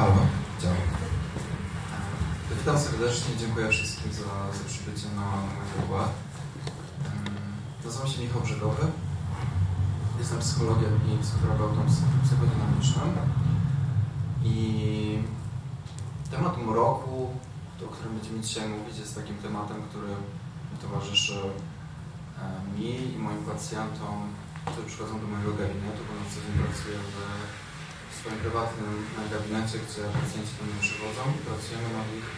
Halo, działa. Witam serdecznie, dziękuję wszystkim za, za przybycie na, na mój wykład. Nazywam się Michał Brzegowy. Jestem psychologiem i psychoterapeutą psychodynamicznym. I temat mroku, o którym będziemy dzisiaj mówić, jest takim tematem, który towarzyszy e, mi i moim pacjentom, którzy przychodzą do mojego gabinetu, bo na co dzień pracuję w swoim prywatnym gabinecie, gdzie pacjenci do mnie przychodzą i pracujemy nad ich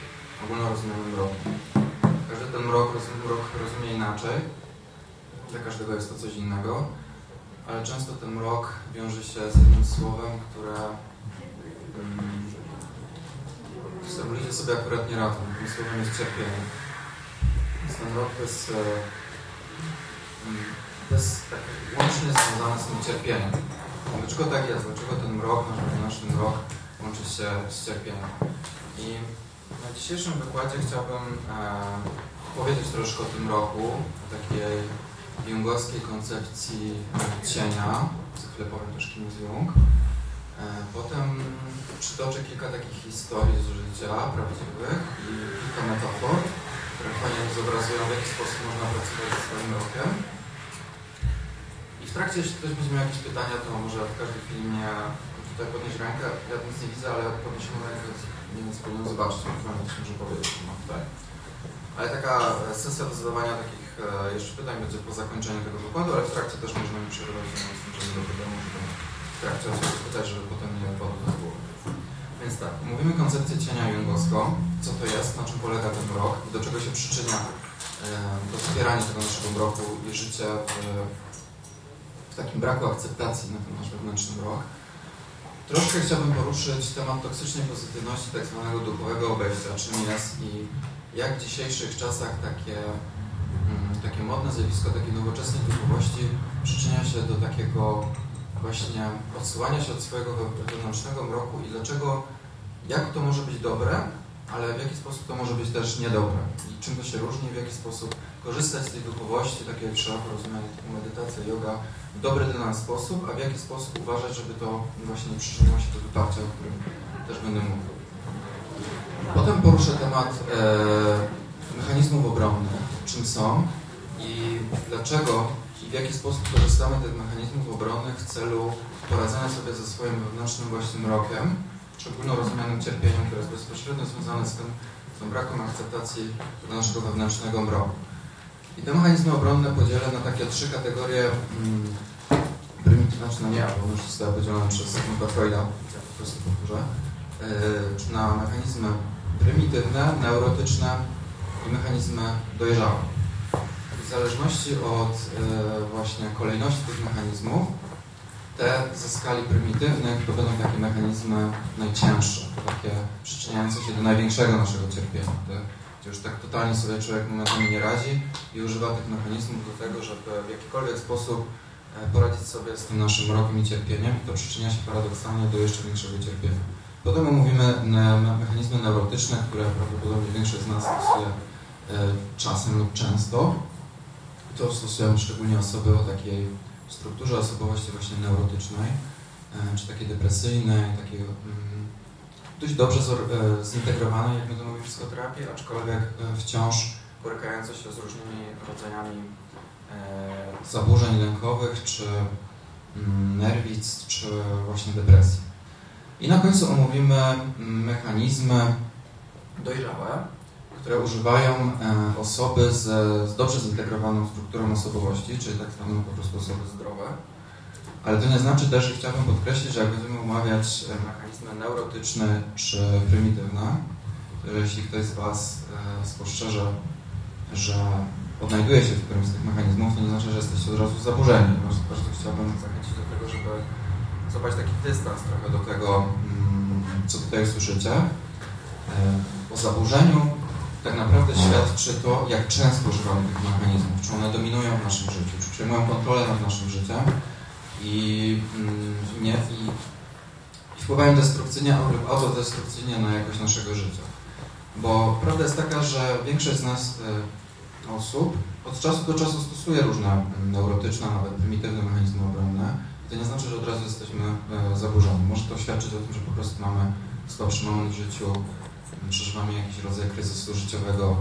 ogólnorozumianym mrokiem. Każdy ten mrok, mrok rozumie inaczej, dla każdego jest to coś innego, ale często ten mrok wiąże się z jednym słowem, które um, ludzie sobie akurat nie radzą. Tym słowem jest cierpienie. Więc ten mrok jest, jest tak łącznie związany z tym cierpieniem. Dlaczego tak jest? Dlaczego ten mrok, nasz wewnętrzny mrok łączy się z cierpieniem? I na dzisiejszym wykładzie chciałbym e, powiedzieć troszkę o tym roku, o takiej jungowskiej koncepcji cienia, za chwilę powiem też kim jest Jung. E, potem przytoczę kilka takich historii z życia prawdziwych i kilka metafor, które fajnie zobrazują, w jaki sposób można pracować ze swoim rokiem. I w trakcie, jeśli ktoś będzie miał jakieś pytania, to może w każdej chwili mnie tutaj podnieść rękę. Ja nic nie widzę, ale podniesioną rękę nie wiem, powinien zobaczyć, coś może powiedzieć, co mam tutaj. Ale taka sesja do zadawania takich e, jeszcze pytań będzie po zakończeniu tego wykładu, ale w trakcie też możemy przerywać, że do problemu, żeby w trakcie odpowiedzi pytać, żeby potem nie padło do głowy. Więc tak, mówimy koncepcję cienia jungowską, co to jest, na czym polega ten mrok do czego się przyczynia e, do wspierania tego naszego mroku i życia w w takim braku akceptacji na ten nasz wewnętrzny rok. Troszkę chciałbym poruszyć temat toksycznej pozytywności tak zwanego duchowego obejścia, czym jest i jak w dzisiejszych czasach takie, mm, takie modne zjawisko takiej nowoczesnej duchowości przyczynia się do takiego właśnie odsyłania się od swojego wewnętrznego mroku i dlaczego, jak to może być dobre, ale w jaki sposób to może być też niedobre? I czym to się różni, w jaki sposób korzystać z tej duchowości, takiej szeroko rozumianej medytacja, yoga dobry dla nas sposób, a w jaki sposób uważać, żeby to właśnie nie przyczyniło się do wyparcia, o którym też będę mówił. Potem poruszę temat e, mechanizmów obronnych, czym są i dlaczego i w jaki sposób korzystamy z tych mechanizmów obronnych w celu poradzenia sobie ze swoim wewnętrznym właśnie mrokiem, szczególnie rozumianym cierpieniem, które jest bezpośrednio związane z tym, z tym brakiem akceptacji naszego wewnętrznego mroku. I te mechanizmy obronne podzielę na takie trzy kategorie mm, prymitywne, znaczy nie, bo już zostały podzielone przez Sigmunda Freuda, ja po prostu powtórzę, yy, na mechanizmy prymitywne, neurotyczne i mechanizmy dojrzałe. W zależności od yy, właśnie kolejności tych mechanizmów, te ze skali prymitywnych to będą takie mechanizmy najcięższe, takie przyczyniające się do największego naszego cierpienia. Te, gdzie już tak totalnie sobie człowiek momentami nie radzi i używa tych mechanizmów do tego, żeby w jakikolwiek sposób e, poradzić sobie z tym naszym mrokiem i cierpieniem. To przyczynia się paradoksalnie do jeszcze większego cierpienia. Potem omówimy mechanizmy neurotyczne, które prawdopodobnie większość z nas stosuje e, czasem lub często. To stosują szczególnie osoby o takiej strukturze osobowości właśnie neurotycznej, e, czy takiej depresyjnej, takiej mm, dość dobrze e, zintegrowanej, jak my to mówimy w psychoterapii, aczkolwiek e, wciąż borykające się z różnymi rodzajami zaburzeń lękowych, czy mm, nerwic, czy właśnie depresji. I na końcu omówimy mm, mechanizmy dojrzałe, które używają e, osoby z, z dobrze zintegrowaną strukturą osobowości, czyli tak zwane po prostu osoby zdrowe. Ale to nie znaczy też, że chciałbym podkreślić, że jak będziemy omawiać e, mechanizmy neurotyczne czy prymitywne, to jeśli ktoś z Was e, spostrzeże, że odnajduje się w którymś z tych mechanizmów, to nie znaczy, że jesteście od razu zaburzeni. Po prostu chciałbym zachęcić do tego, żeby zobaczyć taki dystans trochę do tego, mm, co tutaj słyszycie. O zaburzeniu tak naprawdę świadczy to, jak często używamy tych mechanizmów, czy one dominują w naszym życiu, czy przejmują kontrolę nad naszym życiem i, mm, nie, i, i wpływają destrukcyjnie autodestrukcyjnie na jakość naszego życia. Bo prawda jest taka, że większość z nas e, osób od czasu do czasu stosuje różne mm, neurotyczne, nawet prymitywne mechanizmy obronne. To nie znaczy, że od razu jesteśmy e, zaburzeni. Może to świadczyć o tym, że po prostu mamy słabszy moment w życiu, przeżywamy jakiś rodzaj kryzysu życiowego,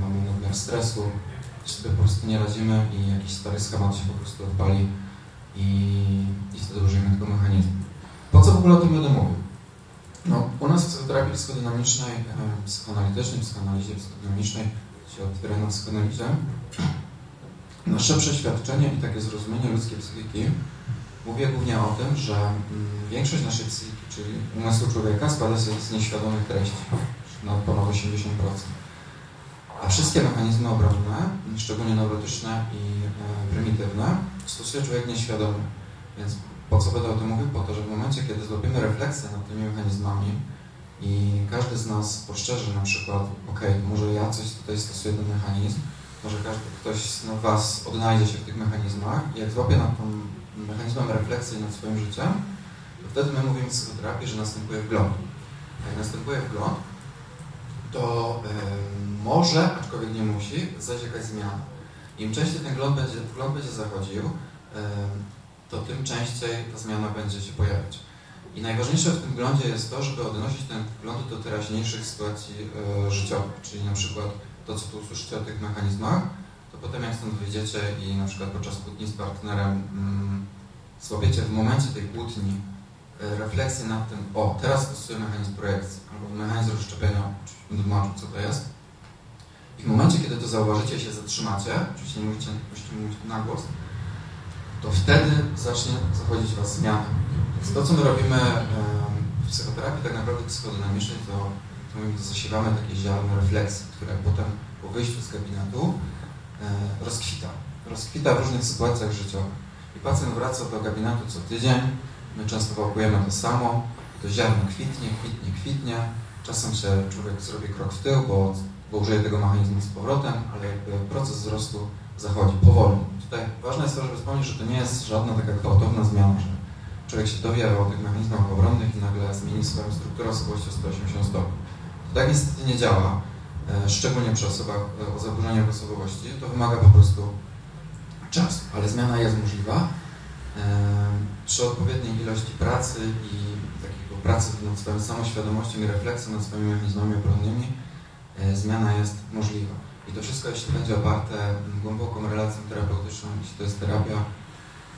mamy nadmiar stresu, sobie po prostu nie radzimy i jakiś stary schemat się po prostu odpali i, i wtedy użyjemy tego mechanizmu. Po co w ogóle o tym będę mówił? No, u nas w psychoterapii psychodynamicznej, psychoanalitycznej, psychoanalizie psychodynamicznej, się otwiera na psychoanalizie, nasze przeświadczenie i takie zrozumienie ludzkiej psychiki mówi głównie o tym, że mm, większość naszej psychiki, czyli umysłu człowieka, składa się z nieświadomych treści, na ponad 80%. A wszystkie mechanizmy obronne, szczególnie neurotyczne i e, prymitywne, stosuje człowiek nieświadomy. Więc po co będę o tym mówił? Po to, że w momencie, kiedy zrobimy refleksję nad tymi mechanizmami i każdy z nas poszczerzy na przykład, ok, może ja coś tutaj stosuję ten mechanizm, może każdy, ktoś z Was odnajdzie się w tych mechanizmach i jak złapie nad tym mechanizmem refleksji nad swoim życiem, to wtedy my mówimy w psychoterapii, że następuje wgląd. Jak następuje wgląd, to może, aczkolwiek nie musi, jakaś zmiana. Im częściej ten wgląd będzie, wgląd będzie zachodził, yy, to tym częściej ta zmiana będzie się pojawiać. I najważniejsze w tym wglądzie jest to, żeby odnosić ten wgląd do teraźniejszych sytuacji yy, życiowych, czyli na przykład to, co tu usłyszycie o tych mechanizmach, to potem jak stąd wyjdziecie i na przykład podczas kłótni z partnerem mm, złapiecie w momencie tej kłótni y, refleksję nad tym, o, teraz stosuję mechanizm projekcji, albo mechanizm rozszczepienia, będę tłumaczył, co to jest. I w momencie, kiedy to zauważycie się zatrzymacie, oczywiście nie mówicie, nie mówić na głos, to wtedy zacznie zachodzić Was zmiana. Więc to, co my robimy w psychoterapii tak naprawdę psychodynamicznej, to, to zasiewamy takie ziarno refleksji, które potem po wyjściu z gabinetu e, rozkwita. Rozkwita w różnych sytuacjach życiowych. I pacjent wraca do gabinetu co tydzień, my często wałkujemy to samo, to ziarno kwitnie, kwitnie, kwitnie. Czasem się człowiek zrobi krok w tył, bo, bo użyje tego mechanizmu z powrotem, ale jakby proces wzrostu zachodzi powoli. Tutaj ważne jest to, żeby wspomnieć, że to nie jest żadna taka gwałtowna zmiana, że człowiek się dowie o tych mechanizmach obronnych i nagle zmieni swoją strukturę osobowości o 180 stopni. To tak niestety nie działa, e, szczególnie przy osobach e, o zaburzeniach osobowości. To wymaga po prostu czasu, ale zmiana jest możliwa e, przy odpowiedniej ilości pracy i takiego pracy nad swoją samoświadomością i refleksją nad swoimi mechanizmami obronnymi zmiana jest możliwa. I to wszystko, jeśli będzie oparte głęboką relacją terapeutyczną, jeśli to jest terapia,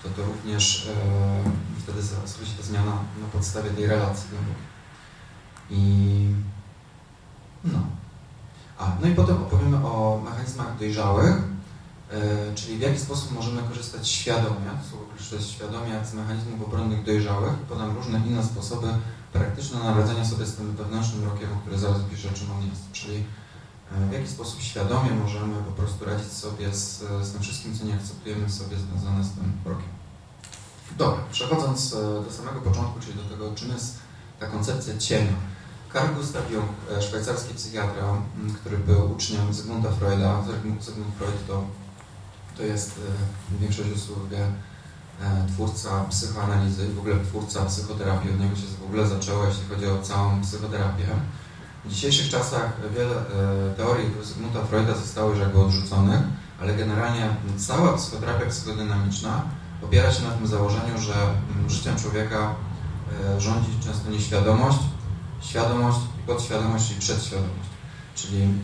to to również e, wtedy schodzi ta zmiana na podstawie tej relacji głębokiej. I no. A, no i potem opowiemy o mechanizmach dojrzałych, e, czyli w jaki sposób możemy korzystać świadomie, słowo korzystać świadomie z mechanizmów obronnych dojrzałych. Podam różne inne sposoby praktyczne na radzenie sobie z tym wewnętrznym rokiem, który zaraz piszę, czym on jest. Czyli E, w jaki sposób świadomie możemy po prostu radzić sobie z, z tym wszystkim, co nie akceptujemy sobie związane z tym rokiem. Dobra, przechodząc e, do samego początku, czyli do tego, czym jest ta koncepcja cienia. Carl Gustav Jung, e, szwajcarski psychiatra, który był uczniem Zygmunta Freuda. Zygmunt Freud to, to jest, większość osób wie, twórca psychoanalizy w ogóle twórca psychoterapii. Od niego się w ogóle zaczęło, jeśli chodzi o całą psychoterapię. W dzisiejszych czasach wiele e, teorii Zygmunta Freuda zostało już jakby odrzuconych, ale generalnie cała psychoterapia psychodynamiczna opiera się na tym założeniu, że mm, życiem człowieka e, rządzi często nieświadomość, świadomość podświadomość i przedświadomość. Czyli mm,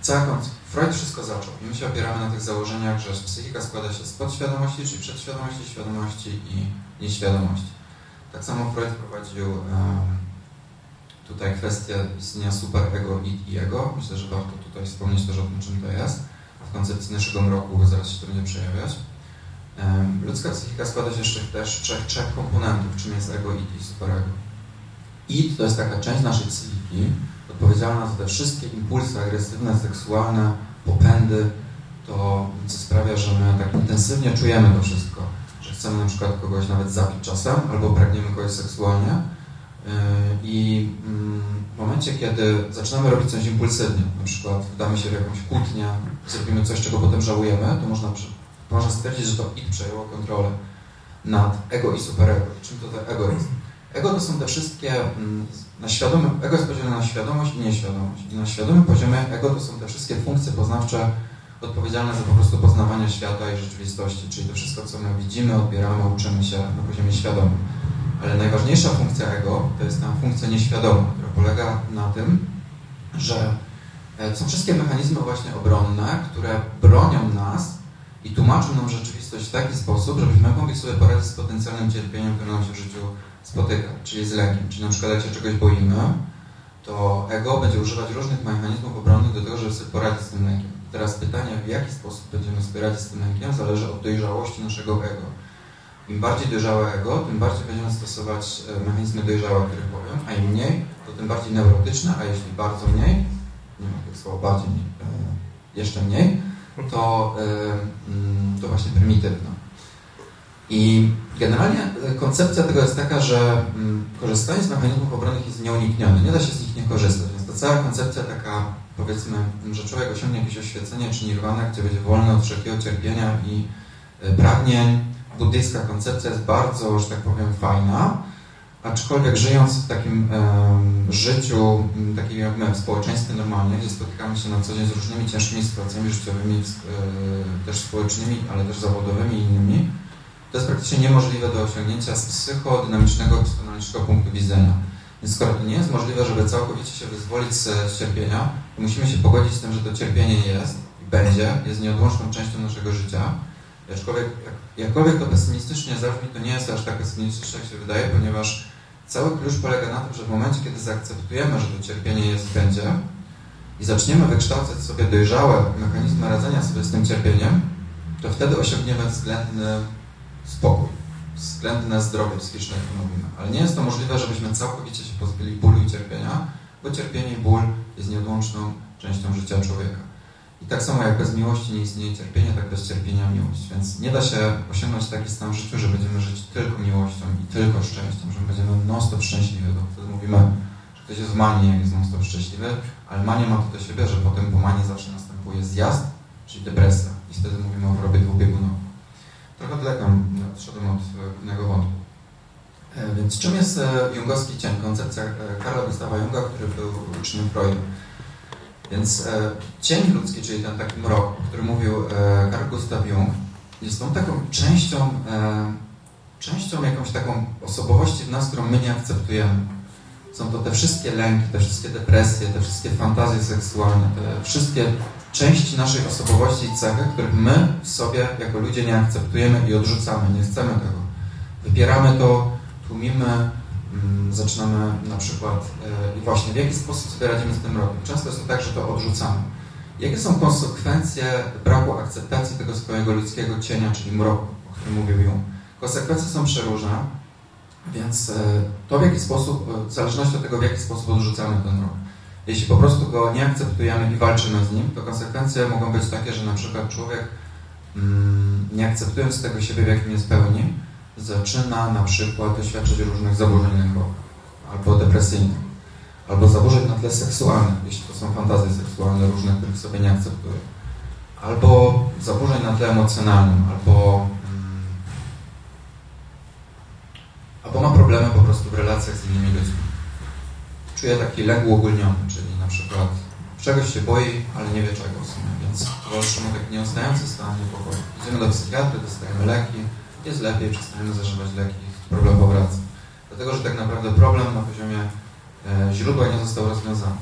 cały Freud wszystko zaczął i my się opieramy na tych założeniach, że psychika składa się z podświadomości, czyli przedświadomości, świadomości i nieświadomości. Tak samo Freud prowadził um, tutaj kwestia istnienia superego i ego. Myślę, że warto tutaj wspomnieć też o tym, czym to jest. W koncepcji naszego mroku, zaraz się to będzie przejawiać. Ludzka psychika składa się jeszcze też z trzech, trzech komponentów, czym jest ego, id i superego. Id to jest taka część naszej psychiki odpowiedzialna za te wszystkie impulsy agresywne, seksualne, popędy, to co sprawia, że my tak intensywnie czujemy to wszystko, że chcemy na przykład kogoś nawet zabić czasem, albo pragniemy kogoś seksualnie, E, I mm, w momencie, kiedy zaczynamy robić coś impulsywnie, na przykład wdamy się w jakąś kłótnię, zrobimy coś, czego potem żałujemy, to można, można stwierdzić, że to id przejęło kontrolę nad ego i superego. Czym to te ego jest? Ego to są te wszystkie, mm, na świadomym, ego jest podzielone na świadomość i nieświadomość. I na świadomym poziomie ego to są te wszystkie funkcje poznawcze odpowiedzialne za po prostu poznawanie świata i rzeczywistości, czyli to wszystko, co my widzimy, odbieramy, uczymy się na poziomie świadomym. Ale najważniejsza funkcja ego to jest ta funkcja nieświadoma, która polega na tym, że e, są wszystkie mechanizmy właśnie obronne, które bronią nas i tłumaczą nam rzeczywistość w taki sposób, żebyśmy mogli sobie poradzić z potencjalnym cierpieniem, które nam się w życiu spotyka, czyli z lękiem. Czyli na przykład jak się czegoś boimy, to ego będzie używać różnych mechanizmów obronnych do tego, żeby sobie poradzić z tym lękiem. Teraz pytanie, w jaki sposób będziemy sobie radzić z tym lękiem, zależy od dojrzałości naszego ego. Im bardziej dojrzałe ego, tym bardziej będziemy stosować e, mechanizmy dojrzałe, o których powiem, a im mniej, to tym bardziej neurotyczne, a jeśli bardzo mniej, nie ma tych słów bardziej, e, jeszcze mniej, to, e, mm, to właśnie prymitywne. I generalnie koncepcja tego jest taka, że mm, korzystanie z mechanizmów obronnych jest nieuniknione, nie da się z nich nie korzystać. Więc ta cała koncepcja taka, powiedzmy, że człowiek osiągnie jakieś oświecenie czy nirwana, gdzie będzie wolny od wszelkiego cierpienia i pragnień, buddyjska koncepcja jest bardzo, że tak powiem, fajna, aczkolwiek żyjąc w takim e, życiu, takim jak my, w społeczeństwie normalnie, gdzie spotykamy się na co dzień z różnymi ciężkimi sytuacjami życiowymi, e, też społecznymi, ale też zawodowymi i innymi, to jest praktycznie niemożliwe do osiągnięcia z psychodynamicznego, psychodynamicznego punktu widzenia. Więc skoro to nie jest możliwe, żeby całkowicie się wyzwolić z cierpienia, to musimy się pogodzić z tym, że to cierpienie jest i będzie, jest nieodłączną częścią naszego życia, Aczkolwiek, jak, jakkolwiek to pesymistycznie zabrzmi, to nie jest aż tak pesymistyczne, jak się wydaje, ponieważ cały klucz polega na tym, że w momencie, kiedy zaakceptujemy, że to cierpienie jest i będzie i zaczniemy wykształcać sobie dojrzałe mechanizmy radzenia sobie z tym cierpieniem, to wtedy osiągniemy względny spokój, względne zdrowie psychiczne, jak mówimy. Ale nie jest to możliwe, żebyśmy całkowicie się pozbyli bólu i cierpienia, bo cierpienie i ból jest nieodłączną częścią życia człowieka. I tak samo jak bez miłości nie istnieje cierpienie, tak bez cierpienia miłość. Więc nie da się osiągnąć taki stan w życiu, że będziemy żyć tylko miłością i tylko szczęściem, że będziemy non-stop szczęśliwi. Bo wtedy mówimy, że ktoś jest w manii, jak jest non-stop szczęśliwy, ale mania ma to do siebie, że potem po manii zawsze następuje zjazd, czyli depresja. I wtedy mówimy o chorobie dwubiegunowej. Trochę daleko odszedłem od głównego wątku. E, więc czym jest e, jungowski cień? Koncepcja e, Karla Gustawa Junga, który był uczniem Freuda. Więc e, cień ludzki, czyli ten taki mrok, o którym mówił e, Carl Gustav Jung, jest tą taką częścią, e, częścią jakąś taką osobowości w nas, którą my nie akceptujemy. Są to te wszystkie lęki, te wszystkie depresje, te wszystkie fantazje seksualne, te wszystkie części naszej osobowości i cechy, których my w sobie jako ludzie nie akceptujemy i odrzucamy, nie chcemy tego. Wypieramy to, tłumimy, Mm, zaczynamy na przykład e, i właśnie w jaki sposób sobie radzimy z tym rokiem. Często jest to tak, że to odrzucamy. Jakie są konsekwencje braku akceptacji tego swojego ludzkiego cienia, czyli mroku, o którym mówił Jung? Konsekwencje są przeróżne, więc e, to w jaki sposób, e, w zależności od tego, w jaki sposób odrzucamy ten rok. Jeśli po prostu go nie akceptujemy i walczymy z nim, to konsekwencje mogą być takie, że na przykład człowiek mm, nie akceptując tego siebie, w jakim jest pełni, zaczyna na przykład doświadczać różnych zaburzeń lękowych albo depresyjnych, albo zaburzeń na tle seksualnych, jeśli to są fantazje seksualne różne, których sobie nie akceptuje, albo zaburzeń na tle emocjonalnym, albo, mm, albo ma problemy po prostu w relacjach z innymi ludźmi. Czuje taki lęk uogólniony, czyli na przykład czegoś się boi, ale nie wie czego w sumie, więc towarzyszy mu taki nieustający stan niepokoju. Idziemy do psychiatry, dostajemy leki, jest lepiej, przestajemy zażywać leki, problem powraca. Dlatego, że tak naprawdę problem na poziomie e, źródła nie został rozwiązany.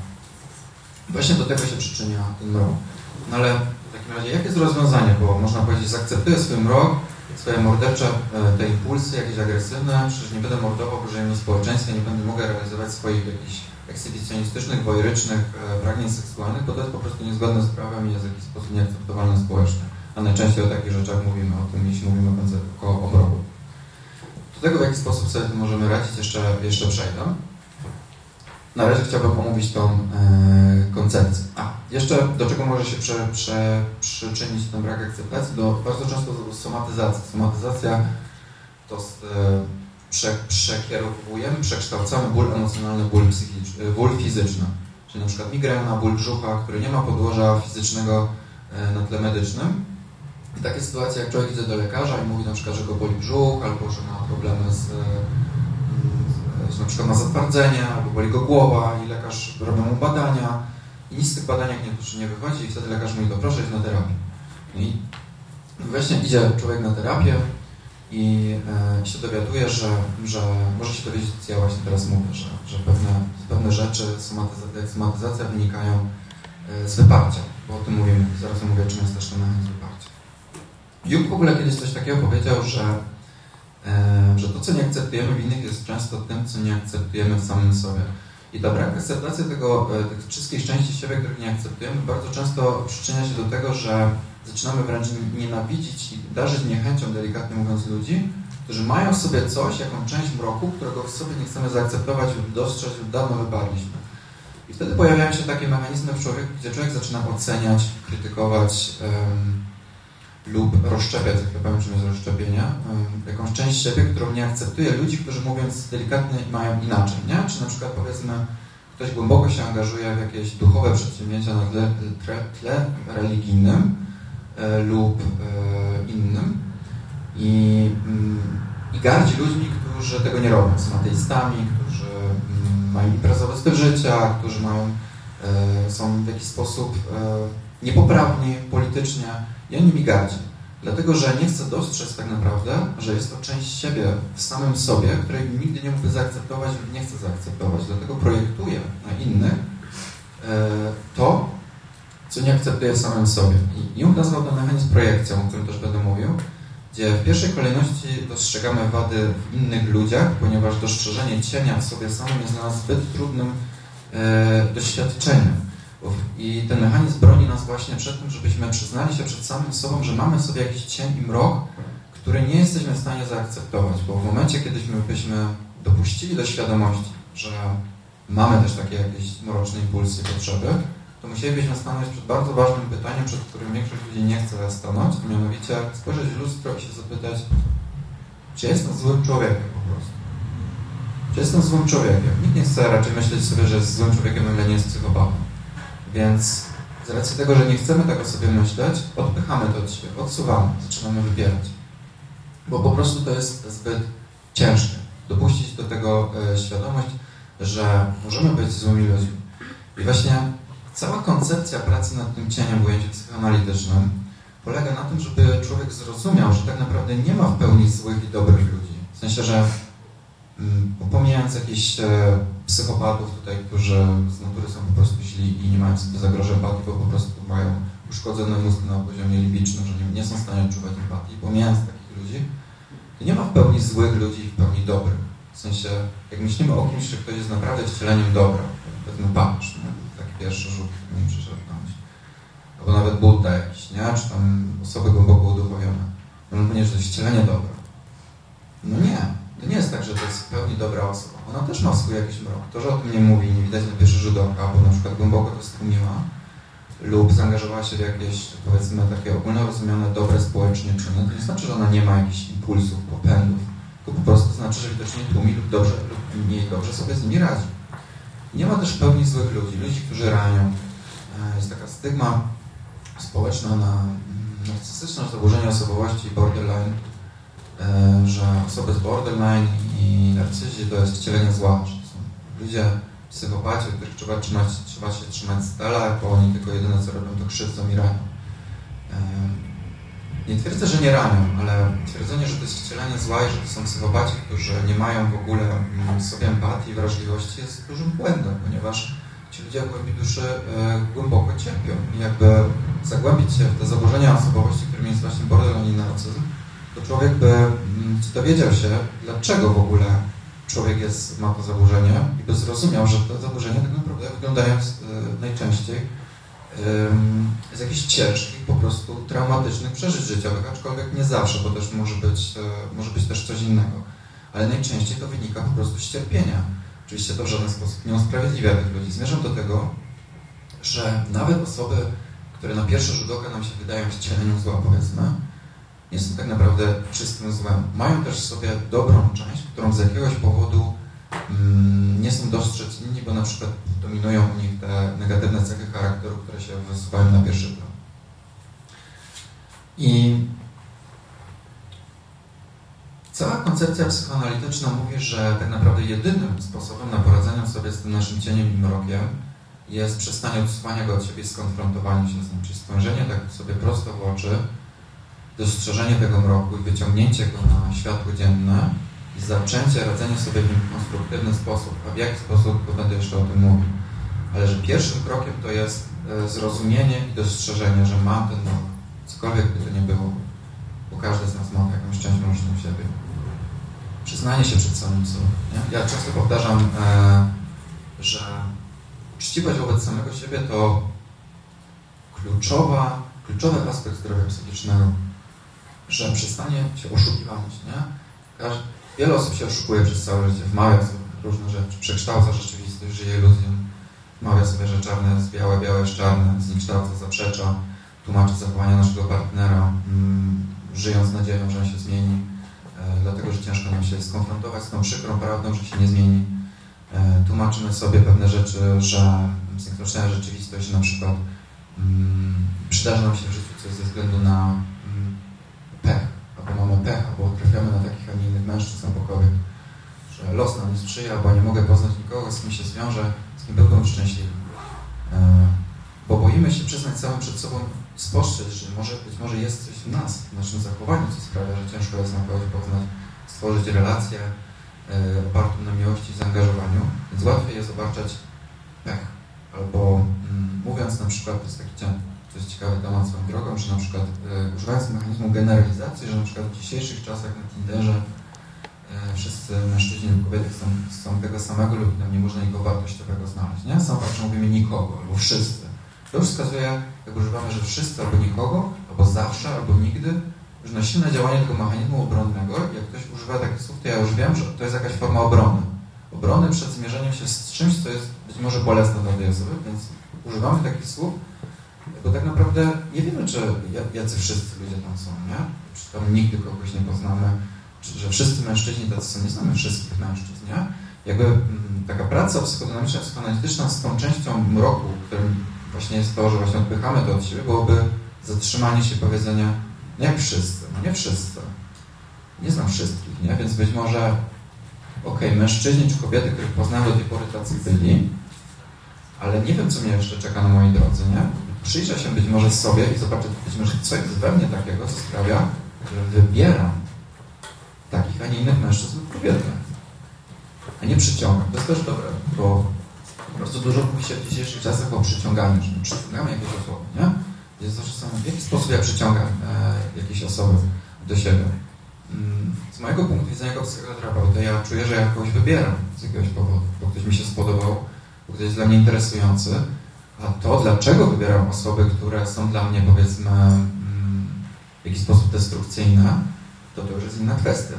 Właśnie do tego się przyczynia ten mrok. No ale w takim razie, jakie jest rozwiązanie? Bo można powiedzieć, zaakceptuję swój mrok, swoje mordercze e, te impulsy, jakieś agresywne, przecież nie będę mordował w życiu społeczeństwa, nie będę mogę realizować swoich jakichś ekshibicjonistycznych, wojrycznych e, pragnień seksualnych, bo to jest po prostu niezgodne z prawem i jest w jakiś sposób nieakceptowalne społecznie a najczęściej o takich rzeczach mówimy, o tym, jeśli mówimy o obroku. Do tego, w jaki sposób sobie możemy radzić, jeszcze, jeszcze przejdę. Na razie chciałbym omówić tą e, koncepcję. A, jeszcze do czego może się prze, prze, przyczynić ten brak akceptacji? Do bardzo często do somatyzacji. Somatyzacja to e, prze, przekierowujemy, przekształcamy ból emocjonalny, ból, psychiczny, e, ból fizyczny. Czyli na przykład migrena, ból brzucha, który nie ma podłoża fizycznego e, na tle medycznym, i takie sytuacje, jak człowiek idzie do lekarza i mówi na przykład, że go boli brzuch, albo że ma problemy z, że na przykład ma zatwardzenie, albo boli go głowa i lekarz robi mu badania i nic z tych badań nie, nie wychodzi i wtedy lekarz mówi, to proszę iść na terapię. I właśnie idzie człowiek na terapię i e, się dowiaduje, że, że może się dowiedzieć, co ja właśnie teraz mówię, że, że pewne, pewne rzeczy, somatyzacja, somatyzacja wynikają e, z wyparcia, bo o tym mówimy, zaraz mówię, czym jest też ten mechanizm wyparcia. Jung w ogóle kiedyś coś takiego powiedział, że, e, że to, co nie akceptujemy w innych, jest często tym, co nie akceptujemy w samym sobie. I ta brak akceptacji tego, tych wszystkich części siebie, których nie akceptujemy, bardzo często przyczynia się do tego, że zaczynamy wręcz nienawidzić i darzyć niechęcią, delikatnie mówiąc, ludzi, którzy mają w sobie coś, jaką część mroku, którego w sobie nie chcemy zaakceptować lub dostrzec lub dawno wyparliśmy. I wtedy pojawiają się takie mechanizmy w człowieku, gdzie człowiek zaczyna oceniać, krytykować um, lub rozszczepiać, jak powiem, czym jest rozszczepienie, um, jakąś część siebie, którą nie akceptuje ludzi, którzy mówiąc delikatnie mają inaczej, nie? Czy na przykład powiedzmy ktoś głęboko się angażuje w jakieś duchowe przedsięwzięcia na tle, tle, tle religijnym, lub e, innym i, mm, i gardzi ludźmi, którzy tego nie robią. Są ateistami, którzy mm, mają imprezowy styl życia, którzy mają, e, są w jakiś sposób niepoprawni politycznie i on nimi gardzi. Dlatego, że nie chce dostrzec tak naprawdę, że jest to część siebie w samym sobie, której nigdy nie mógł zaakceptować lub nie chce zaakceptować. Dlatego projektuje na innych to, co nie akceptuje w samym sobie. I Jung nazwał ten mechanizm projekcją, o którym też będę mówił, gdzie w pierwszej kolejności dostrzegamy wady w innych ludziach, ponieważ dostrzeżenie cienia w sobie samym jest dla nas zbyt trudnym e, doświadczeniem. I ten mechanizm broni nas właśnie przed tym, żebyśmy przyznali się przed samym sobą, że mamy w sobie jakiś cień i mrok, który nie jesteśmy w stanie zaakceptować, bo w momencie, kiedyśmy byśmy dopuścili do świadomości, że mamy też takie jakieś mroczne impulsy, potrzeby, to musielibyśmy stanąć przed bardzo ważnym pytaniem, przed którym większość ludzi nie chce stanąć, a mianowicie spojrzeć w lustro i się zapytać, czy jestem złym człowiekiem po prostu? Czy jestem złym człowiekiem? Nikt nie chce raczej myśleć sobie, że jest złym człowiekiem, ale nie jest psychopatą. Więc z racji tego, że nie chcemy tak o sobie myśleć, odpychamy to od siebie, odsuwamy, zaczynamy wybierać. Bo po prostu to jest zbyt ciężkie. Dopuścić do tego e, świadomość, że możemy być złymi ludźmi. I właśnie Cała koncepcja pracy nad tym cieniem w ujęciu psychoanalitycznym polega na tym, żeby człowiek zrozumiał, że tak naprawdę nie ma w pełni złych i dobrych ludzi. W sensie, że mm, pomijając jakichś e, psychopatów tutaj, którzy z natury są po prostu źli i nie mają sobie zagrożeń empatii, bo po prostu mają uszkodzony mózg na poziomie libicznym, że nie, nie są w stanie odczuwać empatii. Pomijając takich ludzi, to nie ma w pełni złych ludzi i w pełni dobrych. W sensie, jak myślimy o kimś, że ktoś jest naprawdę wcieleniem dobra, powiedzmy papież, pierwszy rzut mi przyszedł na myśl. Albo nawet Buddha jakiś, nie? Czy tam osoby głęboko uduchowione. No mówię, że to wcielenie dobra. No nie. To nie jest tak, że to jest w pełni dobra osoba. Ona też ma swój jakiś mrok. To, że o tym nie mówi, nie widać na pierwszy rzut oka, bo na przykład głęboko to stłumiła lub zaangażowała się w jakieś, powiedzmy, takie ogólnorozumiane, dobre społecznie czyny, to nie znaczy, że ona nie ma jakichś impulsów, popędów, tylko po prostu znaczy, że widocznie tłumi lub dobrze lub mniej dobrze sobie z nimi radzi. Nie ma też pełni złych ludzi, ludzi, którzy ranią. E, jest taka stygma społeczna na narcystyczne zaburzenie osobowości borderline, e, że osoby z borderline i narcyzi to jest wcielenie zła, że są ludzie psychopaci, których trzeba, trzymać, trzeba się trzymać z dala, bo oni tylko jedyne co robią to krzywdzą i ranią. Nie twierdzę, że nie ranią, ale twierdzenie, że to jest wcielenie zła i że to są psychopaci, którzy nie mają w ogóle mm, sobie empatii wrażliwości jest dużym błędem, ponieważ ci ludzie w głębi duszy e, głęboko cierpią. I jakby zagłębić się w te zaburzenia osobowości, którymi jest właśnie borderline i narcyzm, to człowiek by mm, dowiedział się, dlaczego w ogóle człowiek jest, ma to zaburzenie i by zrozumiał, że te zaburzenia tak naprawdę wyglądają e, najczęściej z jakichś ciężkich, po prostu traumatycznych przeżyć życiowych, aczkolwiek nie zawsze, bo też może być, e, może być też coś innego. Ale najczęściej to wynika po prostu z cierpienia. Oczywiście to w żaden sposób nie usprawiedliwia tych ludzi. Zmierzam do tego, że nawet osoby, które na pierwszy rzut oka nam się wydają wcieleniem zła, powiedzmy, nie są tak naprawdę czystym złem. Mają też w sobie dobrą część, którą z jakiegoś powodu mm, nie są dostrzec inni, bo na przykład dominują u nich te negatywne cechy charakteru, które się wysuwają na pierwszy plan. I cała koncepcja psychoanalityczna mówi, że tak naprawdę jedynym sposobem na poradzenie sobie z tym naszym cieniem i mrokiem jest przestanie odsuwania go od siebie, skonfrontowanie się z nim, czyli spojrzenie tak sobie prosto w oczy, dostrzeżenie tego mroku i wyciągnięcie go na światło dzienne i zaczęcie radzenia sobie w nim w konstruktywny sposób. A w jaki sposób, to będę jeszcze o tym mówił. Ale że pierwszym krokiem to jest e, zrozumienie i dostrzeżenie, że mam ten mrok, cokolwiek by to nie było, bo każdy z nas ma jakąś część mroczną w siebie. Przyznanie się przed samym sobą. Nie? Ja często powtarzam, e, że uczciwość wobec samego siebie to kluczowa, kluczowy aspekt zdrowia psychicznego, że przestanie się oszukiwać. Nie? Wiele osób się oszukuje przez całe życie, wmawia sobie różne rzeczy, przekształca rzeczywistość, żyje iluzją, sobie, że czarne jest białe, białe jest czarne, zniekształca, zaprzecza, tłumaczy zachowania naszego partnera, mm, żyjąc nadzieją, że on się zmieni, e, dlatego, że ciężko nam się skonfrontować z tą przykrą prawdą, że się nie zmieni. E, tłumaczymy sobie pewne rzeczy, że zniekształcenia rzeczywistość na przykład mm, przydarza nam się w życiu coś ze względu na mm, pech, albo mamy pech, albo trafiamy na takich, a nie innych mężczyzn albo kobiet, że los nam nie sprzyja, albo nie mogę poznać nikogo, z kim się zwiążę, kim byłbym szczęśliwy. E, bo boimy się przyznać samym przed sobą, spostrzec, że może, być może jest coś w nas, w naszym zachowaniu, co sprawia, że ciężko jest nam kogoś poznać, stworzyć relację e, opartą na miłości i zaangażowaniu, więc łatwiej jest obarczać pech. Albo mm, mówiąc na przykład, to jest taki jest ciekawy temat swoją drogą, że na przykład e, używając mechanizmu generalizacji, że na przykład w dzisiejszych czasach na Tinderze wszyscy mężczyźni lub kobiety są, są tego samego lub nie można nikogo wartościowego znaleźć, nie? Sam patrzą, mówimy nikogo, albo wszyscy. To już wskazuje, jak używamy, że wszyscy albo nikogo, albo zawsze, albo nigdy, już na silne działanie tego mechanizmu obronnego, jak ktoś używa takich słów, to ja już wiem, że to jest jakaś forma obrony. Obrony przed zmierzeniem się z czymś, co jest być może bolesne dla tej osoby, więc używamy takich słów, bo tak naprawdę nie wiemy, czy jacy wszyscy ludzie tam są, nie? Czy tam nigdy kogoś nie poznamy, że wszyscy mężczyźni tacy są, nie znamy wszystkich mężczyzn, nie? Jakby mm, taka praca psychodynamiczna, psychoanalityczna z tą częścią mroku, którym właśnie jest to, że właśnie odpychamy to od siebie, byłoby zatrzymanie się powiedzenia, nie wszyscy, no nie wszyscy. Nie znam wszystkich, nie? Więc być może, okej, okay, mężczyźni czy kobiety, których poznałem do tej pory tacy byli, ale nie wiem, co mnie jeszcze czeka na mojej drodze, nie? Przyjrzę się być może sobie i zobaczę być może, co jest we mnie takiego, co sprawia, że wybieram takich, a nie innych mężczyzn lub kobiety. A nie przyciągam. To jest też dobre, bo bardzo dużo mówi się w dzisiejszych czasach o przyciąganiu, że my przyciągamy jakieś osoby, nie? Jest zawsze samo, w jaki sposób ja przyciągam e, jakieś osoby do siebie. Mm, z mojego punktu widzenia jako psychoterapeuta ja czuję, że ja kogoś wybieram z jakiegoś powodu, bo ktoś mi się spodobał, bo ktoś jest dla mnie interesujący, a to, dlaczego wybieram osoby, które są dla mnie, powiedzmy, mm, w jakiś sposób destrukcyjne, to to już jest inna kwestia.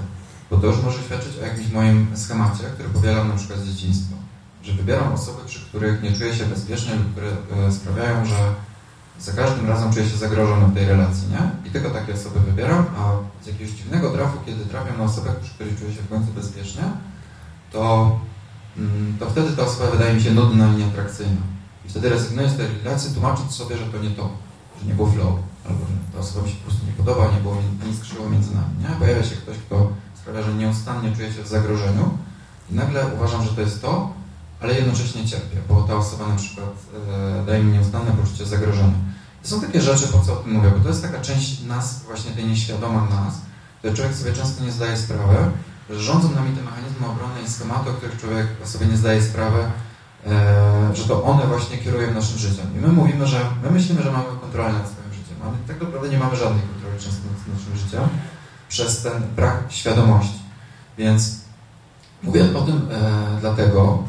Bo to już może świadczyć o jakimś moim schemacie, który powielam na przykład z dzieciństwa że wybieram osoby, przy których nie czuję się bezpiecznie lub które e, sprawiają, że za każdym razem czuję się zagrożony w tej relacji, nie? I tylko takie osoby wybieram, a z jakiegoś dziwnego trafu, kiedy trafiam na osobę, przy której czuję się w końcu bezpiecznie, to, mm, to wtedy ta osoba wydaje mi się nudna i nieatrakcyjna. I wtedy rezygnuję z tej relacji, tłumacząc sobie, że to nie to, że nie było flow, albo ta osoba mi się po prostu nie podoba, nie było nic skrzyło między nami, nie? Pojawia się ktoś, kto sprawia, że nieustannie czuję się w zagrożeniu i nagle uważam, że to jest to, ale jednocześnie cierpię, bo ta osoba na przykład e, daje mi nieustanne poczucie zagrożenia. To są takie rzeczy, po co o tym mówię, bo to jest taka część nas, właśnie tej nieświadoma nas, że człowiek sobie często nie zdaje sprawy, że rządzą nami te mechanizmy obrony i schematy, o których człowiek sobie nie zdaje sprawy, e, że to one właśnie kierują naszym życiem. I my mówimy, że my myślimy, że mamy kontrolę nad ale tak naprawdę nie mamy żadnej kontroli często nad naszym życiem przez ten brak świadomości. Więc mówię o tym e, dlatego,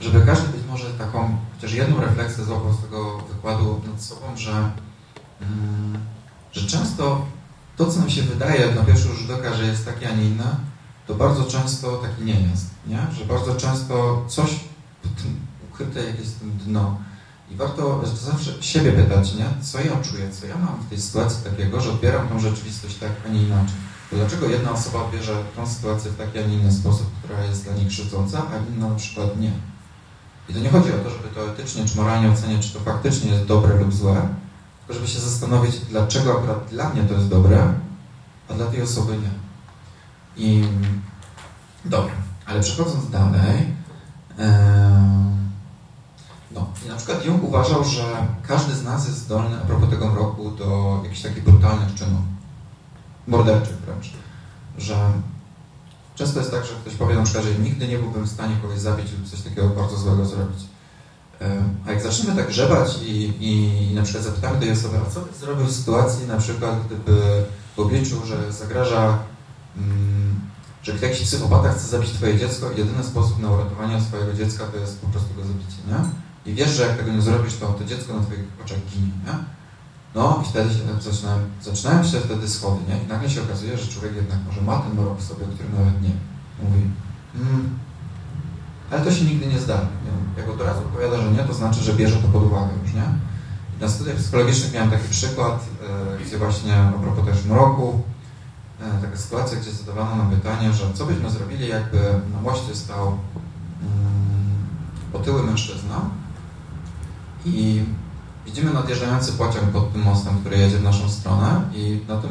żeby każdy być może taką, chociaż jedną refleksję złapał z tego wykładu nad sobą, że, mm, że często to, co nam się wydaje na pierwszy rzut oka, że jest takie, a nie inne, to bardzo często taki nie jest, nie? Że bardzo często coś ukryte jakieś dno. I warto zawsze siebie pytać, nie? Co ja czuję, co ja mam w tej sytuacji takiego, że odbieram tą rzeczywistość tak, a nie inaczej. To dlaczego jedna osoba bierze tą sytuację w taki, a nie inny sposób, która jest dla niej krzywdząca, a inna na przykład nie? I to nie chodzi o to, żeby to etycznie czy moralnie oceniać, czy to faktycznie jest dobre lub złe, tylko żeby się zastanowić, dlaczego akurat dla mnie to jest dobre, a dla tej osoby nie. I dobra, ale przechodząc dalej, no i na przykład Jung uważał, że każdy z nas jest zdolny, a propos tego mroku, do jakichś takich brutalnych czynów. morderczych wręcz, że często jest tak, że ktoś powie na przykład, że nigdy nie byłbym w stanie kogoś zabić lub coś takiego bardzo złego zrobić. A jak zaczniemy tak grzebać i, i na przykład zapytamy tej osoby, a co byś zrobił w sytuacji na przykład, gdyby w obliczu, że zagraża, mm, że jakiś psychopata chce zabić twoje dziecko i jedyny sposób na uratowanie swojego dziecka to jest po prostu go zabicie, nie? I wiesz, że jak tego nie zrobisz, to to dziecko na twoich oczach ginie, nie? No i wtedy się zaczynają, zaczynają się wtedy schody, nie? I nagle się okazuje, że człowiek jednak może ma ten mrok w sobie, o którym nawet nie mówi. Mm, ale to się nigdy nie zdarzy. Jak od razu odpowiada, że nie, to znaczy, że bierze to pod uwagę już, nie? I na studiach psychologicznych miałem taki przykład, e, gdzie właśnie a propos też mroku, e, taka sytuacja, gdzie zadawano nam pytanie, że co byśmy zrobili, jakby na moście stał mm, otyły mężczyzna i widzimy nadjeżdżający pociąg pod tym mostem, który jedzie w naszą stronę i na tym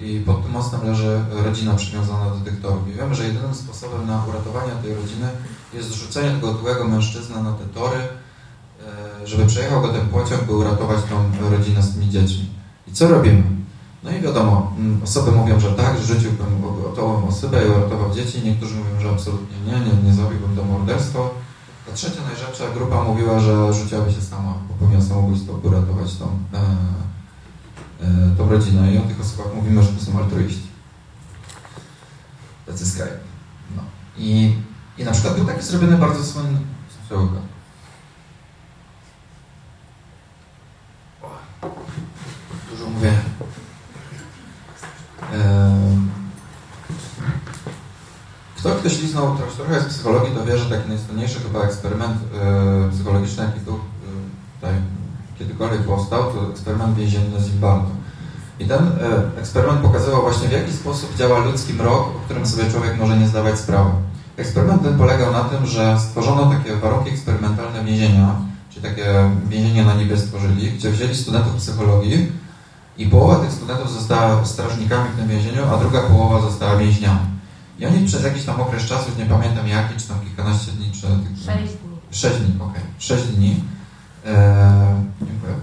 i, i pod tym mostem leży rodzina przywiązana do tych torów. I wiemy, że jedynym sposobem na uratowanie tej rodziny jest zrzucenie tego otyłego mężczyzny na te tory, e, żeby przejechał go ten pociąg, by uratować tą rodzinę z tymi dziećmi. I co robimy? No i wiadomo, osoby mówią, że tak, rzuciłbym tą osobę i uratował dzieci, niektórzy mówią, że absolutnie nie, nie, nie zrobiłbym to morderstwo. A trzecia najrzeczsza grupa mówiła, że rzuciłaby się sama, popełniła samobójstwo, by uratować tą, e, e, tą rodzinę. I o tych osobach mówimy, że to są altruiści. Tacy skrajni. No. I i na przykład był taki zrobiony bardzo słynny Przełuka. Dużo mówię. Kto ktoś liznął trochę, z psychologii, to wie, że taki najsłynniejszy chyba eksperyment e, psychologiczny, jaki e, tutaj kiedykolwiek powstał, to eksperyment więzienny Zimbardo. I ten e, eksperyment pokazywał właśnie w jaki sposób działa ludzki mrok, o którym sobie człowiek może nie zdawać sprawy. Eksperyment ten polegał na tym, że stworzono takie warunki eksperymentalne więzienia, czyli takie więzienie na niebie stworzyli, gdzie wzięli studentów psychologii i połowa tych studentów została strażnikami w tym więzieniu, a druga połowa została więźniami. I oni przez jakiś tam okres czasu, nie pamiętam jaki, czy tam kilkanaście dni, czy... Sześć dni. Sześć dni, okej. Okay. Sześć dni. Eee, dziękuję.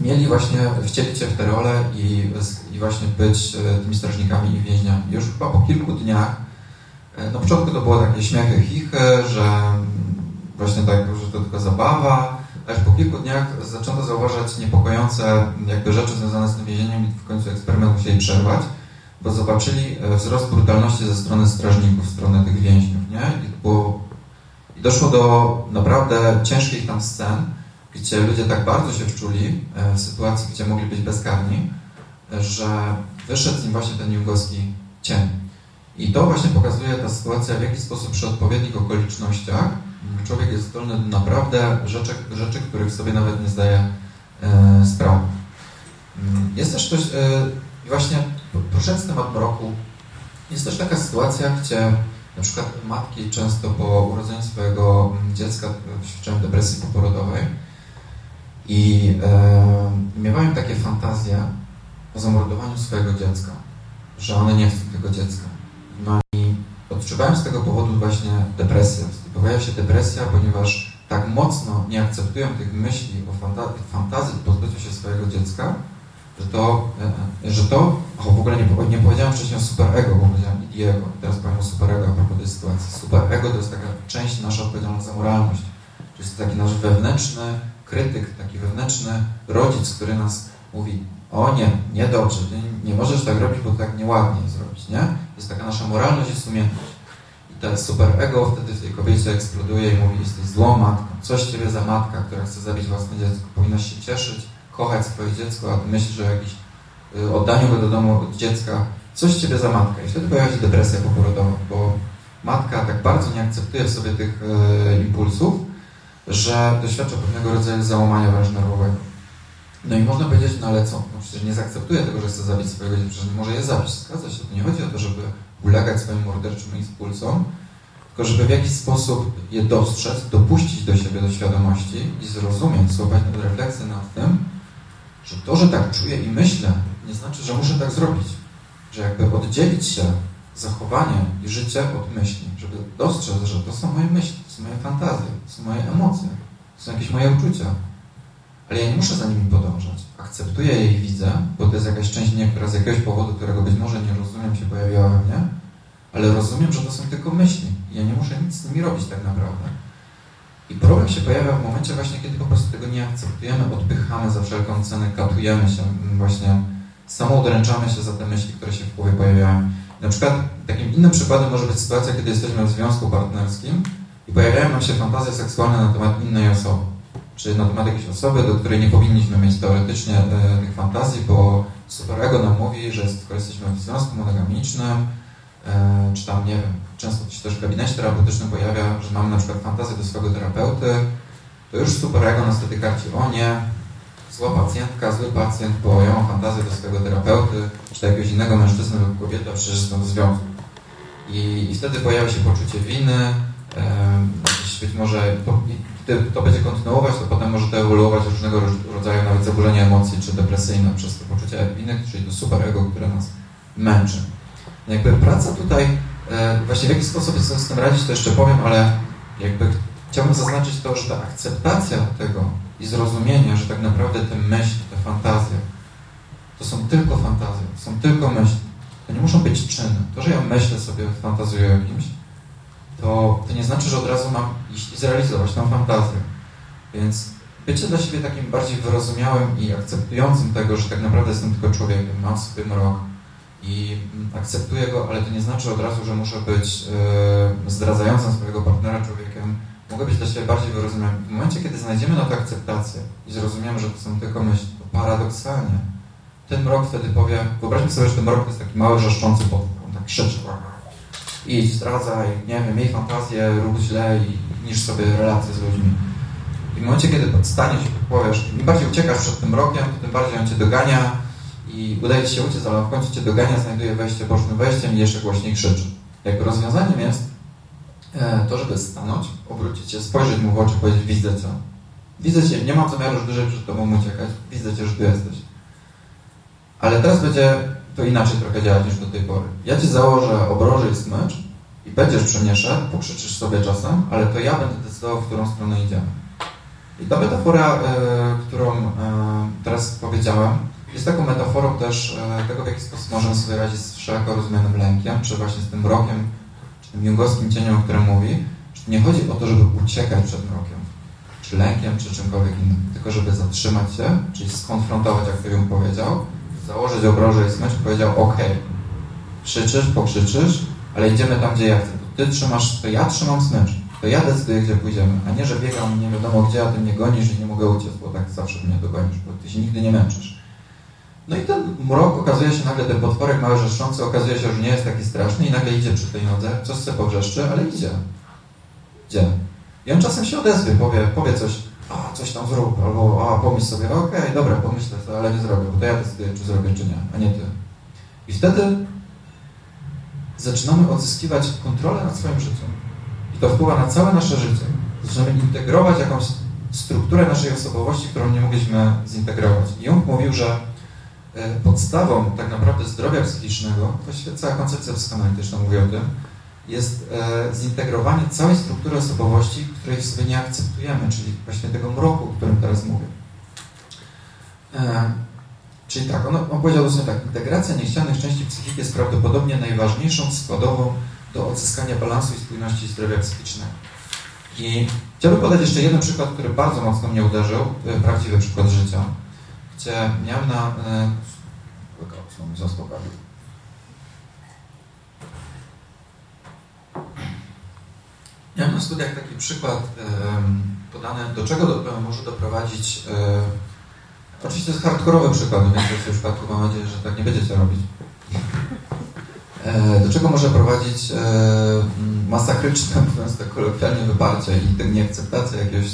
Mieli właśnie wcielić się w te role i, i właśnie być e, tymi strażnikami i więźniami. Już chyba po kilku dniach E, na początku to było takie śmiechy, chichy, że właśnie tak, że to tylko zabawa, aż po kilku dniach zaczęto zauważać niepokojące jakby rzeczy związane z tym więzieniem i w końcu eksperyment musieli przerwać, bo zobaczyli e, wzrost brutalności ze strony strażników, ze strony tych więźniów, nie? I, było, i doszło do naprawdę ciężkich tam scen, gdzie ludzie tak bardzo się wczuli e, w sytuacji, gdzie mogli być bezkarni, że wyszedł z nim właśnie ten jungowski cień. I to właśnie pokazuje ta sytuacja, w jaki sposób przy odpowiednich okolicznościach człowiek jest zdolny do naprawdę rzeczy, rzeczy których sobie nawet nie zdaje e, sprawy. Mm, jest też coś, e, właśnie poruszając temat mroku, jest też taka sytuacja, gdzie na przykład matki często po urodzeniu swojego dziecka doświadczają depresji poporodowej i e, miewają takie fantazje o zamordowaniu swojego dziecka, że one nie chcą tego dziecka no i odczuwałem z tego powodu właśnie depresję. Pojawia się depresja, ponieważ tak mocno nie akceptują tych myśli o fanta fantazji pozbyciu się swojego dziecka, że to, e, że to o, w ogóle nie, nie powiedziałem wcześniej o superego, bo powiedziałem ego. Teraz powiem o superego a propos tej sytuacji. Superego to jest taka część nasza odpowiedzialna za moralność. To jest taki nasz wewnętrzny krytyk, taki wewnętrzny rodzic, który nas mówi, o nie, niedobrze, nie, nie możesz tak robić, bo tak nieładnie zrobić, nie? jest taka nasza moralność i sumienność. I to super ego wtedy w tej kobiecie eksploduje i mówi, jesteś złą matką, coś ciebie za matka, która chce zabić własne dziecko, powinnaś się cieszyć, kochać swoje dziecko, a myślisz o jakimś y, oddaniu go do domu od dziecka, coś ciebie za matkę. I wtedy pojawia się depresja poporodowa, bo matka tak bardzo nie akceptuje w sobie tych y, impulsów, że doświadcza pewnego rodzaju załamania wręcz nerwowego. No i można powiedzieć, no ale co? No przecież nie zaakceptuje tego, że chce zabić swojego dziecka, przecież nie może je zabić. Zgadza się, to nie chodzi o to, żeby ulegać swoim morderczym impulsom, tylko żeby w jakiś sposób je dostrzec, dopuścić do siebie, do świadomości i zrozumieć, złapać refleksję nad tym, że to, że tak czuję i myślę, nie znaczy, że muszę tak zrobić. Że jakby oddzielić się zachowanie i życie od myśli, żeby dostrzec, że to są moje myśli, to są moje fantazje, to są moje emocje, to są jakieś moje uczucia, ale ja nie muszę za nimi podążać. Akceptuję je i widzę, bo to jest jakaś część mnie, która z jakiegoś powodu, którego być może nie rozumiem, się pojawiła we mnie, ale rozumiem, że to są tylko myśli. Ja nie muszę nic z nimi robić tak naprawdę. I problem się pojawia w momencie właśnie, kiedy po prostu tego nie akceptujemy, odpychamy za wszelką cenę, katujemy się, właśnie samoudręczamy się za te myśli, które się w głowie pojawiają. Na przykład takim innym przykładem może być sytuacja, kiedy jesteśmy w związku partnerskim i pojawiają nam się fantazje seksualne na temat innej osoby, czy na temat jakiejś osoby, do której nie powinniśmy mieć teoretycznie e, tych fantazji, bo superego nam mówi, że skoro jesteśmy w związku monogamicznym, czy tam, nie wiem, często się też w gabinecie terapeutycznym pojawia, że mamy na przykład fantazję do swojego terapeuty, to już superego nas wtedy karci, o nie, zła pacjentka, zły pacjent, bo ja mam fantazję do swojego terapeuty, czy do jakiegoś innego mężczyzny lub kobiety, a przecież jestem w związku. I, I wtedy pojawia się poczucie winy, jakieś być może, to, gdy to będzie kontynuować, to potem może to ewoluować różnego rodzaju nawet zaburzenia emocji, czy depresyjne przez to poczucie winy, czyli to superego, które nas męczy. Jakby praca tutaj, e, właśnie w jaki sposób sobie z tym radzić, to jeszcze powiem, ale jakby chciałbym zaznaczyć to, że ta akceptacja tego i zrozumienie, że tak naprawdę te myśli, te fantazje, to są tylko fantazje, są tylko myśli. To nie muszą być czyny. To, że ja myślę sobie, fantazjuję o kimś, to, to nie znaczy, że od razu mam iść i zrealizować tę fantazję. Więc bycie dla siebie takim bardziej wyrozumiałym i akceptującym tego, że tak naprawdę jestem tylko człowiekiem, mam sobie mrok i akceptuję go, ale to nie znaczy od razu, że muszę być yy, zdradzającym swojego partnera człowiekiem, mogę być dla siebie bardziej wyrozumiały. W momencie, kiedy znajdziemy na to akceptację i zrozumiemy, że to są tylko myśli, to paradoksalnie ten mrok wtedy powie, wyobraźmy sobie, że ten mrok to jest taki mały, wrzeszczący potwór, on tak krzyczy, idź, zdradzaj, nie wiem, miej fantazję, rób źle i niż sobie relacje z ludźmi. I w momencie, kiedy staniesz i powiesz, im bardziej uciekasz przed tym mrokiem, to tym bardziej on cię dogania i udaje ci się uciec, ale w końcu cię dogania, znajduje wejście bocznym wejściem i jeszcze głośniej krzyczy. Jakby rozwiązaniem jest E, to, żeby stanąć, obrócić się, spojrzeć mu w oczy, powiedzieć, widzę cię. Widzę cię, nie mam zamiaru już dłużej przed tobą uciekać, widzę cię, że tu jesteś. Ale teraz będzie to inaczej trochę działać niż do tej pory. Ja ci założę obroże i smycz i będziesz przy pokrzyczysz sobie czasem, ale to ja będę decydował, w którą stronę idziemy. I ta metafora, e, którą e, teraz powiedziałem, jest taką metaforą też e, tego, w jaki sposób możemy sobie radzić z wszelako rozumianym lękiem, czy właśnie z tym mrokiem, tym jungowskim cieniem, o którym mówi, że nie chodzi o to, żeby uciekać przed mrokiem, czy lękiem, czy czymkolwiek innym, tylko żeby zatrzymać się, czyli skonfrontować, jak to Jung powiedział, założyć obroże i smycz powiedział, ok, krzyczysz, pokrzyczysz, ale idziemy tam, gdzie ja chcę. To ty trzymasz, to ja trzymam smycz, to ja decyduję, gdzie pójdziemy, a nie, że biegam nie wiadomo gdzie, a ty mnie gonisz i nie mogę uciec, bo tak zawsze mnie dogonisz, bo ty się nigdy nie męczysz. No i ten mrok okazuje się nagle, ten potworek mały wrzeszczący okazuje się, że nie jest taki straszny i nagle idzie przy tej nodze, coś sobie powrzeszczy, ale idzie. Idzie. I on czasem się odezwie, powie, powie coś, a coś tam zrób, albo pomyśl sobie, okej, okay, dobra, pomyślę to, ale nie zrobię, bo to ja decyduję, czy zrobię, czy nie, a nie ty. I wtedy zaczynamy odzyskiwać kontrolę nad swoim życiem. I to wpływa na całe nasze życie. Zaczynamy integrować jakąś strukturę naszej osobowości, którą nie mogliśmy zintegrować. I on mówił, że podstawą tak naprawdę zdrowia psychicznego, właściwie cała koncepcja psychoanalityczna mówi o tym, jest e, zintegrowanie całej struktury osobowości, której sobie nie akceptujemy, czyli właśnie tego mroku, o którym teraz mówię. E, czyli tak, on, on powiedział dosłownie tak, integracja niechcianych części psychiki jest prawdopodobnie najważniejszą składową do odzyskania balansu i spójności zdrowia psychicznego. I chciałbym podać jeszcze jeden przykład, który bardzo mocno mnie uderzył, prawdziwy przykład życia gdzie miałem na... E, mi został Miałem na studiach taki przykład podany, do czego do, może doprowadzić... E, oczywiście to jest hardkorowy przykład, więc w tym przypadku mam nadzieję, że tak nie będziecie robić. E, do czego może prowadzić masakryczne, mówiąc tak kolokwialnie, wyparcie i nieakceptacja jakiegoś,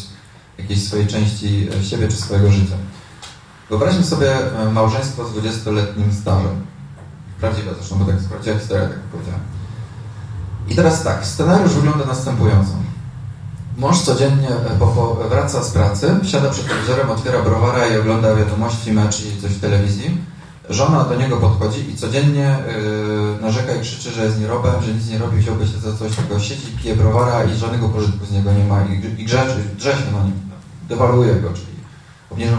jakiejś swojej części siebie czy swojego życia. Wyobraźmy sobie e, małżeństwo z 20-letnim stażem. Prawdziwe zresztą, bo tak jest prawdziwa historia, tak powiedziałem. I teraz tak, scenariusz wygląda następująco. Mąż codziennie e, wraca z pracy, siada przed telewizorem, otwiera browara i ogląda wiadomości, mecz i coś w telewizji. Żona do niego podchodzi i codziennie yy, narzeka i krzyczy, że jest nierobem, że nic nie robi, wziąłby się za coś, tylko siedzi, pije browara i żadnego pożytku z niego nie ma i, i grzeczy, drze się na nim, dewaluuje go, czyli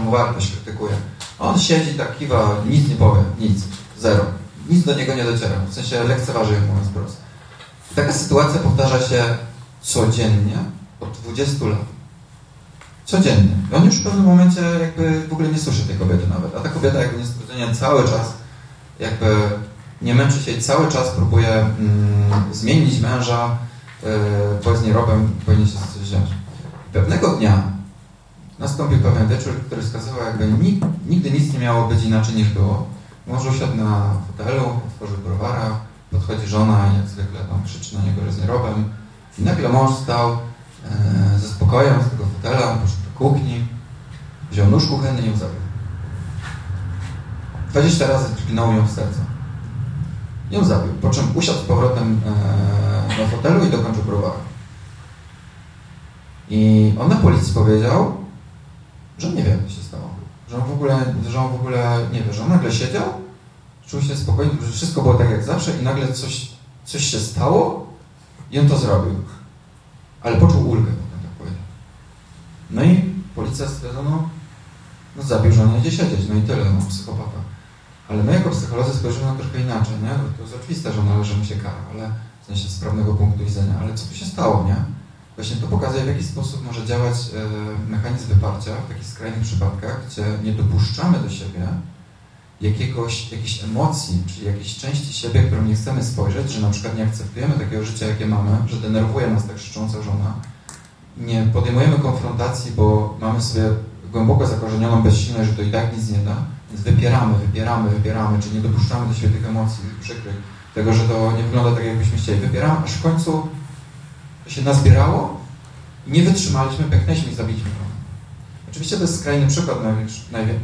mu wartość, krytykuje. A on siedzi, tak kiwa, nic nie powie, nic, zero. Nic do niego nie dociera, w sensie lekceważy ją mówiąc wprost. Taka sytuacja powtarza się codziennie od 20 lat. Codziennie. I on już w pewnym momencie jakby w ogóle nie słyszy tej kobiety nawet. A ta kobieta jakby niestrudzenie cały czas jakby nie męczy się i cały czas próbuje mm, zmienić męża, yy, bo jest nierobem, powinien się coś wziąć. Pewnego dnia nastąpił pewien wieczór, który wskazywał jakby nig, nigdy nic nie miało być inaczej niż było. Mąż usiadł na fotelu, otworzył browara, podchodzi żona i jak zwykle tam krzyczy na niego, że jest nierobem. I nagle mąż stał e, ze spokojem z tego fotela, poszedł do kuchni, wziął nóż kuchenny i ją zabił. 20 razy dźgnął ją w serce. Ją zabił, po czym usiadł z powrotem e, na fotelu i dokończył browara. I on na policji powiedział, że nie wie, co się stało. Że on w ogóle, że on w ogóle nie wie, że on nagle siedział, czuł się spokojnie, że wszystko było tak jak zawsze i nagle coś, coś się stało i on to zrobił. Ale poczuł ulgę, tak powiedział. No i policja stwierdzono, no zabił, że on jedzie siedzieć, no i tyle, no psychopata. Ale my jako psycholodzy spojrzymy na troszkę inaczej, nie? To jest oczywiste, że należy mu się kara, ale w sensie z prawnego punktu widzenia, ale co tu się stało, nie? Właśnie to pokazuje, w jaki sposób może działać e, mechanizm wyparcia w takich skrajnych przypadkach, gdzie nie dopuszczamy do siebie jakiegoś, jakiejś emocji, czyli jakiejś części siebie, którą nie chcemy spojrzeć, że na przykład nie akceptujemy takiego życia, jakie mamy, że denerwuje nas tak krzycząca żona, nie podejmujemy konfrontacji, bo mamy sobie głęboko zakorzenioną bezsilność, że to i tak nic nie da, więc wypieramy, wypieramy, wypieramy, czyli nie dopuszczamy do siebie tych emocji przykrych, tego, że to nie wygląda tak, jakbyśmy chcieli. Wypieramy, aż w końcu się nazbierało i nie wytrzymaliśmy, pęknęliśmy i zabiliśmy go. Oczywiście to jest skrajny przykład.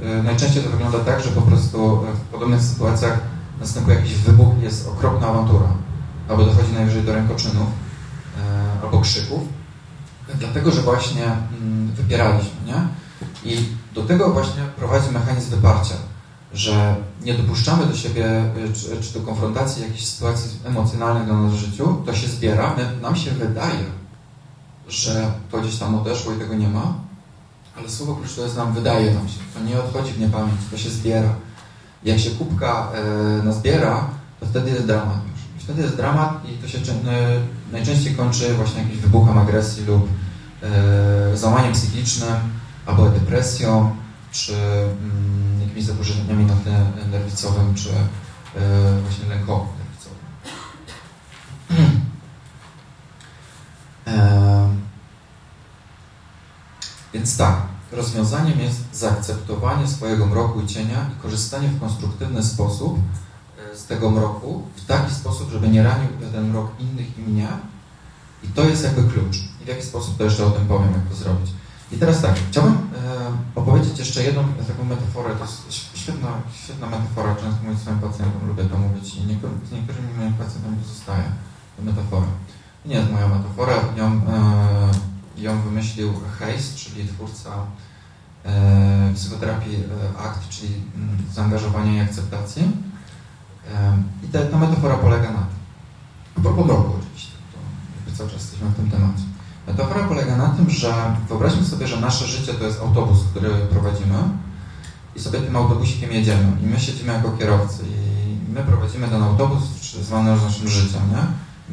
E, najczęściej to wygląda tak, że po prostu w podobnych sytuacjach następuje jakiś wybuch jest okropna awantura. Albo dochodzi najwyżej do rękoczynów, e, albo krzyków. Dlatego, że właśnie mm, wypieraliśmy, nie? I do tego właśnie prowadzi mechanizm wyparcia, że nie dopuszczamy do siebie, e, czy, czy do konfrontacji jakichś sytuacji emocjonalnych dla nas w życiu, to się zbiera, my, nam się wydaje, że to gdzieś tam odeszło i tego nie ma, ale słowo klucz to jest nam, wydaje nam się, to nie odchodzi w niepamięć, to się zbiera. Jak się kubka e, nazbiera, to wtedy jest dramat już. Wtedy jest dramat i to się e, najczęściej kończy właśnie jakimś wybuchem agresji lub e, załamaniem psychicznym, albo depresją, czy mm, jakimiś zaburzeniami na tle nerwicowym, czy e, właśnie lękowym nerwicowym. więc tak, rozwiązaniem jest zaakceptowanie swojego mroku i cienia i korzystanie w konstruktywny sposób e, z tego mroku, w taki sposób, żeby nie ranił ten mrok innych i mnie. I to jest jakby klucz. I w jaki sposób to jeszcze o tym powiem, jak to zrobić. I teraz tak, chciałbym e, opowiedzieć jeszcze jedną taką metaforę. To jest świetna, świetna metafora, często mówię swoim pacjentom, lubię to mówić i niektóry, z niektórymi moimi pacjentami zostaje, ta metafora. Nie jest moja metafora, ją, e, ją wymyślił Hayes, czyli twórca e, psychoterapii e, ACT, czyli m, mm, zaangażowania i akceptacji. E, I ta, ta metafora polega na tym. A propos roku oczywiście, to cały czas jesteśmy w tym temacie. Metafora polega na tym, że wyobraźmy sobie, że nasze życie to jest autobus, który prowadzimy i sobie tym autobusikiem jedziemy i my siedzimy jako kierowcy i my prowadzimy ten autobus zwany naszym życiem, nie?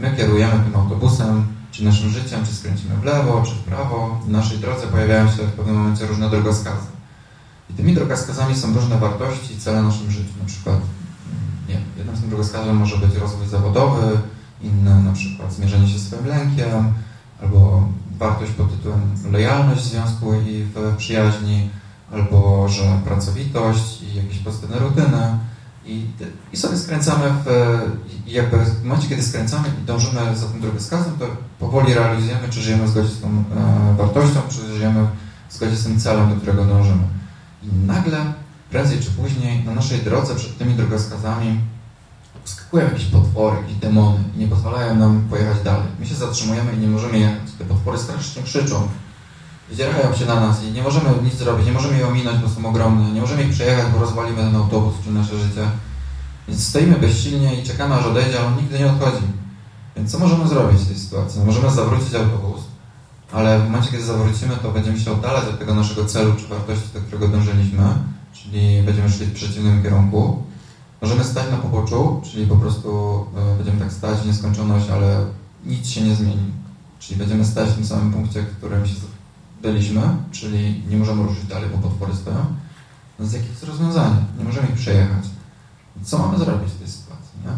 My kierujemy tym autobusem, czy naszym życiem, czy skręcimy w lewo, czy w prawo. W naszej drodze pojawiają się w pewnym momencie różne drogowskazy. I tymi drogowskazami są różne wartości i cele naszym życiu. Na przykład, nie, jednym z drogowskazów może być rozwój zawodowy, inny na przykład zmierzenie się z swoim lękiem, albo wartość pod tytułem lojalność w związku i w przyjaźni, albo że pracowitość i jakieś pozytywne rutyny. I, I sobie skręcamy w, jakby w momencie, kiedy skręcamy i dążymy za tym drogowskazem, to powoli realizujemy, czy żyjemy w zgodzie z tą e, wartością, czy żyjemy w zgodzie z tym celem, do którego dążymy. I nagle, prędzej czy później, na naszej drodze przed tymi drogowskazami wskakują jakieś potwory, jakieś demony i nie pozwalają nam pojechać dalej. My się zatrzymujemy i nie możemy jechać. Te potwory strasznie krzyczą, wydzierają się na nas i nie możemy nic zrobić, nie możemy je ominąć, bo są ogromne, nie możemy ich przejechać, bo rozwalimy ten autobus czy nasze życie. Więc stoimy bezsilnie i czekamy, aż odejdzie, ale on nigdy nie odchodzi. Więc co możemy zrobić w tej sytuacji? No możemy zawrócić autobus, ale w momencie, kiedy zawrócimy, to będziemy się oddalać od tego naszego celu czy wartości, do którego dążyliśmy, czyli będziemy szli w przeciwnym kierunku. Możemy stać na poboczu, czyli po prostu e, będziemy tak stać w nieskończoność, ale nic się nie zmieni. Czyli będziemy stać w tym samym punkcie, w którym się byliśmy, czyli nie możemy ruszyć dalej, bo potwory stoją. No z jakich jest rozwiązanie? Nie możemy ich przejechać. Co mamy zrobić w tej sytuacji, nie?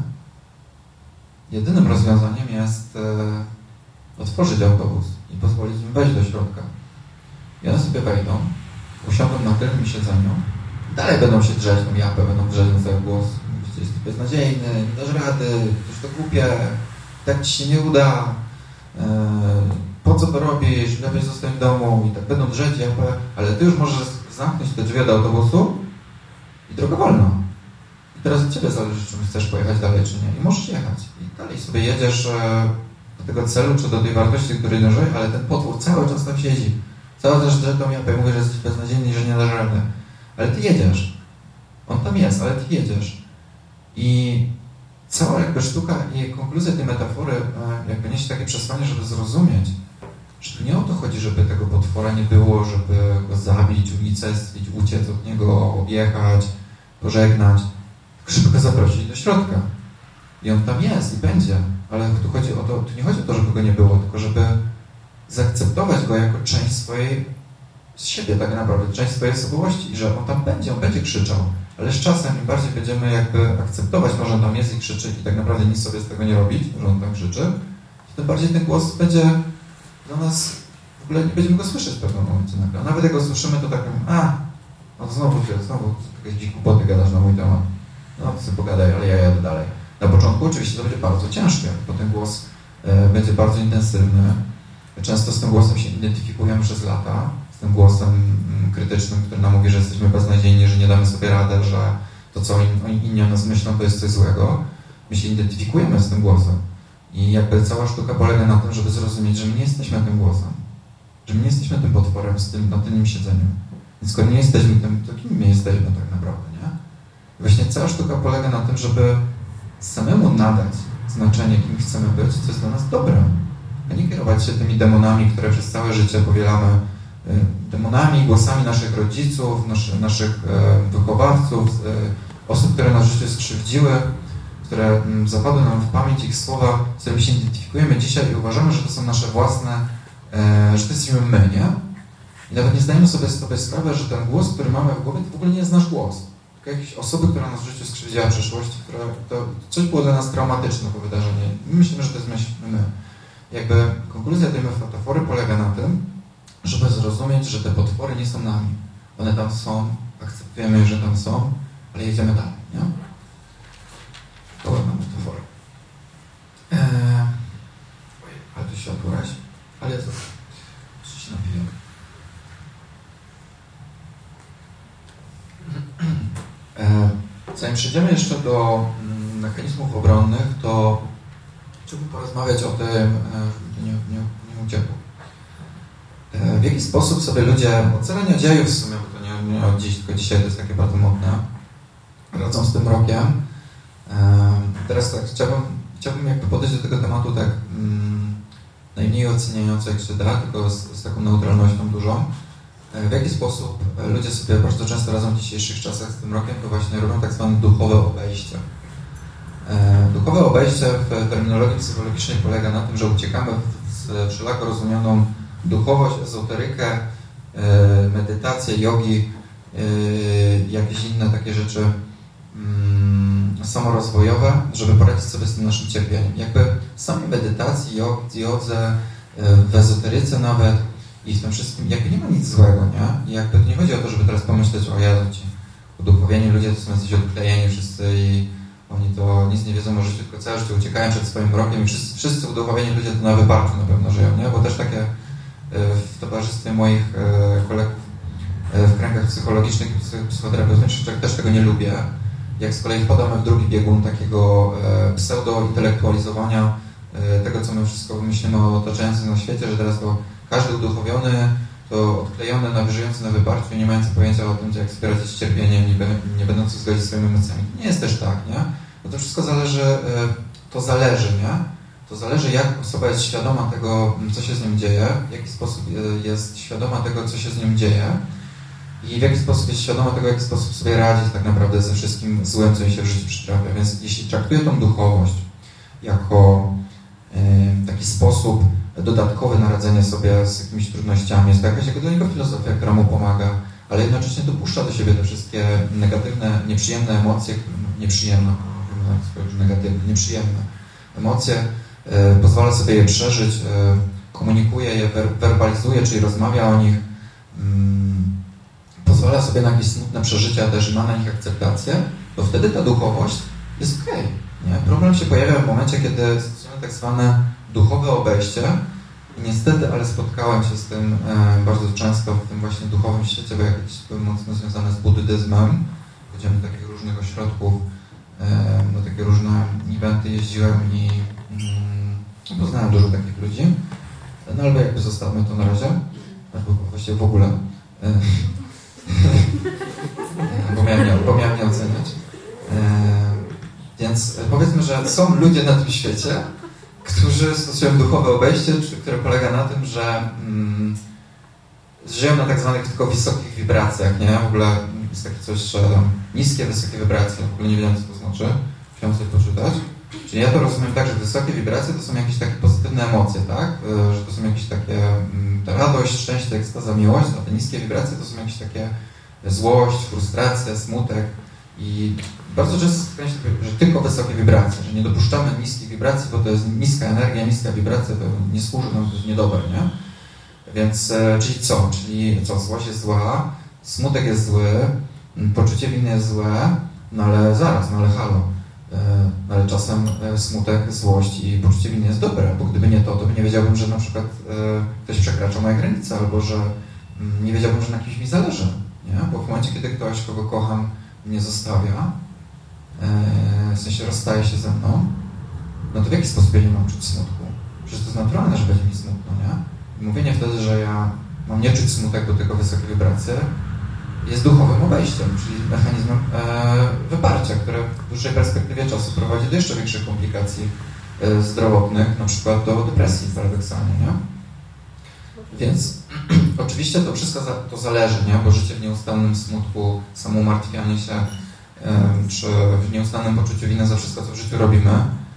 Jedynym rozwiązaniem jest e, otworzyć autobus i pozwolić im wejść do środka. I one sobie wejdą, usiądą na tylnym siedzeniu, dalej będą się drzeć tą japę, będą drzeć na cały głos. Mówicie, jesteś beznadziejny, nie dasz rady, to to głupie, tak ci się nie uda, e, po co to robisz, lepiej zostań w domu i tak będą drzeć japę, ale ty już możesz zamknąć te drzwi do autobusu i droga wolna. I teraz od ciebie zależy, czy chcesz pojechać dalej, czy nie. I możesz jechać. I dalej sobie jedziesz e, do tego celu, czy do tej wartości, której dążysz, ale ten potwór cały czas tam siedzi. Cały czas drze tą japę i mówi, że jesteś beznadziejny że nie dasz rady. Ale ty jedziesz. On tam jest, ale ty jedziesz. I cała jakby sztuka i konkluzja tej metafory e, jakby niesie takie przesłanie, żeby zrozumieć, że tu nie o to chodzi, żeby tego potwora nie było, żeby go zabić, unicestwić, uciec od niego, objechać, pożegnać, żeby go zaprosić do środka. I on tam jest i będzie, ale tu chodzi o to, tu nie chodzi o to, żeby go nie było, tylko żeby zaakceptować go jako część swojej z siebie tak naprawdę, część swojej osobowości i że on tam będzie, on będzie krzyczał, ale z czasem im bardziej będziemy jakby akceptować to, że on tam jest i krzyczy i tak naprawdę nic sobie z tego nie robić, że on tam krzyczy, tym bardziej ten głos będzie dla nas, w ogóle nie będziemy go słyszeć w pewnym momencie nagle. Nawet jak go słyszymy, to tak, a, no znowu się, znowu jakieś głupoty gadasz na mój temat. No, sobie pogadaj, ale ja jadę dalej. Na początku oczywiście to będzie bardzo ciężkie, bo ten głos e, będzie bardzo intensywny. Często z tym głosem się identyfikujemy przez lata, tym głosem mm, krytycznym, który nam mówi, że jesteśmy beznadziejni, że nie damy sobie rady, że to, co inni o nas myślą, to jest coś złego. My się identyfikujemy z tym głosem. I jakby cała sztuka polega na tym, żeby zrozumieć, że my nie jesteśmy tym głosem. Że my nie jesteśmy tym potworem z tym, na tylnym siedzeniu. Więc skoro nie jesteśmy tym, to kim my jesteśmy tak naprawdę, nie? Właśnie cała sztuka polega na tym, żeby samemu nadać znaczenie, kim chcemy być, co jest dla nas dobre. A nie kierować się tymi demonami, które przez całe życie powielamy demonami, głosami naszych rodziców, naszy, naszych e, wychowawców, e, osób, które nas w życiu skrzywdziły, które mm, zapadły nam w pamięć, ich słowa, z którymi się identyfikujemy dzisiaj i uważamy, że to są nasze własne, e, że to jesteśmy my, nie? I nawet nie zdajemy sobie z tego sprawy, że ten głos, który mamy w głowie, to w ogóle nie jest nasz głos. Tylko jakieś osoby, która nas w życiu skrzywdziła w przeszłości, która to coś było dla nas traumatyczne to wydarzenie. My myślimy, że to jest my. Jakby konkluzja tej metafory polega na tym, żeby zrozumieć, że te potwory nie są nami. One tam są, akceptujemy, że tam są, ale jedziemy dalej, nie? pełna metafora. Eee, ale to światło razi. Ale to co się napiję. Eee, zanim przejdziemy jeszcze do mm, mechanizmów obronnych, to chciałbym porozmawiać o tym, e, nie, nie, nie uciekło. W jaki sposób sobie ludzie, ocalenie dziejów w sumie, bo to nie, nie od dziś, tylko dzisiaj to jest takie bardzo modne, radzą z tym rokiem. Teraz tak, chciałbym, chciałbym jakby podejść do tego tematu tak mm, najmniej oceniająco jak się da, tylko z, z, taką neutralnością dużą. E, w jaki sposób ludzie sobie bardzo często razem w dzisiejszych czasach z tym rokiem to właśnie robią tak zwane duchowe obejście. Duchowe obejście w terminologii psychologicznej polega na tym, że uciekamy w wszelako rozumianą duchowość, ezoterykę, medytację, jogi, jakieś inne takie rzeczy mm, samorozwojowe, żeby poradzić sobie z tym naszym cierpieniem. Jakby w samej medytacji, jodze, e, w ezoteryce nawet i w tym wszystkim, jakby nie ma nic złego, nie? Jakby nie chodzi o to, żeby teraz pomyśleć o Jezu, ci uduchowieni ludzie to są jacyś odklejeni wszyscy i oni to nic nie wiedzą o życiu, tylko całe życie uciekają przed swoim rokiem i wszyscy, wszyscy uduchowieni ludzie to na wyparciu na pewno żyją, nie? Bo też takie e, w towarzystwie moich e, kolegów w kręgach psychologicznych i psychoterapeutycznych też tego nie lubię, jak z kolei wpadamy w drugi biegun takiego e, pseudo-intelektualizowania e, tego, co my wszystko myślimy o otaczającym na świecie, że teraz to każdy uduchowiony, to odklejony, nawyżujący na wyparciu, nie mający pojęcia o tym, jak wspierać się z cierpieniem, nie, nie będący zgodzić swoimi emocjami. Nie jest też tak, nie? Bo to wszystko zależy, e, to zależy, nie? To zależy jak osoba jest świadoma tego, co się z nią dzieje, w jaki sposób e, jest świadoma tego, co się z nią dzieje i w jaki sposób jest świadoma tego, w jaki sposób sobie radzić tak naprawdę ze wszystkim złym, co jej się w życiu przytrafia. Więc jeśli traktuje tą duchowość jako taki sposób dodatkowy na radzenie sobie z jakimiś trudnościami, jest to jakaś jako dla niego filozofia, która mu pomaga, ale jednocześnie dopuszcza do siebie te wszystkie negatywne, nieprzyjemne emocje, nieprzyjemne, negatywne, nieprzyjemne emocje, e, pozwala sobie je przeżyć, e, komunikuje je, werbalizuje, czyli rozmawia o nich, mm, pozwala sobie na jakieś smutne przeżycia też ma na nich akceptację, to wtedy ta duchowość jest okej. Okay, Problem się pojawia w momencie, kiedy stosujemy tak zwane duchowe obejście, niestety, ale spotkałem się z tym e, bardzo często w tym właśnie duchowym świecie, bo jakieś były mocno związane z buddyzmem. Chodziłem do takich różnych ośrodków, do takie różne eventy jeździłem i mm, poznałem dużo takich ludzi. No albo jakby zostawmy to na razie, albo właściwie w ogóle. E, bo, miałem bo miałem nie oceniać. E, więc powiedzmy, że są ludzie na tym świecie, którzy stosują duchowe obejście, które polega na tym, że mm, żyją na tak zwanych tylko wysokich wibracjach, nie? W ogóle jest takie coś, że niskie, wysokie wibracje, w ogóle nie wiedziałem, co to znaczy. Chciałem sobie poczytać. Czyli ja to rozumiem tak, że wysokie wibracje to są jakieś takie pozytywne emocje, tak? E, że to są jakieś takie mm, radość, szczęście, ekstaza, miłość, a te niskie wibracje to są jakieś takie złość, frustracja, smutek i bardzo często spotykam się, że tylko wysokie wibracje, że nie dopuszczamy niskich wibracji, bo to jest niska energia, niska wibracja, to nie służy nam, to jest niedobre, nie? Więc, e, czyli co? Czyli co? Złość jest zła, smutek jest zły, poczucie winy jest złe, no ale zaraz, no ale halo. E, ale czasem e, smutek, złość i poczucie winy jest dobre, bo gdyby nie to, to by nie wiedziałbym, że na przykład ktoś przekracza moje granice, albo że mm, nie wiedziałbym, że na kimś mi zależy, nie? Bo w momencie, kiedy ktoś, kogo kocham, mnie zostawia, E, w sensie rozstaje się ze mną, no to w jaki sposób ja nie mam czuć smutku? Przecież to jest naturalne, że będzie mi smutno, nie? I mówienie wtedy, że ja mam nie czuć smutek, bo tylko wysokie wibracje, jest duchowym obejściem, czyli mechanizmem e, wyparcia, które w dłuższej perspektywie czasu prowadzi do jeszcze większych komplikacji e, zdrowotnych, na przykład do depresji paradoksalnie, nie? Więc oczywiście to wszystko za, to zależy, nie? Bo życie w nieustannym smutku, samoumartwianie się, czy w nieustannym poczuciu winy za wszystko, co w życiu robimy,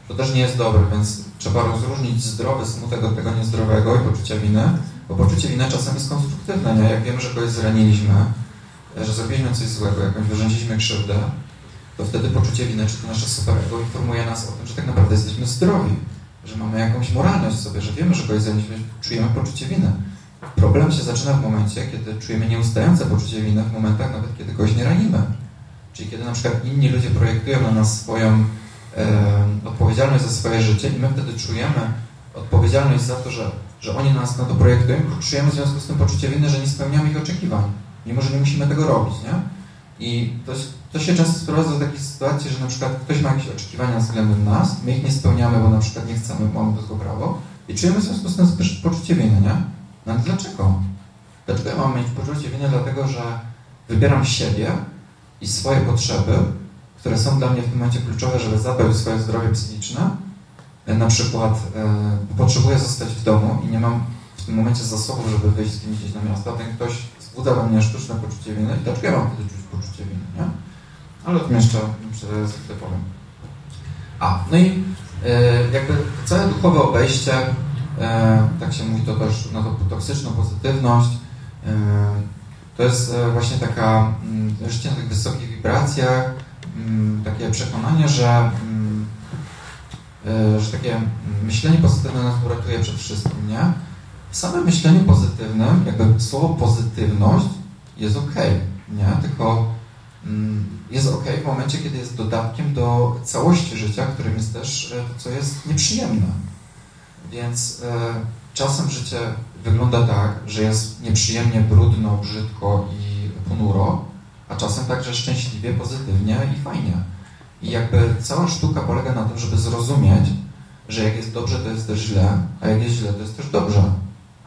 to też nie jest dobre, więc trzeba rozróżnić zdrowy smutek od tego niezdrowego i poczucia winy, bo poczucie winy czasem jest konstruktywne, nie? Jak wiemy, że kogoś zraniliśmy, że zrobiliśmy coś złego, jakąś wyrządziliśmy krzywdę, to wtedy poczucie winy, czy to nasze superego informuje nas o tym, że tak naprawdę jesteśmy zdrowi, że mamy jakąś moralność w sobie, że wiemy, że kogoś zraniliśmy, czujemy poczucie winy. Problem się zaczyna w momencie, kiedy czujemy nieustające poczucie winy, w momentach nawet, kiedy kogoś nie ranimy. Czyli kiedy na przykład inni ludzie projektują na nas swoją e, odpowiedzialność za swoje życie i my wtedy czujemy odpowiedzialność za to, że, że oni nas na to projektują, czujemy w związku z tym poczucie winy, że nie spełniamy ich oczekiwań, mimo że nie musimy tego robić, nie? I to, to się często sprowadza do takiej sytuacji, że na przykład ktoś ma jakieś oczekiwania względem nas, my ich nie spełniamy, bo na przykład nie chcemy, mamy do tego prawo i czujemy w związku z tym poczucie winy, nie? No ale dlaczego? Dlaczego ja mam mieć poczucie winy? Dlatego, że wybieram siebie, i swoje potrzeby, które są dla mnie w tym momencie kluczowe, żeby zadbać o swoje zdrowie psychiczne. E, na przykład e, potrzebuję zostać w domu i nie mam w tym momencie zasobów, żeby wyjść z kimś gdzieś na miasto, ten ktoś wzbudza we mnie sztuczne poczucie winy i dlaczego ja mam wtedy czuć poczucie winy, nie? Ale o tym jeszcze sobie powiem. A, no i e, jakby całe duchowe obejście, e, tak się mówi to też na to toksyczną pozytywność, e, to jest właśnie taka mm, życie na tych wysokich wibracjach, mm, takie przekonanie, że, mm, że takie myślenie pozytywne nas uratuje przed wszystkim, nie? W samym myśleniu pozytywnym, jakby słowo pozytywność jest ok, nie? Tylko jest ok w momencie, kiedy jest dodatkiem do całości życia, którym jest też e, to, co jest nieprzyjemne. Więc czasem życie wygląda tak, że jest nieprzyjemnie, brudno, brzydko i ponuro, a czasem także szczęśliwie, pozytywnie i fajnie. I jakby cała sztuka polega na tym, żeby zrozumieć, że jak jest dobrze, to jest też źle, a jak jest źle, to jest też dobrze.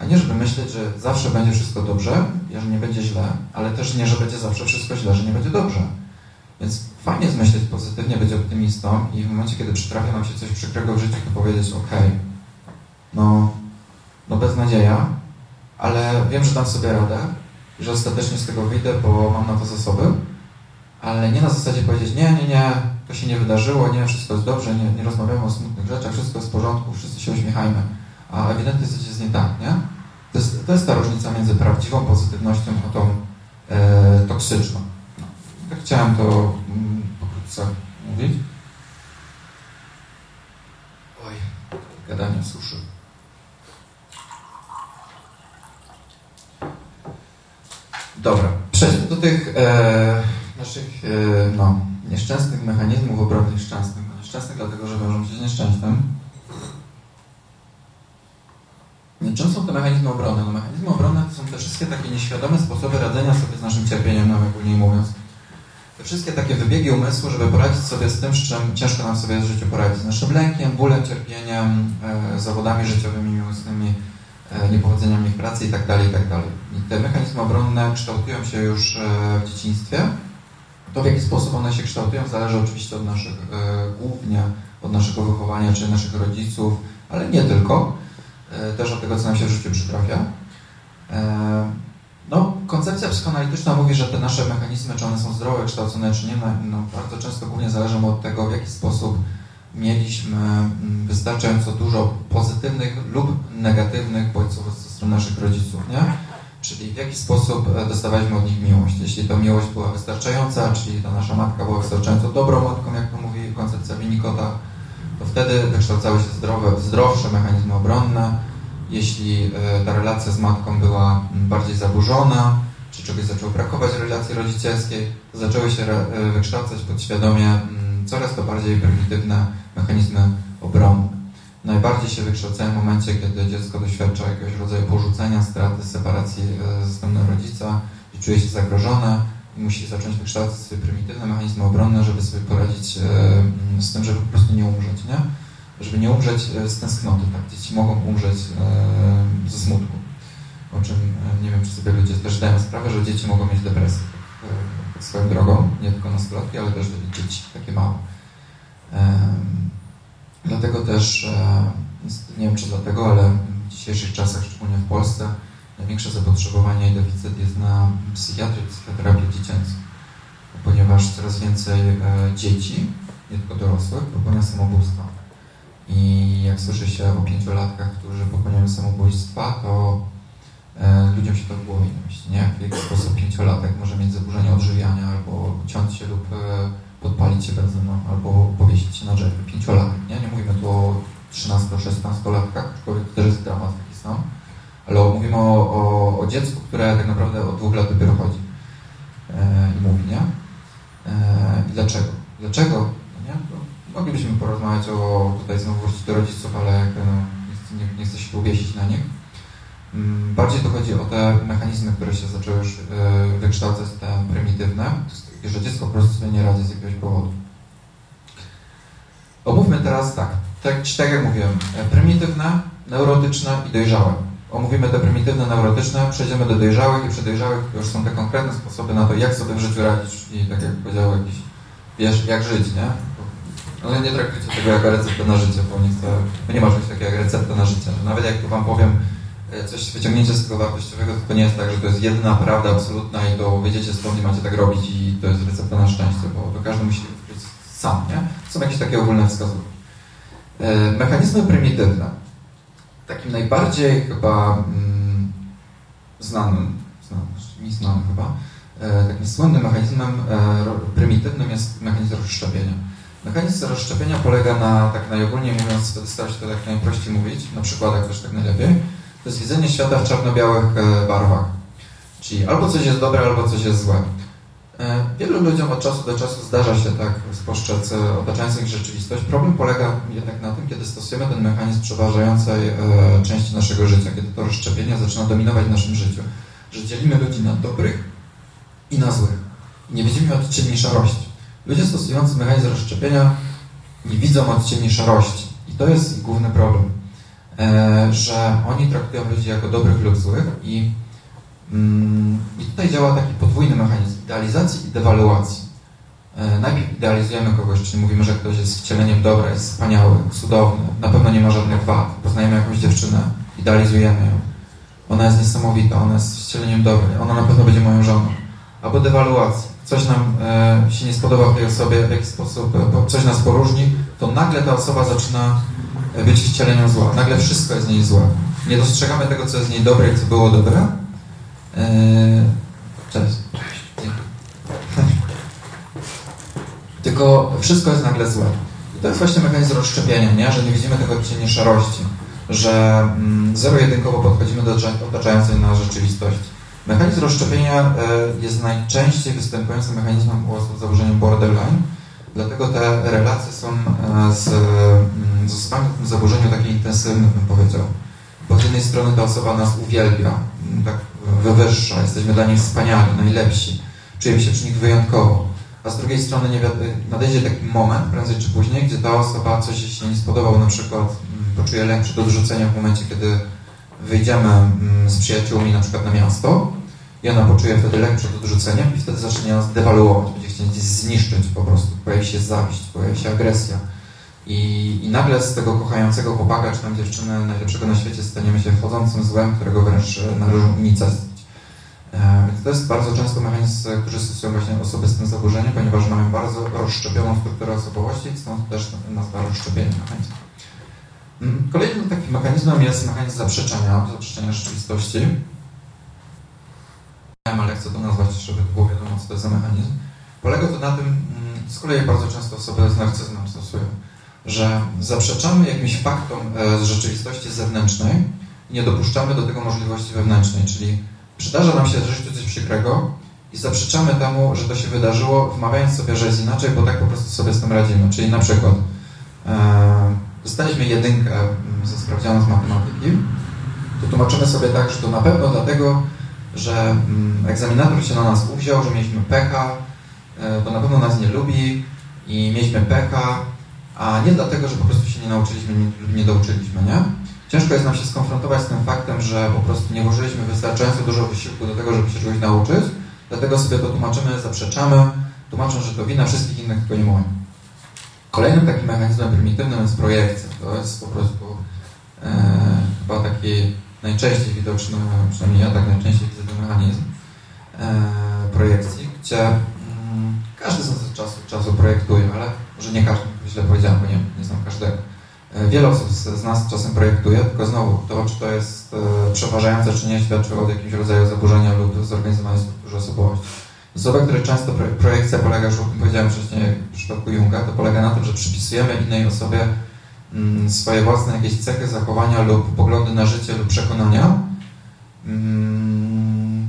A nie, żeby myśleć, że zawsze będzie wszystko dobrze, że nie będzie źle, ale też nie, że będzie zawsze wszystko źle, że nie będzie dobrze. Więc fajnie jest myśleć pozytywnie, być optymistą i w momencie, kiedy przytrafia nam się coś przykrego w życiu, to powiedzieć, ok, no, no beznadzieja, ale wiem, że dam sobie radę że ostatecznie z tego wyjdę, bo mam na to zasoby, ale nie na zasadzie powiedzieć, nie, nie, nie, to się nie wydarzyło, nie, wszystko jest dobrze, nie, nie rozmawiamy o smutnych rzeczach, wszystko jest w porządku, wszyscy się uśmiechajmy, a ewidentnie coś jest nie tak, nie? To jest, to jest ta różnica między prawdziwą pozytywnością a tą e, toksyczną. No, tak chciałem to mm, pokrótce mówić. Oj, gadanie suszy. Dobra, przejdźmy do tych e, naszych e, no, nieszczęsnych mechanizmów obrony nieszczęsnych. Nieszczęsnych dlatego, że wiążą się z nieszczęściem. Czym są te mechanizmy obrony? No, mechanizmy obrony to są te wszystkie takie nieświadome sposoby radzenia sobie z naszym cierpieniem, ogólnie mówiąc. Te wszystkie takie wybiegi umysłu, żeby poradzić sobie z tym, z czym ciężko nam sobie w życiu poradzić. Z naszym lękiem, bólem, cierpieniem, e, zawodami życiowymi, miłosnymi, e, niepowodzeniami w pracy itd., tak itd. Tak I te mechanizmy obronne kształtują się już e, w dzieciństwie. To, w jaki sposób one się kształtują, zależy oczywiście od naszych, e, głównie od naszego wychowania, czy naszych rodziców, ale nie tylko. E, też od tego, co nam się w życiu przytrafia. E, no, koncepcja psychoanalityczna mówi, że te nasze mechanizmy, czy one są zdrowe, kształcone, czy nie, no, no bardzo często głównie zależą od tego, w jaki sposób mieliśmy mm, wystarczająco dużo pozytywnych lub negatywnych bodźców ze strony naszych rodziców, nie? Czyli w jaki sposób e, dostawaliśmy od nich miłość. Jeśli ta miłość była wystarczająca, czyli ta nasza matka była wystarczająco dobrą matką, jak to mówi koncepcja Winnicota, to wtedy wykształcały się zdrowe, zdrowsze mechanizmy obronne. Jeśli e, ta relacja z matką była bardziej zaburzona, czy czegoś zaczęło brakować relacji rodzicielskiej, to zaczęły się e, wykształcać podświadomie coraz to bardziej prymitywne mechanizmy obronne. Najbardziej się wykształcają w momencie, kiedy dziecko doświadcza jakiegoś rodzaju porzucenia, straty, separacji e, ze strony rodzica i czuje się zagrożone musi zacząć wykształcać swoje prymitywne mechanizmy obronne, żeby sobie poradzić e, z tym, żeby po prostu nie umrzeć, nie? Żeby nie umrzeć e, z tęsknoty, tak? Dzieci mogą umrzeć e, ze smutku. O czym nie wiem, czy sobie ludzie też zdają sprawę, że dzieci mogą mieć depresję. Tak swoją drogą, nie tylko nastolatki, ale też dzieci takie małe. Dlatego też, nie wiem czy dlatego, ale w dzisiejszych czasach, szczególnie w Polsce, największe zapotrzebowanie i deficyt jest na psychiatrię, psychoterapię dziecięcą, ponieważ coraz więcej e, dzieci, nie tylko dorosłych, popełnia samobójstwa. I jak słyszy się o pięciolatkach, którzy popełniają samobójstwa, to e, ludziom się to w głowie nie myśli, nie? W jaki sposób pięciolatek może mieć zaburzenia odżywiania, albo ciąć się lub e, podpalić się benzyną, albo powiesić się na drzewie. Pięciolatek, nie? Nie mówimy tu o 13-16-latkach, aczkolwiek też jest dramat taki sam ale mówimy o, o, o, dziecku, które tak naprawdę od dwóch lat dopiero chodzi e, i mówi, nie? E, I dlaczego? Dlaczego? No nie? moglibyśmy porozmawiać o tutaj znowu do rodziców, ale no, nie, nie, nie chcę się uwiesić na nich. Mm, bardziej to chodzi o te mechanizmy, które się zaczęły już e, wykształcać, te prymitywne, że dziecko po prostu sobie nie radzi z jakiegoś powodu. Omówmy teraz tak, tak, tak jak mówiłem, e, prymitywne, neurotyczne i dojrzałe omówimy te prymitywne, neurotyczne, przejdziemy do dojrzałych i przy dojrzałych już są te konkretne sposoby na to, jak sobie w życiu radzić i tak jak powiedział jakiś, wiesz, jak żyć, nie? Ale nie traktujcie tego jako receptę na życie, bo nie, chcę, bo nie ma czegoś takiego jak recepta na życie. Nawet jak Wam powiem e, coś, wyciągnięcie z tego wartościowego, to, to nie jest tak, że to jest jedyna prawda absolutna i to wiedziecie skąd i macie tak robić i to jest recepta na szczęście, bo to każdy musi być sam, nie? Są jakieś takie ogólne wskazówki. E, mechanizmy prymitywne takim najbardziej chyba mm, znanym, znanym, znanym chyba, e, takim słynnym mechanizmem e, prymitywnym jest mechanizm rozszczepienia. Mechanizm rozszczepienia polega na, tak najogólniej mówiąc, staram się to tak najprościej mówić, na przykładach też tak najlepiej, to jest widzenie świata w czarno-białych e, barwach. Czyli albo coś jest dobre, albo coś jest złe. E, wielu ludziom od czasu do czasu zdarza się tak spostrzec e, otaczającą ich rzeczywistość. Problem polega jednak na tym, kiedy stosujemy ten mechanizm przeważającej e, części naszego życia, kiedy to rozszczepienie zaczyna dominować w naszym życiu, że dzielimy ludzi na dobrych i na złych. Nie widzimy odcieni szarości. Ludzie stosujący mechanizm rozszczepienia nie widzą odcieni szarości. I to jest główny problem, że oni traktują ludzi jako dobrych lub złych i I tutaj działa taki podwójny mechanizm idealizacji i dewaluacji. E, najpierw idealizujemy kogoś, czyli mówimy, że ktoś jest wcieleniem dobra, jest wspaniały, cudowny, na pewno nie ma żadnych wad. Poznajemy jakąś dziewczynę, idealizujemy ją. Ona jest niesamowita, ona jest wcieleniem dobra, ona na pewno będzie moją żoną. Albo dewaluacja. Coś nam e, się nie spodoba w tej osobie, w jakiś sposób, e, coś nas poróżni, to nagle ta osoba zaczyna być wcieleniem zła. Nagle wszystko jest z niej złe. Nie dostrzegamy tego, co jest z niej dobre i co było dobre. E, cześć. Tylko wszystko jest nagle złe. I to jest właśnie mechanizm rozszczepienia, nie? że nie widzimy tego odcienia szarości, że mm, zero-jedynkowo podchodzimy do otaczającej nas rzeczywistości. Mechanizm rozszczepienia e, jest najczęściej występującym mechanizmem u osób z zaburzeniem borderline, dlatego te relacje są e, z, mm, z osobami w tym zaburzeniu takie intensywne, bym powiedział. Bo z jednej strony ta osoba nas uwielbia, mm, tak wywyższa, jesteśmy dla niej wspaniali, najlepsi, czujemy się przy nich wyjątkowo a z drugiej strony nie nadejdzie taki moment, prędzej czy później, gdzie ta osoba coś się nie spodobał, na przykład mm, poczuje lęk przed odrzuceniem w momencie, kiedy wyjdziemy mm, z przyjaciółmi na przykład na miasto i ona poczuje wtedy lęk przed odrzuceniem i wtedy zacznie nas dewaluować, będzie chcieć zniszczyć po prostu, pojawi się zawiść, pojawi się agresja. I, I nagle z tego kochającego chłopaka czy tam dziewczyny najlepszego na świecie staniemy się wchodzącym złem, którego wręcz należy unicestwić. E, to jest bardzo często mechanizm, który stosują właśnie osoby z tym zaburzeniem, ponieważ mają bardzo rozszczepioną strukturę osobowości, stąd też nazwa rozszczepienie mechanizmu. Mm, kolejnym takim mechanizmem jest mechanizm zaprzeczenia, zaprzeczenia rzeczywistości. Ale chcę to nazwać, żeby było wiadomo, co to jest za mechanizm. Polega to na tym, mm, z kolei bardzo często osoby z narcyzmem stosują, że zaprzeczamy jakimś faktom e, z rzeczywistości zewnętrznej i nie dopuszczamy do tego możliwości wewnętrznej, czyli Przydarza nam się w życiu coś przykrego i zaprzeczamy temu, że to się wydarzyło, wmawiając sobie, że jest inaczej, bo tak po prostu sobie z tym radzimy. Czyli na przykład e, dostaliśmy jedynkę mm, ze sprawdzianą z matematyki, to tłumaczymy sobie tak, że to na pewno dlatego, że mm, egzaminator się na nas uwziął, że mieliśmy pecha, e, to na pewno nas nie lubi i mieliśmy pecha, a nie dlatego, że po prostu się nie nauczyliśmy lub nie douczyliśmy, nie? Ciężko jest nam się skonfrontować z tym faktem, że po prostu nie włożyliśmy wystarczająco dużo wysiłku do tego, żeby się czegoś nauczyć, dlatego sobie to tłumaczymy, zaprzeczamy, tłumacząc, że to wina wszystkich innych, tylko nie moja. Kolejnym takim mechanizmem prymitywnym jest projekcja. To jest po prostu e, chyba taki najczęściej widoczny, przynajmniej ja tak najczęściej widzę ten mechanizm e, projekcji, gdzie mm, każdy z czasu, czasu projektuje, ale może nie każdy, źle powiedziałem, bo nie, nie znam każdego E, wiele osób z nas czasem projektuje, tylko znowu to, czy to jest e, przeważające, czy nie, świadczy o jakimś rodzaju zaburzenia lub zorganizowanej strukturze osobowości. Osoby, które często projekcja polega, już o tym powiedziałem wcześniej w przypadku Junga, to polega na tym, że przypisujemy innej osobie mm, swoje własne jakieś cechy zachowania lub poglądy na życie lub przekonania. Mm,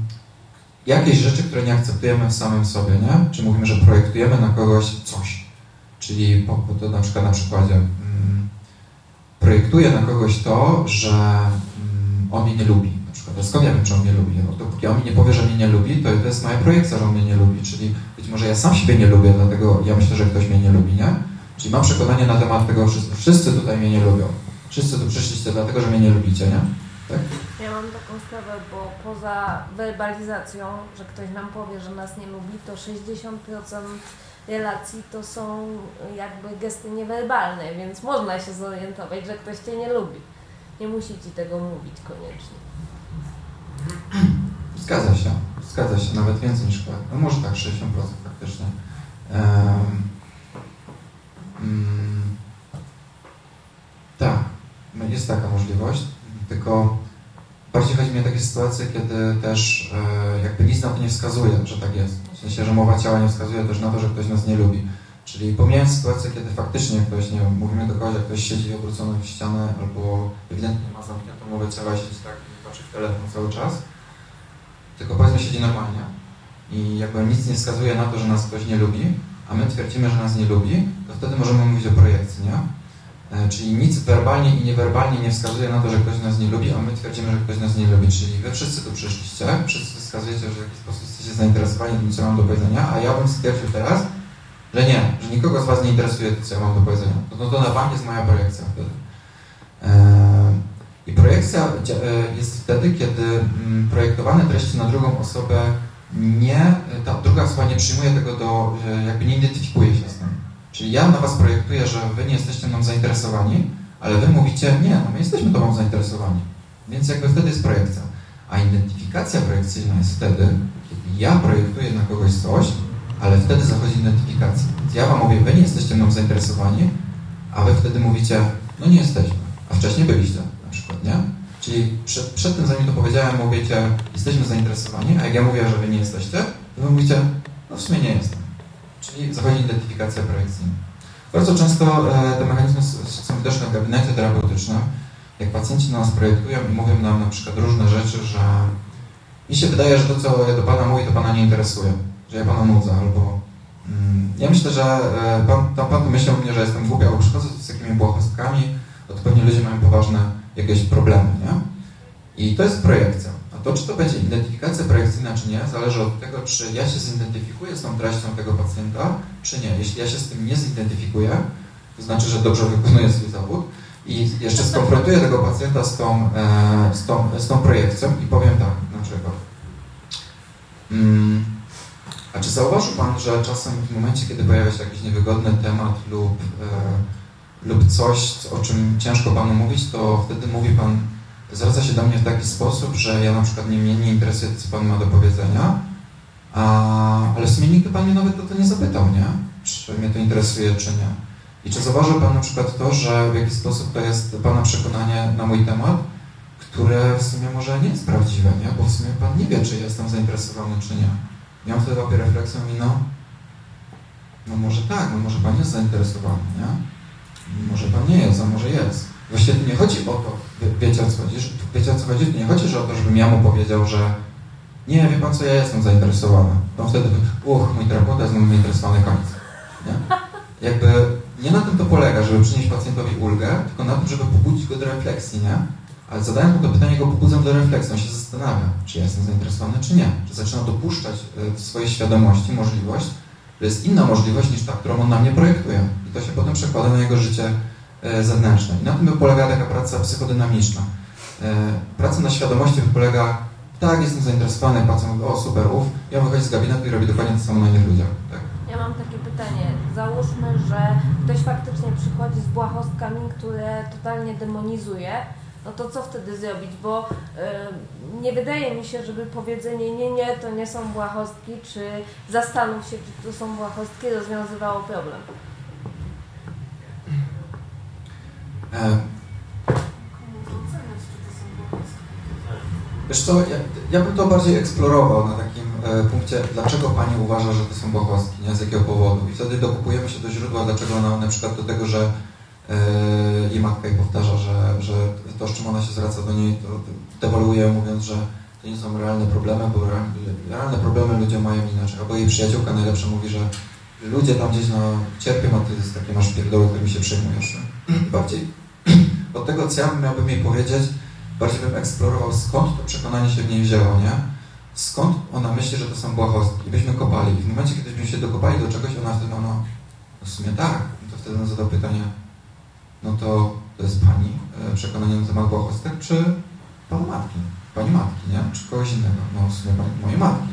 jakieś rzeczy, które nie akceptujemy w samym sobie, nie? Czy mówimy, że projektujemy na kogoś coś. Czyli po, to na przykład na przykładzie projektuję na kogoś to, że mm, on mnie nie lubi. Na przykład, skąd ja wiem, czy on mnie lubi? No, dopóki on mi nie powie, że mnie nie lubi, to, to jest moja projekcja, że on mnie nie lubi. Czyli być może ja sam siebie nie lubię, dlatego ja myślę, że ktoś mnie nie lubi, nie? Czyli mam przekonanie na temat tego, że wszyscy tutaj mnie nie lubią. Wszyscy tu przyszliście dlatego, że mnie nie lubicie, nie? Tak? Ja mam taką sprawę, bo poza werbalizacją, że ktoś nam powie, że nas nie lubi, to 60% relacji to są jakby gesty niewerbalne, więc można się zorientować, że ktoś Cię nie lubi. Nie musi Ci tego mówić koniecznie. Zgadza się, zgadza się, nawet więcej niż no może tak, 60% faktycznie. Um, um, tak, no jest taka możliwość, tylko bardziej chodzi mi o takie sytuacje, kiedy też e, jakby nic na to nie wskazuje, że tak jest. W sensie, że mowa ciała nie wskazuje też na to, że ktoś nas nie lubi. Czyli pomijając sytuację, kiedy faktycznie ktoś, nie wiem, mówimy do kogoś, jak ktoś siedzi obrócony w ścianę albo ewidentnie ma zamkniętą mowę ciała, siedzi tak i patrzy w telefon cały czas, tylko powiedzmy siedzi normalnie i jakby nic nie wskazuje na to, że nas ktoś nie lubi, a my twierdzimy, że nas nie lubi, to wtedy możemy mówić o projekcji, nie? E, czyli nic werbalnie i niewerbalnie nie wskazuje na to, że ktoś nas nie lubi, a my twierdzimy, że ktoś nas nie lubi. Czyli wy wszyscy tu przyszliście, wszyscy wskazujecie, że w jakiś sposób jesteście zainteresowani tym, co mam do powiedzenia, a ja bym stwierdził teraz, że nie, że nikogo z was nie interesuje to, co ja mam do powiedzenia. No to na bank jest moja projekcja wtedy. E, I projekcja e, jest wtedy, kiedy mm, projektowane treści na drugą osobę nie, ta druga osoba nie przyjmuje tego do, jakby nie identyfikuje się. Czyli ja na Was projektuję, że Wy nie jesteście mną zainteresowani, ale Wy mówicie, nie, no my jesteśmy Tobą zainteresowani. Więc jakby wtedy jest projekcja. A identyfikacja projekcyjna jest wtedy, kiedy ja projektuję na kogoś coś, ale wtedy zachodzi identyfikacja. Więc ja Wam mówię, Wy nie jesteście mną zainteresowani, a Wy wtedy mówicie, no nie jesteśmy. A wcześniej byliście na przykład, nie? Czyli przed, przed tym, zanim to powiedziałem, mówicie, jesteśmy zainteresowani, a jak ja mówię, że Wy nie jesteście, to Wy mówicie, no w sumie nie jestem. Czyli zachodzi identyfikacja projekcyjna. Bardzo często e, te mechanizmy są widoczne w gabinecie terapeutycznym. Jak pacjenci na nas projektują i mówią nam na przykład różne rzeczy, że mi się wydaje, że to, co ja do Pana mówię, to Pana nie interesuje, że ja Pana nudzę, albo mm, ja myślę, że e, Pan, tam Pan myślał mnie, że jestem głupia, bo przychodzę z takimi błahostkami, to pewnie ludzie mają poważne jakieś problemy, nie? I to jest projekcja. To, czy to będzie identyfikacja projekcyjna, czy nie, zależy od tego, czy ja się zidentyfikuję z tą treścią tego pacjenta, czy nie. Jeśli ja się z tym nie zidentyfikuję, to znaczy, że dobrze wykonuję swój zawód i jeszcze skonfrontuję tego pacjenta z tą, e, z tą, z tą projekcją i powiem tak, na przykład. Mm, a czy zauważył Pan, że czasem w momencie, kiedy pojawia się jakiś niewygodny temat lub, e, lub coś, o czym ciężko Panu mówić, to wtedy mówi Pan, zwraca się do mnie w taki sposób, że ja na przykład nie, mnie nie interesuje, co Pan ma do powiedzenia, a, ale w sumie nigdy Pan mnie nawet o to nie zapytał, nie? Czy mnie to interesuje, czy nie. I czy zauważył Pan na przykład to, że w jakiś sposób to jest Pana przekonanie na mój temat, które w sumie może nie jest prawdziwe, nie? Bo w sumie Pan nie wie, czy jestem zainteresowany, czy nie. Miałem wtedy łapie refleksję i no, no może tak, no może Pan jest zainteresowany, nie? Może Pan nie jest, a może jest. Właściwie nie chodzi o to, wiecie o co chodzi, wiecie o co chodzi? Nie chodzi że o to, żebym ja mu powiedział, że nie, wie Pan co, ja jestem zainteresowany. No wtedy, uch, mój terapeuta jest mnie interesowany, koniec. Nie? Jakby nie na tym to polega, żeby przynieść pacjentowi ulgę, tylko na tym, żeby pobudzić go do refleksji, nie? Ale zadając mu to pytanie, go pobudzam do refleksji. On się zastanawia, czy ja jestem zainteresowany, czy nie. Czy zaczyna dopuszczać e, w swojej świadomości możliwość, że jest inna możliwość niż ta, którą on na mnie projektuje. I to się potem przekłada na jego życie e, zewnętrzne. I na tym polega taka praca psychodynamiczna. E, praca na świadomości polega, tak, jestem zainteresowany, mówi, o super, ja wychodzi z gabinetu i robi dokładnie to samo na innych ludziach. Tak? Ja mam takie pytanie. Załóżmy, że ktoś faktycznie przychodzi z błahostkami, które totalnie demonizuje, no to co wtedy zrobić? Bo y, nie wydaje mi się, żeby powiedzenie nie, nie, to nie są błahostki, czy zastanów się, czy to są błahostki, rozwiązywało problem. E, Wiesz co, ja, ja bym to bardziej eksplorował na takim e, punkcie, dlaczego Pani uważa, że to są błahostki, nie z jakiego powodu. I wtedy dokupujemy się do źródła, dlaczego ona na przykład do tego, że e, jej matka jej powtarza, że, że to, z czym ona się zwraca do niej, to dewaluuje, mówiąc, że to nie są realne problemy, bo realne problemy ludzie mają inaczej. Albo jej przyjaciółka najlepsza mówi, że ludzie tam gdzieś no, cierpią, a ty jest takie masz pierdoły, którymi się przejmujesz. Bardziej od tego, co ja miałbym jej powiedzieć, bardziej bym eksplorował, skąd to przekonanie się w niej wzięło, nie? Skąd ona myśli, że to są błahostki? Byśmy kopali. I w momencie, kiedy byśmy się dokopali do czegoś, ona wtedy, no, no w sumie tak. I to wtedy on zadał pytanie, no to to jest Pani e, przekonanie na temat błahostek, czy Pana matki? Pani matki, nie? Czy kogoś innego? No w sumie pani, mojej matki.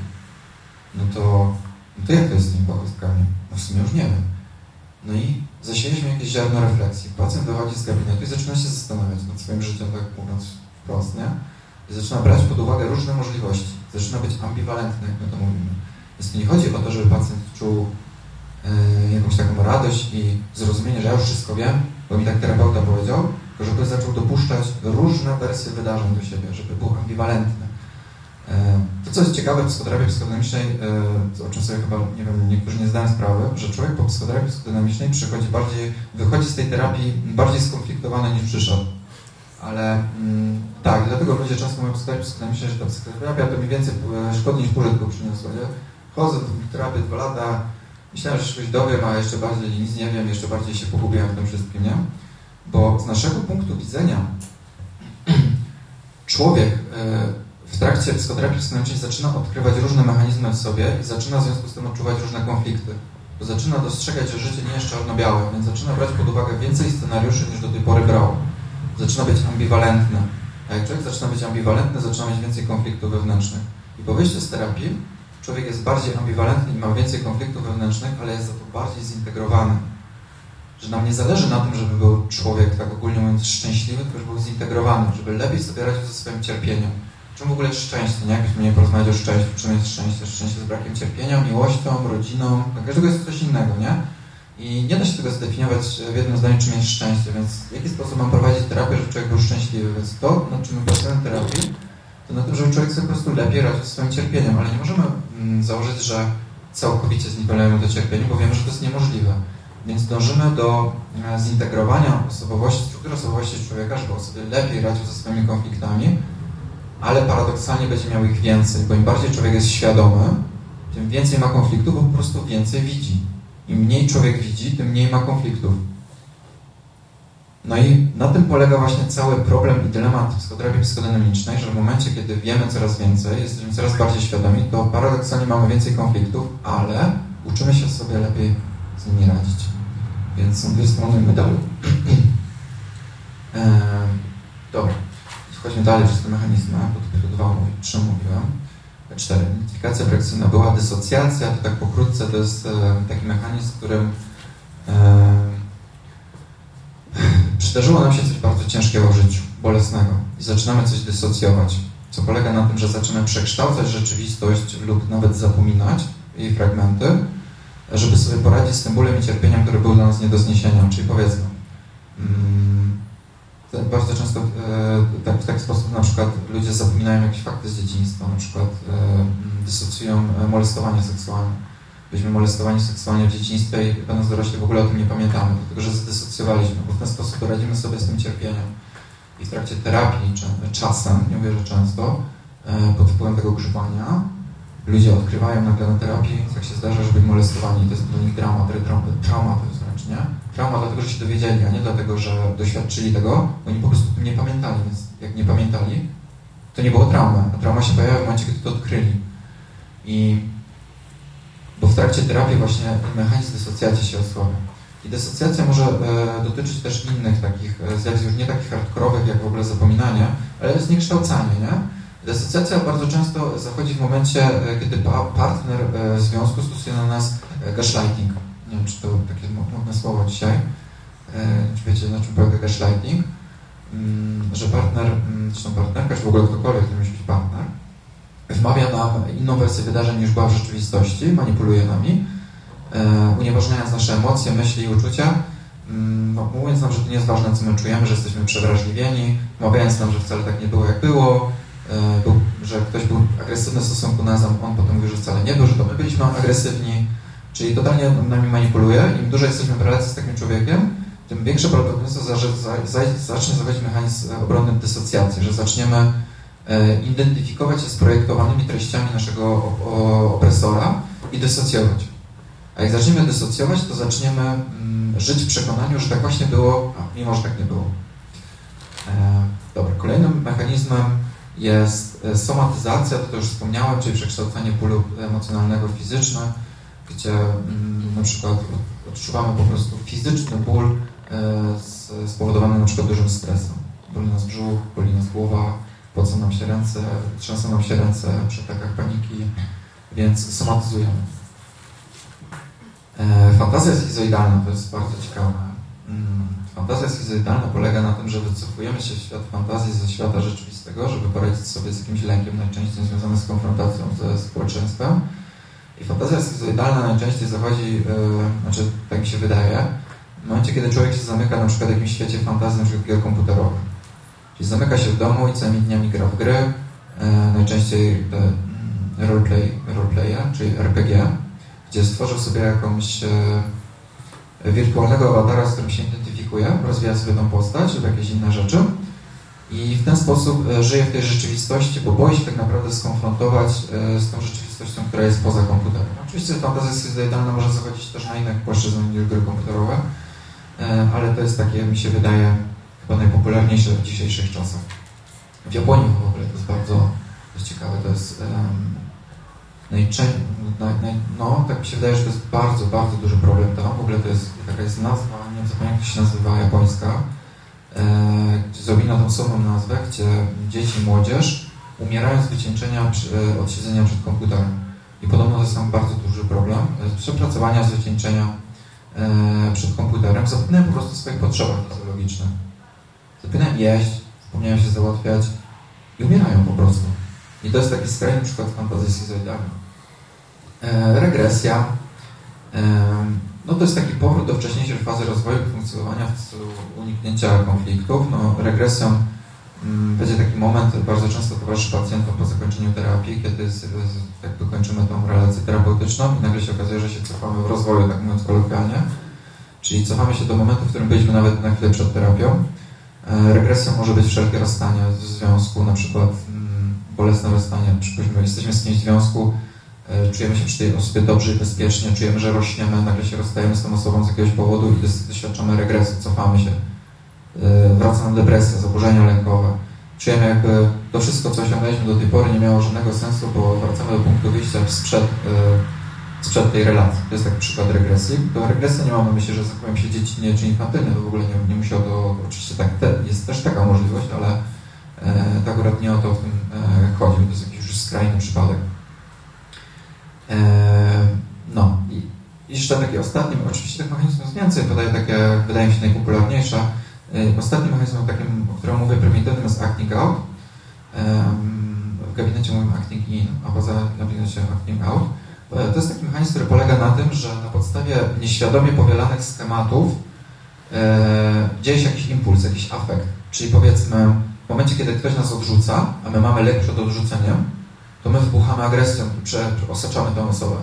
No to, no to jak to jest z tymi błahostkami? No w sumie już nie wiem. No i zasieliśmy jakieś ziarno refleksji. Pacjent wychodzi z gabinetu i zaczyna się zastanawiać nad swoim życiem, tak mówiąc wprost, nie? I zaczyna brać pod uwagę różne możliwości. Zaczyna być ambiwalentny, jak my to mówimy. Więc nie chodzi o to, żeby pacjent czuł yy, jakąś taką radość i zrozumienie, że ja już wszystko wiem, bo mi tak terapeuta powiedział, tylko żeby zaczął dopuszczać różne wersje wydarzeń do siebie, żeby był ambiwalentny. Yy, to, co jest ciekawe w psychoterapii psychodynamicznej, yy, o czym sobie chyba, nie wiem, niektórzy nie zdają sprawy, że człowiek po psychoterapii psychodynamicznej przychodzi bardziej, wychodzi z tej terapii bardziej skonfliktowany niż przyszedł. Ale mm, tak, dlatego ludzie często mówią psychoterapii psychodynamicznej, że ta psychoterapia to mi więcej szkody niż pożytku przyniosła, nie? Chodzę do terapii dwa lata, myślałem, że czegoś dowiem, a jeszcze bardziej nic nie wiem, jeszcze bardziej się pogubiłem w tym wszystkim, nie? Bo z naszego punktu widzenia człowiek w trakcie psychoterapii psychodynamicznej zaczyna odkrywać różne mechanizmy w sobie i zaczyna w związku z tym odczuwać różne konflikty. Zaczyna dostrzegać, że życie nie jest czarno-białe, więc zaczyna brać pod uwagę więcej scenariuszy niż do tej pory brał. Zaczyna być ambiwalentny. A jak człowiek zaczyna być ambiwalentny, zaczyna mieć więcej konfliktów wewnętrznych. I po wyjściu z terapii człowiek jest bardziej ambiwalentny i ma więcej konfliktów wewnętrznych, ale jest za to bardziej zintegrowany. Że nam nie zależy na tym, żeby był człowiek, tak ogólnie mówiąc, szczęśliwy, tylko żeby był zintegrowany, żeby lepiej sobie radził ze swoim cierpieniem. Czym w ogóle jest szczęście? Nie? Jakbyśmy nie porozmawiać o szczęściu, czym jest szczęście? Szczęście z brakiem cierpienia, miłością, rodziną, dla każdego jest coś innego, nie? I nie da się tego zdefiniować w jednym zdaniu, czym jest szczęście, więc w jaki sposób mam prowadzić terapię, żeby człowiek był szczęśliwy? Więc to, nad czym my pracujemy terapii, to na tym, żeby człowiek sobie po prostu lepiej radził swoim cierpieniem, ale nie możemy mm, założyć, że całkowicie zniwelujemy to cierpienie, bo wiemy, że to jest niemożliwe. Więc dążymy do e, zintegrowania osobowości, struktury osobowości człowieka, żeby sobie lepiej radził ze swoimi konfliktami, ale paradoksalnie będzie miał ich więcej, bo im bardziej człowiek jest świadomy, tym więcej ma konfliktów, bo po prostu więcej widzi. Im mniej człowiek widzi, tym mniej ma konfliktów. No i na tym polega właśnie cały problem i dylemat psychoterapii psychodynamicznej, że w momencie, kiedy wiemy coraz więcej, jesteśmy coraz bardziej świadomi, to paradoksalnie mamy więcej konfliktów, ale uczymy się sobie lepiej z nimi radzić. Więc są dwie strony medalu. eee, dobra. Wchodźmy dalej przez te mechanizmy, bo tu dwa mówię, trzy mówiłem. Cztery. Identyfikacja frakcyjna była dysocjacja, to tak pokrótce to jest e, taki mechanizm, w którym e, przydarzyło nam się coś bardzo ciężkiego w życiu, bolesnego i zaczynamy coś dysocjować, co polega na tym, że zaczynamy przekształcać rzeczywistość lub nawet zapominać jej fragmenty, żeby sobie poradzić z tym bólem i cierpieniem, które był dla nas nie do zniesienia, czyli powiedzmy mm, bardzo często e, tak, w taki sposób na przykład ludzie zapominają jakieś fakty z dzieciństwa, na przykład e, dysocjują e, molestowanie seksualne. Byliśmy molestowani seksualnie w dzieciństwie i będąc dorośli w ogóle o tym nie pamiętamy, dlatego że zdysocjowaliśmy, bo w ten sposób radzimy sobie z tym cierpieniem. I w trakcie terapii czasem, nie mówię, że często, pod wpływem tego grzybania, ludzie odkrywają nagle na terapii, jak się zdarza, że byli molestowani. To jest dla nich dramat, trauma to jest nie? Trauma dlatego, że się dowiedzieli, a nie dlatego, że doświadczyli tego, oni po prostu nie pamiętali, więc jak nie pamiętali, to nie było traumy, a trauma się pojawia w momencie, kiedy to odkryli. I bo w trakcie terapii właśnie mechanizm dysocjacji się osłabia. I dysocjacja może e, dotyczyć też innych takich e, zjawisk, już nie takich hardkorowych jak w ogóle zapominanie, ale zniekształcanie, nie? Dysocjacja bardzo często zachodzi w momencie, e, kiedy partner e, związku stosuje na nas gaslighting. Nie wiem, czy to takie modne słowo dzisiaj. Czy wiecie, na czym polega gaslighting? Mm, że partner, mm, zresztą partnerka, czy w ogóle ktokolwiek, to musi być partner, wmawia nam inną wersję wydarzeń niż była w rzeczywistości, manipuluje nami, unieważniając nasze emocje, myśli i uczucia, mm, no, mówiąc nam, że to nie jest ważne, co my czujemy, że jesteśmy przewrażliwieni, mawiając nam, że wcale tak nie było, jak było, E, był, że ktoś był agresywny w stosunku nas, a on potem mówi, że wcale nie był, że to my byliśmy agresywni, czyli totalnie nami manipuluje. Im dłużej jesteśmy w relacji z takim człowiekiem, tym większe prawdopodobieństwo, że zacznie zachodzić mechanizm obronny dysocjacji, że zaczniemy e, identyfikować się z projektowanymi treściami naszego opresora i dysocjować. A jak zaczniemy dysocjować, to zaczniemy mm, żyć w przekonaniu, że tak właśnie było, a mimo, że tak nie było. E, dobra, kolejnym mechanizmem jest e, somatyzacja, to, to już wspomniałem, czyli przekształcanie bólu emocjonalnego w fizyczne, gdzie mm, na przykład odczuwamy po prostu fizyczny ból e, spowodowany na przykład dużym stresem. Boli nas brzuch, boli nas głowa, pocą nam się ręce, trzęsą nam się ręce przy atakach paniki, więc somatyzujemy. E, fantazja schizoidalna to jest bardzo ciekawe. Mm, fantazja schizoidalna polega na tym, że wycofujemy się w świat fantazji ze świata rzeczywistego, żeby poradzić sobie z jakimś lękiem, najczęściej związanym z konfrontacją ze społeczeństwem. I fantazja schizoidalna najczęściej zachodzi, yy, znaczy tak mi się wydaje, w momencie, kiedy człowiek się zamyka na przykład w jakimś świecie fantazji, na przykład gier komputerowych. Czyli zamyka się w domu i całymi dniami gra w gry, yy, najczęściej mm, roleplay, roleplaya, czyli RPG, gdzie stworzył sobie jakąś yy, wirtualnego awatara, z którym się identyfikuje, rozwija sobie tą postać lub jakieś inne rzeczy i w ten sposób żyje w tej rzeczywistości, bo boi się tak naprawdę skonfrontować z tą rzeczywistością, która jest poza komputerem. Oczywiście fantazja schizoidalna może zachodzić też na innych płaszczyznach niż gry komputerowe, e, ale to jest takie, mi się wydaje, chyba najpopularniejsze w dzisiejszych czasach. W Japonii w ogóle to jest bardzo ciekawe, to jest um, najczęściej, no tak mi się wydaje, że to jest bardzo, bardzo duży problem tam. W ogóle to jest, taka jest nazwa, nie wiem jak to się nazywa, japońska, e, gdzie zrobiono tą samą nazwę, gdzie dzieci młodzież umierają z wycieńczenia e, od siedzenia przed komputerem. I podobno to jest tam bardzo duży problem. Przepracowania, zwieńczenia przed komputerem. Zapomniałem po prostu o swoich potrzebach fizjologicznych. Zapomniałem jeść, zapomniałem się załatwiać i umierają po prostu. I to jest taki skrajny przykład fantazji schizoidalnej. E, regresja. E, no to jest taki powrót do wcześniejszej fazy rozwoju funkcjonowania w celu uniknięcia konfliktów. No, regresją będzie taki moment, bardzo często towarzyszy pacjentom po zakończeniu terapii, kiedy z, jakby kończymy tą relację terapeutyczną i nagle się okazuje, że się cofamy w rozwoju, tak mówiąc kolokwialnie. Czyli cofamy się do momentu, w którym byliśmy nawet na chwilę przed terapią. E, regresją może być wszelkie rozstanie w związku, na przykład mm, bolesne rozstanie, przypuśćmy, jesteśmy z kimś w związku, e, czujemy się przy tej osobie dobrze i bezpiecznie, czujemy, że rośniemy, nagle się rozstajemy z tą osobą z jakiegoś powodu i doświadczamy regresu, cofamy się. E, wraca nam depresja, zaburzenia lękowe. Czujemy jakby to wszystko, co osiągnęliśmy do tej pory nie miało żadnego sensu, bo wracamy do punktu wyjścia sprzed sprzed tej relacji. To jest taki przykład regresji. To regresja nie mam na myśli, że zachowują się dziecinnie czy infantylnie, to w ogóle nie, nie to, oczywiście tak, te, jest też taka możliwość, ale e, tak akurat nie o to w tym e, chodzi, to jest jakiś już skrajny przypadek. E, no i jeszcze taki ostatni, oczywiście tych mechanizmów jest więcej, podaję takie, wydaje mi się najpopularniejsze. E, ostatnim mechanizmem takim, o którym mówię prymitywnym jest acting out. W gabinecie mówimy acting in, a poza gabinecie acting out. E, to jest taki mechanizm, który polega na tym, że na podstawie nieświadomie powielanych schematów e, dzieje się jakiś impuls, jakiś afekt. Czyli powiedzmy, w momencie, kiedy ktoś nas odrzuca, a my mamy lek przed odrzuceniem, to my wybuchamy agresją i osaczamy tę osobę.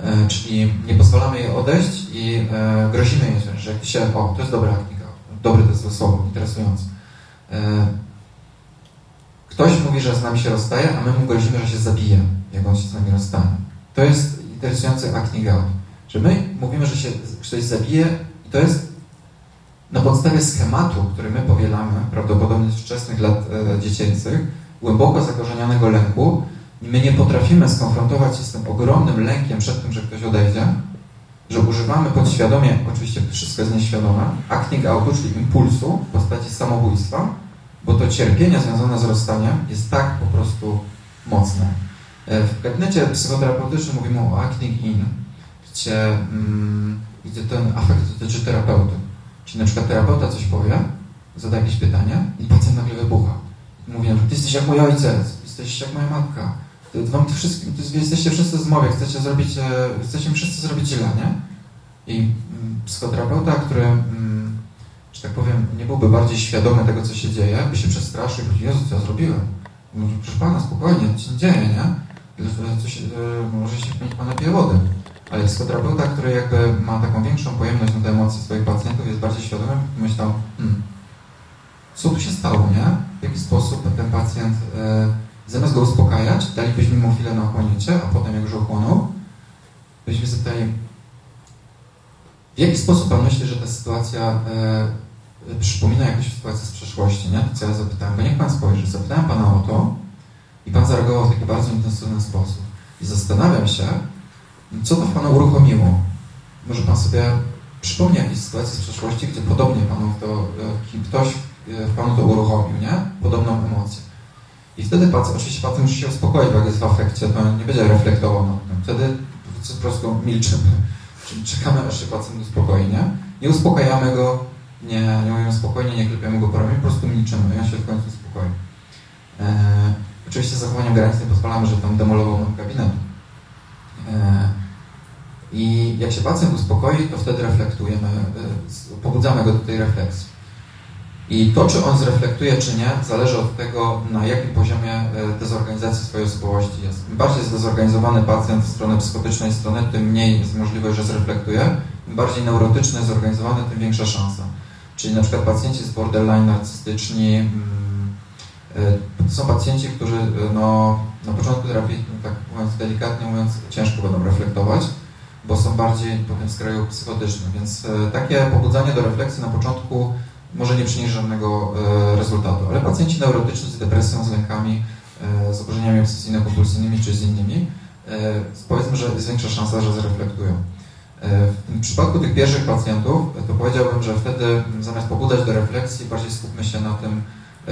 E, czyli nie pozwalamy jej odejść i grozimy jej, że jak się, o, to jest dobra aknika, dobry jest słowo, interesujący. E, ktoś mówi, że z nami się rozstaje, a my mu grozimy, że się zabije, jak on się z nami rozstanie. To jest interesujący acting out. Że my mówimy, że się ktoś zabije i to jest na podstawie schematu, który my powielamy, prawdopodobnie z wczesnych lat e, dziecięcych, głęboko zakorzenionego lęku, my nie potrafimy skonfrontować się z tym ogromnym lękiem przed tym, że ktoś odejdzie, że używamy podświadomie, oczywiście wszystko jest nieświadome, acting outu, czyli impulsu w postaci samobójstwa, bo to cierpienie związane z rozstaniem jest tak po prostu mocne. E, w gabinecie psychoterapeutycznym mówimy o acting in, gdzie, mm, gdzie ten afekt dotyczy terapeuty. Czyli na przykład terapeuta coś powie, zada jakieś pytanie i pacjent nagle wybucha. Mówi, ty jesteś jak mój ojciec, jesteś jak moja matka, wam wszystkim, jesteście wszyscy z mowy, chcecie zrobić, e, chcecie wszyscy zrobić źle, nie? I mm, psychoterapeuta, który, mm, że tak powiem, nie byłby bardziej świadomy tego, co się dzieje, by się przestraszył i powiedział, Jezu, co ja zrobiłem? Mówi, proszę Pana, spokojnie, nic się nie dzieje, nie? coś, e, może się mieć Pana pije wody. Ale psychoterapeuta, który jakby ma taką większą pojemność na te emocje swoich pacjentów, jest bardziej świadomy myślał, hmm, co tu się stało, nie? W jaki sposób ten pacjent, e, zamiast go uspokajać, dalibyśmy mu chwilę na ochłonięcie, a potem jak już ochłonął, byśmy zapytali, w jaki sposób Pan myśli, że ta sytuacja e, przypomina jakąś sytuację z przeszłości, nie? Co ja zapytałem, niech Pan spojrzy. Zapytałem Pana o to, i Pan zareagował w taki bardzo intensywny sposób. I zastanawiam się, co to w Panu uruchomiło. Może Pan sobie przypomni jakieś sytuacje z przeszłości, gdzie podobnie Panu to, e, ktoś e, w Panu to uruchomił, nie? Podobną emocję. I wtedy pacjent, oczywiście pacjent musi się uspokoić, bo jak jest w afekcie, to nie będzie reflektował nad tym. Wtedy po prostu milczymy. Czyli czekamy, aż się pacjent uspokoi, nie? Nie uspokajamy go, nie, nie mówimy spokojnie, nie klepiamy go po ramieniu, po prostu milczymy i on się w końcu uspokoi. Eee, Oczywiście z zachowaniem granic nie pozwalamy, że tam demolował nam gabinet. E, I jak się pacjent uspokoi, to wtedy reflektujemy, e, pobudzamy go do tej refleksji. I to, czy on zreflektuje, czy nie, zależy od tego, na jakim poziomie e, dezorganizacji swojej osobowości jest. Im bardziej jest dezorganizowany pacjent w stronę psychotycznej strony, tym mniej jest możliwość, że zreflektuje. Im bardziej neurotyczny, zorganizowany, tym większa szansa. Czyli na przykład pacjenci z borderline narcystyczni, mm, to są pacjenci, którzy no, na początku terapii, tak mówiąc delikatnie mówiąc, ciężko będą reflektować, bo są bardziej potem w skraju psychotycznym, więc e, takie pobudzanie do refleksji na początku może nie przynieść żadnego e, rezultatu, ale pacjenci neurotyczni z depresją, z lękami, e, z zaburzeniami obsesyjno-kompulsyjnymi czy z innymi, powiedzmy, że jest większa szansa, że zreflektują. W przypadku tych pierwszych pacjentów, to powiedziałbym, że wtedy zamiast pobudzać do refleksji, bardziej skupmy się na tym,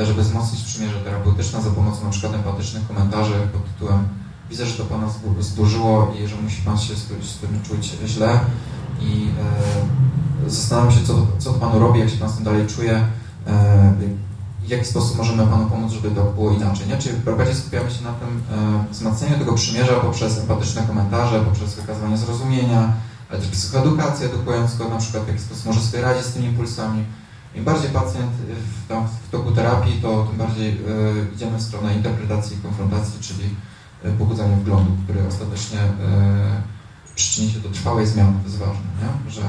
żeby wzmocnić przymierze terapeutyczne za pomocą przykład empatycznych komentarzy pod tytułem widzę, że to Pana zburzyło i że musi Pan się z, tym czuć źle i e, zastanawiam się, co, co Panu robi, jak się Pan z tym dalej czuje, e, w jaki sposób możemy Panu pomóc, żeby to było inaczej, nie? Czyli bardziej skupiamy się na tym e, wzmacnianiu tego przymierza poprzez empatyczne komentarze, poprzez wykazywanie zrozumienia, ale też psychoedukację edukując go na przykład w jaki sposób może sobie radzić z tymi impulsami. Im bardziej pacjent w, tam, w toku terapii, to tym bardziej y, idziemy w stronę interpretacji i konfrontacji, czyli y, pobudzania wglądu, który ostatecznie y, przyczyni się do trwałej zmiany. To jest ważne, nie? że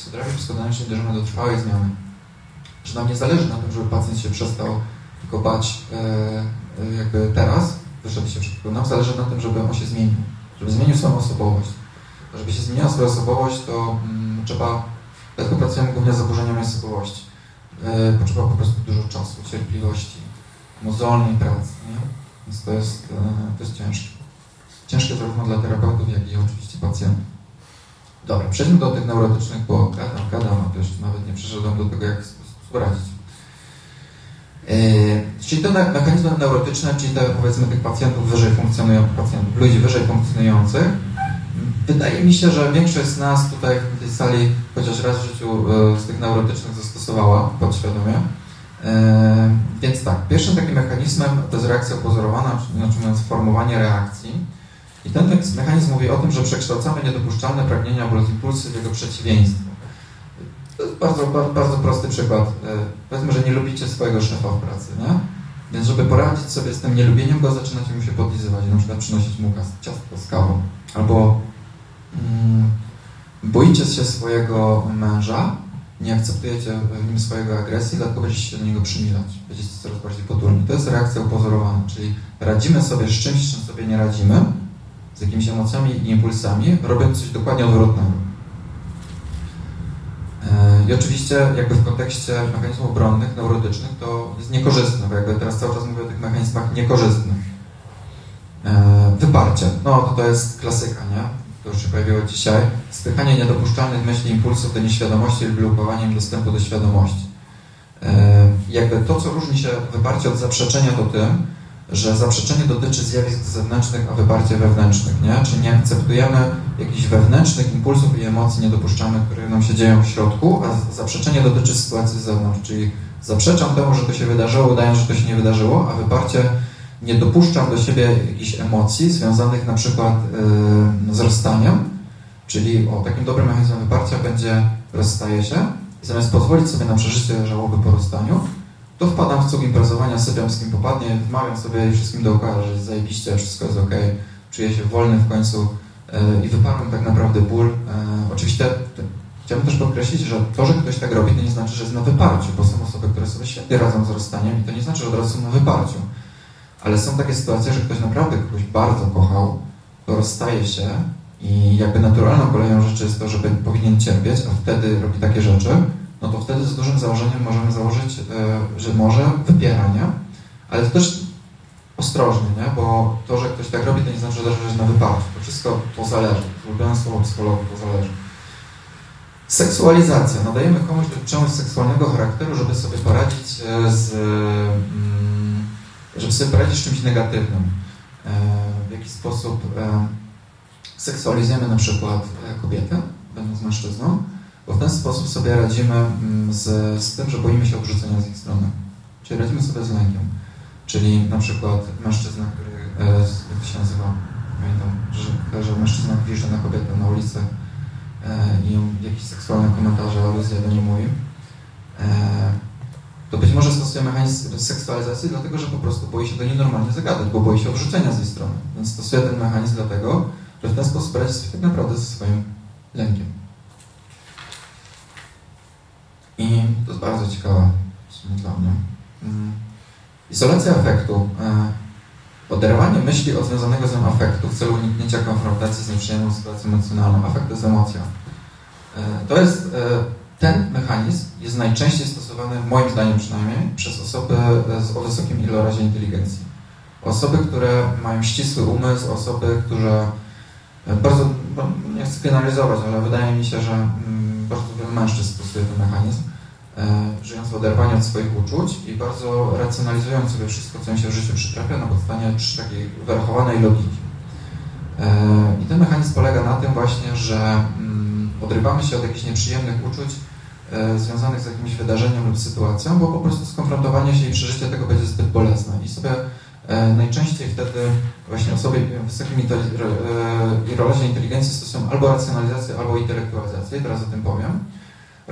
psychoterapia psychodynamiczna dążymy do trwałej zmiany. Że nam nie zależy na tym, żeby pacjent się przestał tylko bać jakby teraz, wyszedł się wszystko. Nam zależy na tym, żeby on się zmienił, żeby zmienił swoją osobowość. Żeby się zmieniła swoja osobowość, to mm, trzeba, dlatego pracujemy głównie z zaburzeniami osobowości e, potrzeba po prostu dużo czasu, cierpliwości, mozolnej pracy, nie? Więc to jest, e, to jest ciężkie. Ciężkie zarówno dla terapeutów, jak i oczywiście pacjentów. Dobra, przejdźmy do tych neurotycznych, bo gadam, gadam, a jeszcze nawet nie przeszedłem do tego, jak radzić. Yy, czyli te mechanizmy neurotyczne, czyli te powiedzmy tych pacjentów wyżej funkcjonujących, pacjentów, ludzi wyżej funkcjonujących, Wydaje mi się, że większość z nas tutaj w tej sali chociaż raz w życiu e, z tych neurotycznych zastosowała podświadomie. E, więc tak, pierwszym takim mechanizmem to jest reakcja opozorowana, czyli znaczy mówiąc formowanie reakcji. I ten mechanizm mówi o tym, że przekształcamy niedopuszczalne pragnienia bądź impulsy w jego przeciwieństwo. To jest bardzo, bardzo, bardzo prosty przykład. E, powiedzmy, że nie lubicie swojego szefa w pracy, nie? Więc żeby poradzić sobie z tym nielubieniem go, zaczynacie mu się podlizywać, na przykład przynosić mu ciastko z kawą. Albo Mm, boicie się swojego męża, nie akceptujecie w nim swojego agresji, dlatego będziecie się do niego przymilać. Będziecie coraz bardziej potulni. To jest reakcja upozorowana, czyli radzimy sobie z czymś, z czym sobie nie radzimy, z jakimiś emocjami i impulsami, robiąc coś dokładnie odwrotnego. E, I oczywiście jakby w kontekście mechanizmów obronnych, neurotycznych to jest niekorzystne, bo jakby teraz cały czas mówię o tych mechanizmach niekorzystnych. E, wyparcie, no to to jest klasyka, nie? to już się pojawiło dzisiaj, spychanie niedopuszczalnych myśli, impulsów do nieświadomości lub blokowaniem dostępu do świadomości. E, jakby to, co różni się wyparcie od zaprzeczenia, to tym, że zaprzeczenie dotyczy zjawisk zewnętrznych, a wyparcie wewnętrznych, nie? Czyli nie akceptujemy jakichś wewnętrznych impulsów i emocji niedopuszczalnych, które nam się dzieją w środku, a zaprzeczenie dotyczy sytuacji z zewnątrz, czyli zaprzeczam temu, że to się wydarzyło, udając, że to się nie wydarzyło, a wyparcie nie dopuszczam do siebie jakichś emocji związanych na przykład yy, z rozstaniem, czyli o takim dobrym mechanizmem wyparcia będzie rozstaje się. Zamiast pozwolić sobie na przeżycie żałoby po rozstaniu, to wpadam w cud imprezowania, sypiam z kim popadnie, wmawiam sobie wszystkim dookoła, że zajebiście, wszystko jest ok, czuję się wolny w końcu yy, i wyparłem tak naprawdę ból. Yy, oczywiście chciałbym też podkreślić, że to, że ktoś tak robi, to nie znaczy, że jest na wyparciu, bo są osoby, które sobie świetnie radzą z rozstaniem i to nie znaczy, że od razu są na wyparciu. Ale są takie sytuacje, że ktoś naprawdę kogoś bardzo kochał, to rozstaje się i jakby naturalną koleją rzeczy jest to, że powinien cierpieć, a wtedy robi takie rzeczy, no to wtedy z dużym założeniem możemy założyć, e, że może wypieranie, ale to też ostrożnie, nie? bo to, że ktoś tak robi, to nie znaczy, że jest na wyparciu. To wszystko to zależy. Ulubione słowo psychologii, to zależy. Seksualizacja. Nadajemy komuś czemuś seksualnego charakteru, żeby sobie poradzić e, z mm, żeby sobie poradzić z czymś negatywnym. E, w jaki sposób seksualizujemy na przykład kobietę, będąc mężczyzną, bo w ten sposób sobie radzimy mm, z, z tym, że boimy się odrzucenia z ich strony. Czyli radzimy sobie z lękiem. Czyli na przykład mężczyzna, który, jak to się nazywa, pamiętam, że, że mężczyzna wjeżdża na kobietę na ulicy i jakieś seksualne komentarze, aluzje do niej mówi, to być może stosuje mechanizm seksualizacji, dlatego że po prostu boi się do niej normalnie zagadać, bo boi się odrzucenia z jej strony. Więc stosuje ten mechanizm dlatego, że w ten sposób radzi sobie tak naprawdę ze swoim lękiem. I to jest bardzo ciekawe dla mnie. Mm. Izolacja afektu. E, oderwanie myśli od związanego z nią afektu w celu uniknięcia konfrontacji z nieprzyjemną sytuacją emocjonalną. Afekt to jest. E, to jest e, ten mechanizm jest najczęściej stosowany, moim zdaniem przynajmniej, przez osoby o wysokim ilorazie inteligencji. Osoby, które mają ścisły umysł, osoby, które bardzo, nie chcę penalizować, ale wydaje mi się, że mm, bardzo wiele mężczyzn stosuje ten mechanizm, żyjąc w oderwaniu od swoich uczuć i bardzo racjonalizując sobie wszystko, co im się w życiu przytrafia na podstawie takiej wyrachowanej logiki. I ten mechanizm polega na tym właśnie, że mm, odrywamy się od jakichś nieprzyjemnych uczuć związanych z jakimś wydarzeniem lub sytuacją, bo po prostu skonfrontowanie się i przeżycie tego będzie zbyt bolesne. I sobie najczęściej wtedy właśnie osoby wysokiej i roleźnej inteligencji stosują albo racjonalizację, albo intelektualizację, teraz o tym powiem.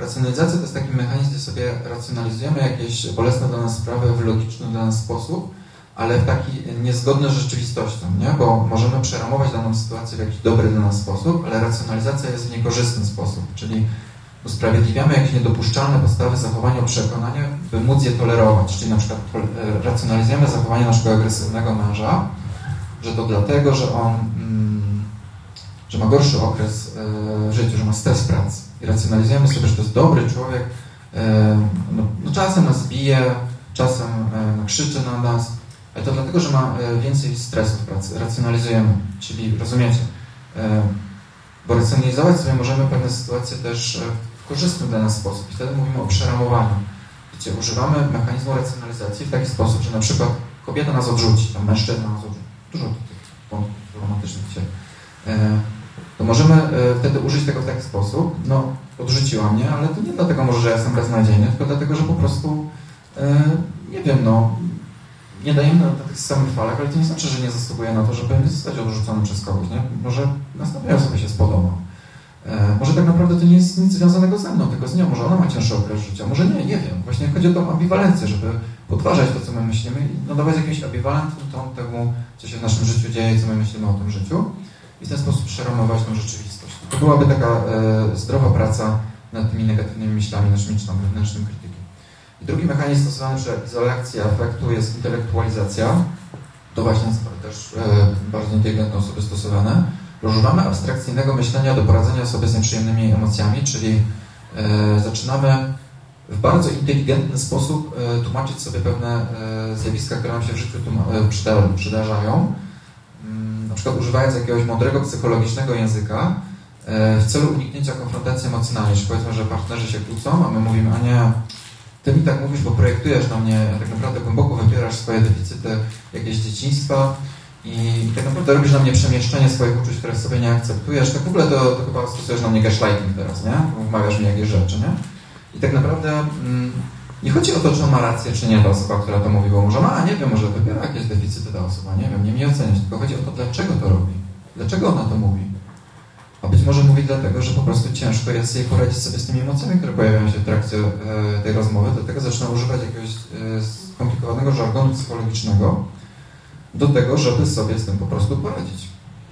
Racjonalizacja to jest taki mechanizm, gdzie sobie racjonalizujemy jakieś bolesne dla nas sprawy w logiczny dla nas sposób, ale w taki niezgodny z rzeczywistością, nie? bo możemy przeramować daną sytuację w jakiś dobry dla nas sposób, ale racjonalizacja jest w niekorzystny sposób, czyli usprawiedliwiamy jakieś niedopuszczalne postawy zachowania, przekonania, by móc je tolerować, czyli na przykład e, racjonalizujemy zachowanie naszego agresywnego męża, że to dlatego, że on mm, że ma gorszy okres e, w życiu, że ma stres pracy i racjonalizujemy sobie, że to jest dobry człowiek, e, no, no czasem nas bije, czasem no, krzyczy na nas, ale to dlatego, że ma więcej stresu w pracy. Racjonalizujemy, czyli rozumiecie, bo racjonalizować sobie możemy pewne sytuacje też w korzystny dla nas sposób. I wtedy mówimy o przeramowaniu, gdzie używamy mechanizmu racjonalizacji w taki sposób, że na przykład kobieta nas odrzuci, tam mężczyzna nas odrzuci. Dużo tych wątków romantycznych dzisiaj. To możemy e, wtedy użyć tego w taki sposób, no odrzuciła mnie, ale to nie dlatego może, że ja jestem beznadziejny, tylko dlatego, że po prostu, e, nie wiem, no, nie dajemy na tych samych falach, ale to nie znaczy, że nie zasługuje na to, żeby nie zostać odrzucony przez kogoś, nie? Może następnej osobie się spodoba. E, może tak naprawdę to nie jest nic związanego ze mną, tylko z nią. Może ona ma cięższy okres życia, może nie, nie wiem. Właśnie chodzi o tą ambiwalencję, żeby podważać to, co my myślimy i nadawać jakiś ambiwalentny ton temu, co się w naszym życiu dzieje, co my myślimy o tym życiu i w ten sposób przeramować tą rzeczywistość. To byłaby taka e, zdrowa praca nad tymi negatywnymi myślami naszymi, czy tam wewnętrznym krytykiem. I drugi mechanizm stosowany przy izolacji afektu jest intelektualizacja. To właśnie też e, bardzo inteligentne osoby stosowane. Używamy abstrakcyjnego myślenia do poradzenia sobie z nieprzyjemnymi emocjami, czyli e, zaczynamy w bardzo inteligentny sposób e, tłumaczyć sobie pewne e, zjawiska, które nam się w życiu e, przydarzają na przykład używając jakiegoś mądrego psychologicznego języka e, w celu uniknięcia konfrontacji emocjonalnej. Czyli powiedzmy, że partnerzy się kłócą, a my mówimy, a nie, ty mi tak mówisz, bo projektujesz na mnie, tak naprawdę głęboko wypierasz swoje deficyty jakieś dzieciństwa i tak naprawdę robisz na mnie przemieszczenie swoich uczuć, które sobie nie akceptujesz. Tak w ogóle to, to chyba stosujesz na mnie gaslighting teraz, nie? Wmawiasz mi jakieś rzeczy, nie? I tak naprawdę... Mm, nie chodzi o to, czy ma rację, czy nie ta osoba, która to mówi, bo może ma, nie wiem, może wybiera jakieś deficyty ta osoba, nie wiem, nie mi oceniać, tylko chodzi o to, dlaczego to robi, dlaczego ona to mówi. A być może mówi dlatego, że po prostu ciężko jest jej poradzić sobie z tymi emocjami, które pojawiają się w trakcie e, tej rozmowy, dlatego zaczyna używać jakiegoś e, skomplikowanego żargonu psychologicznego do tego, żeby sobie z tym po prostu poradzić.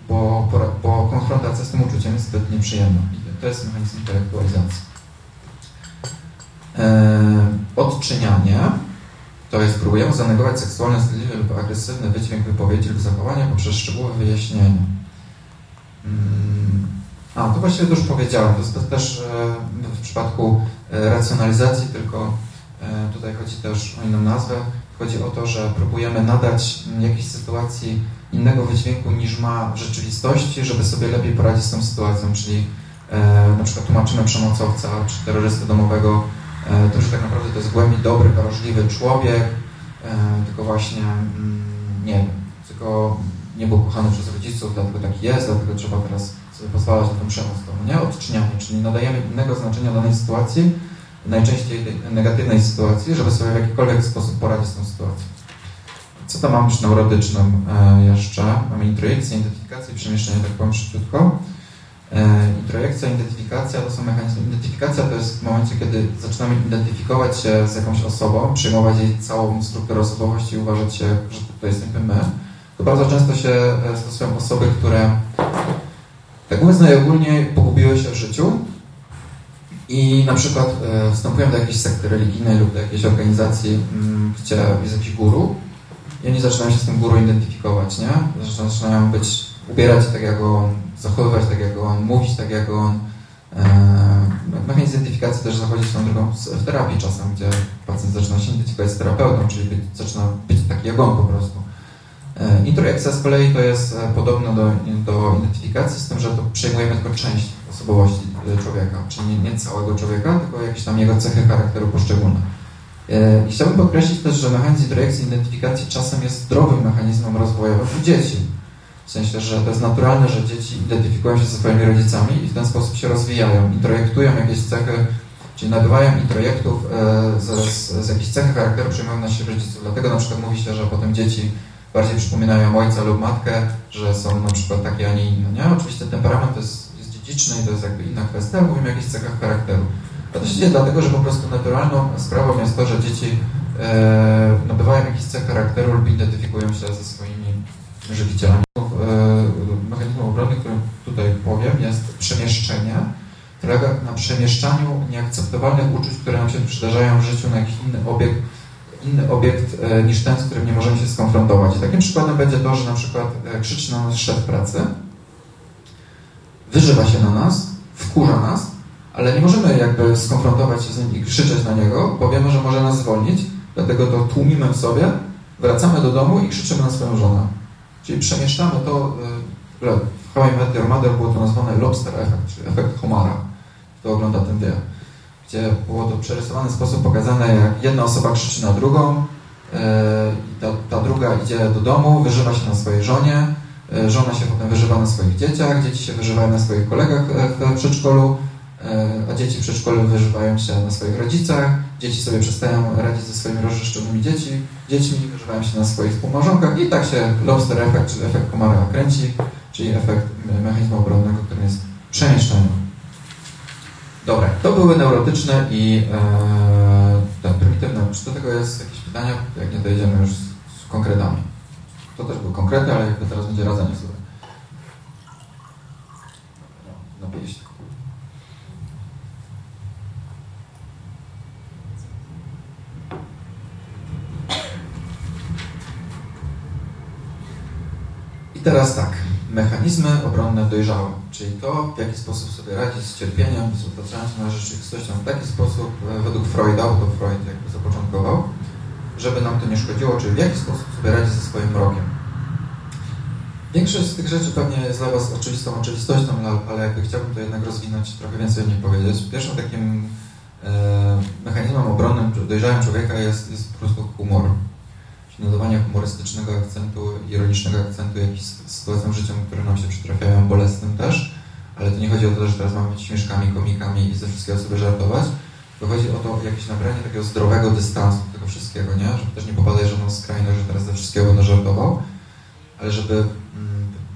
Bo, bo konfrontacja z tym uczuciem jest zbyt nieprzyjemna. I to jest mechanizm intelektualizacji. E, odczynianie, to jest próbujemy zanegować seksualny, wstydliwy lub agresywny wydźwięk wypowiedzi lub zachowania poprzez szczegółowe wyjaśnienie. Mm, a, to właściwie już powiedziałem, to jest też e, w przypadku e, racjonalizacji, tylko tutaj chodzi też o inną nazwę. Chodzi o to, że próbujemy nadać jakiejś sytuacji innego wydźwięku niż ma w rzeczywistości, żeby sobie lepiej poradzić z tą sytuacją, czyli na przykład tłumaczymy przemocowca czy terrorystę domowego to już tak naprawdę to jest głębi dobry, wrażliwy człowiek, e, tylko właśnie, mm, nie wiem, tylko nie był kochany przez rodziców, dlatego taki jest, dlatego trzeba teraz sobie pozwalać na tę przemoc. To nie odczynianie, czyli nadajemy innego znaczenia danej sytuacji, najczęściej negatywnej sytuacji, żeby sobie w jakikolwiek sposób poradzić z tą sytuacją. Co tam mamy przy neurotycznym e, jeszcze? Mamy introjekcję, identyfikację, przemieszczenie, tak powiem szybciutko. E, Introjekcja, identyfikacja to są mechanizmy. Identyfikacja to jest w momencie, kiedy zaczynamy identyfikować się z jakąś osobą, przyjmować jej całą strukturę osobowości i uważać się, że to jesteśmy my. To bardzo często się e, stosują osoby, które tak mówiąc najogólniej pogubiły się w życiu i na przykład e, wstępują do jakiejś sekty religijnej lub do jakiejś organizacji, mm, gdzie jest jakiś guru i oni zaczynają się z tym guru identyfikować, nie? Zaczynają być, ubierać tak jak on, zachowywać tak jak on, mówić tak jak on. E, mechanizm identyfikacji też zachodzi swoją drogą w terapii czasem, gdzie pacjent zaczyna się identyfikować z terapeutą, czyli być, zaczyna być taki jak on po prostu. E, introjekcja z kolei to jest e, podobno do, do identyfikacji, z tym, że to przejmujemy tylko część osobowości człowieka, czyli nie, nie całego człowieka, tylko jakieś tam jego cechy charakteru poszczególne. I chciałbym podkreślić też, że mechanizm introjekcji identyfikacji czasem jest zdrowym mechanizmem rozwojowym u dzieci W sensie, że to jest naturalne, że dzieci identyfikują się ze swoimi rodzicami i w ten sposób się rozwijają, introjektują jakieś cechy, czyli nabywają introjektów e, z, z, z jakichś cechy charakteru przyjmują na siebie rodziców. Dlatego na przykład mówi się, że potem dzieci bardziej przypominają ojca lub matkę, że są na przykład takie, a nie inne. Nie? Oczywiście temperament jest, jest dziedziczny i to jest jakby inna kwestia, mówimy o jakichś cechach charakteru. A to się dzieje dlatego, że po prostu naturalną sprawą jest to, że dzieci e, nabywają jakiś cech charakteru lub identyfikują się ze swoimi żywicielami. E, mechanizmem obrony, który tutaj powiem, jest przemieszczenie. Polega na przemieszczaniu nieakceptowalnych uczuć, które nam się przydarzają w życiu na jakiś inny obiekt, inny obiekt e, niż ten, z którym nie możemy się skonfrontować. I takim przykładem będzie to, że na przykład e, krzyczy na nas szef pracy, wyżywa się na nas, wkurza nas, ale nie możemy jakby skonfrontować się z nim i krzyczeć na niego, bo wiemy, że może nas zwolnić, dlatego to tłumimy w sobie, wracamy do domu i krzyczymy na swoją żonę. Czyli przemieszczamy to, w How I Met Mother było to nazwane lobster effect, czyli efekt homara. Kto ogląda ten wie. Gdzie było to w przerysowany sposób pokazane, jak jedna osoba krzyczy na drugą, i ta, ta druga idzie do domu, wyżywa się na swojej żonie, y, żona się potem wyżywa na swoich dzieciach, dzieci się wyżywają na swoich kolegach w przedszkolu, a dzieci w przedszkolu wyżywają się na swoich rodzicach, dzieci sobie przestają radzić ze swoimi rozrzeszczonymi dzieci, dziećmi, wyżywają się na swoich współmałżonkach i tak się lobster efekt, czyli efekt komara kręci, czyli efekt mechanizmu obronnego, którym jest przemieszczanie. Dobra, to były neurotyczne i e, te prymitywne. Czy do tego jest jakieś pytania? Jak nie, to jedziemy już z, z konkretami. To też były konkrety, ale jakby teraz będzie radzenie sobie. No, napiję się. I teraz tak, mechanizmy obronne dojrzałe, czyli to, w jaki sposób sobie radzić z cierpieniem, z otaczającą nas rzeczywistością w taki sposób, e, według Freuda, bo to Freud jakby zapoczątkował, żeby nam to nie szkodziło, czyli w jaki sposób sobie radzić ze swoim mrokiem. Większość z tych rzeczy pewnie jest dla Was oczywistą oczywistością, ale jakby chciałbym to jednak rozwinąć, trochę więcej o nich powiedzieć. Pierwszym takim e, mechanizmem obronnym dojrzałym człowieka jest, jest po prostu humor nadawania humorystycznego akcentu, ironicznego akcentu jakimś sytuacjom życia, które nam się przytrafiają, bolesnym też, ale to nie chodzi o to, że teraz mamy być śmieszkami, komikami i ze wszystkiego sobie żartować, to chodzi o to jakieś nabranie takiego zdrowego dystansu do tego wszystkiego, nie? Żeby też nie popadać żadną skrajność, że teraz ze wszystkiego będę żartował, ale żeby mm,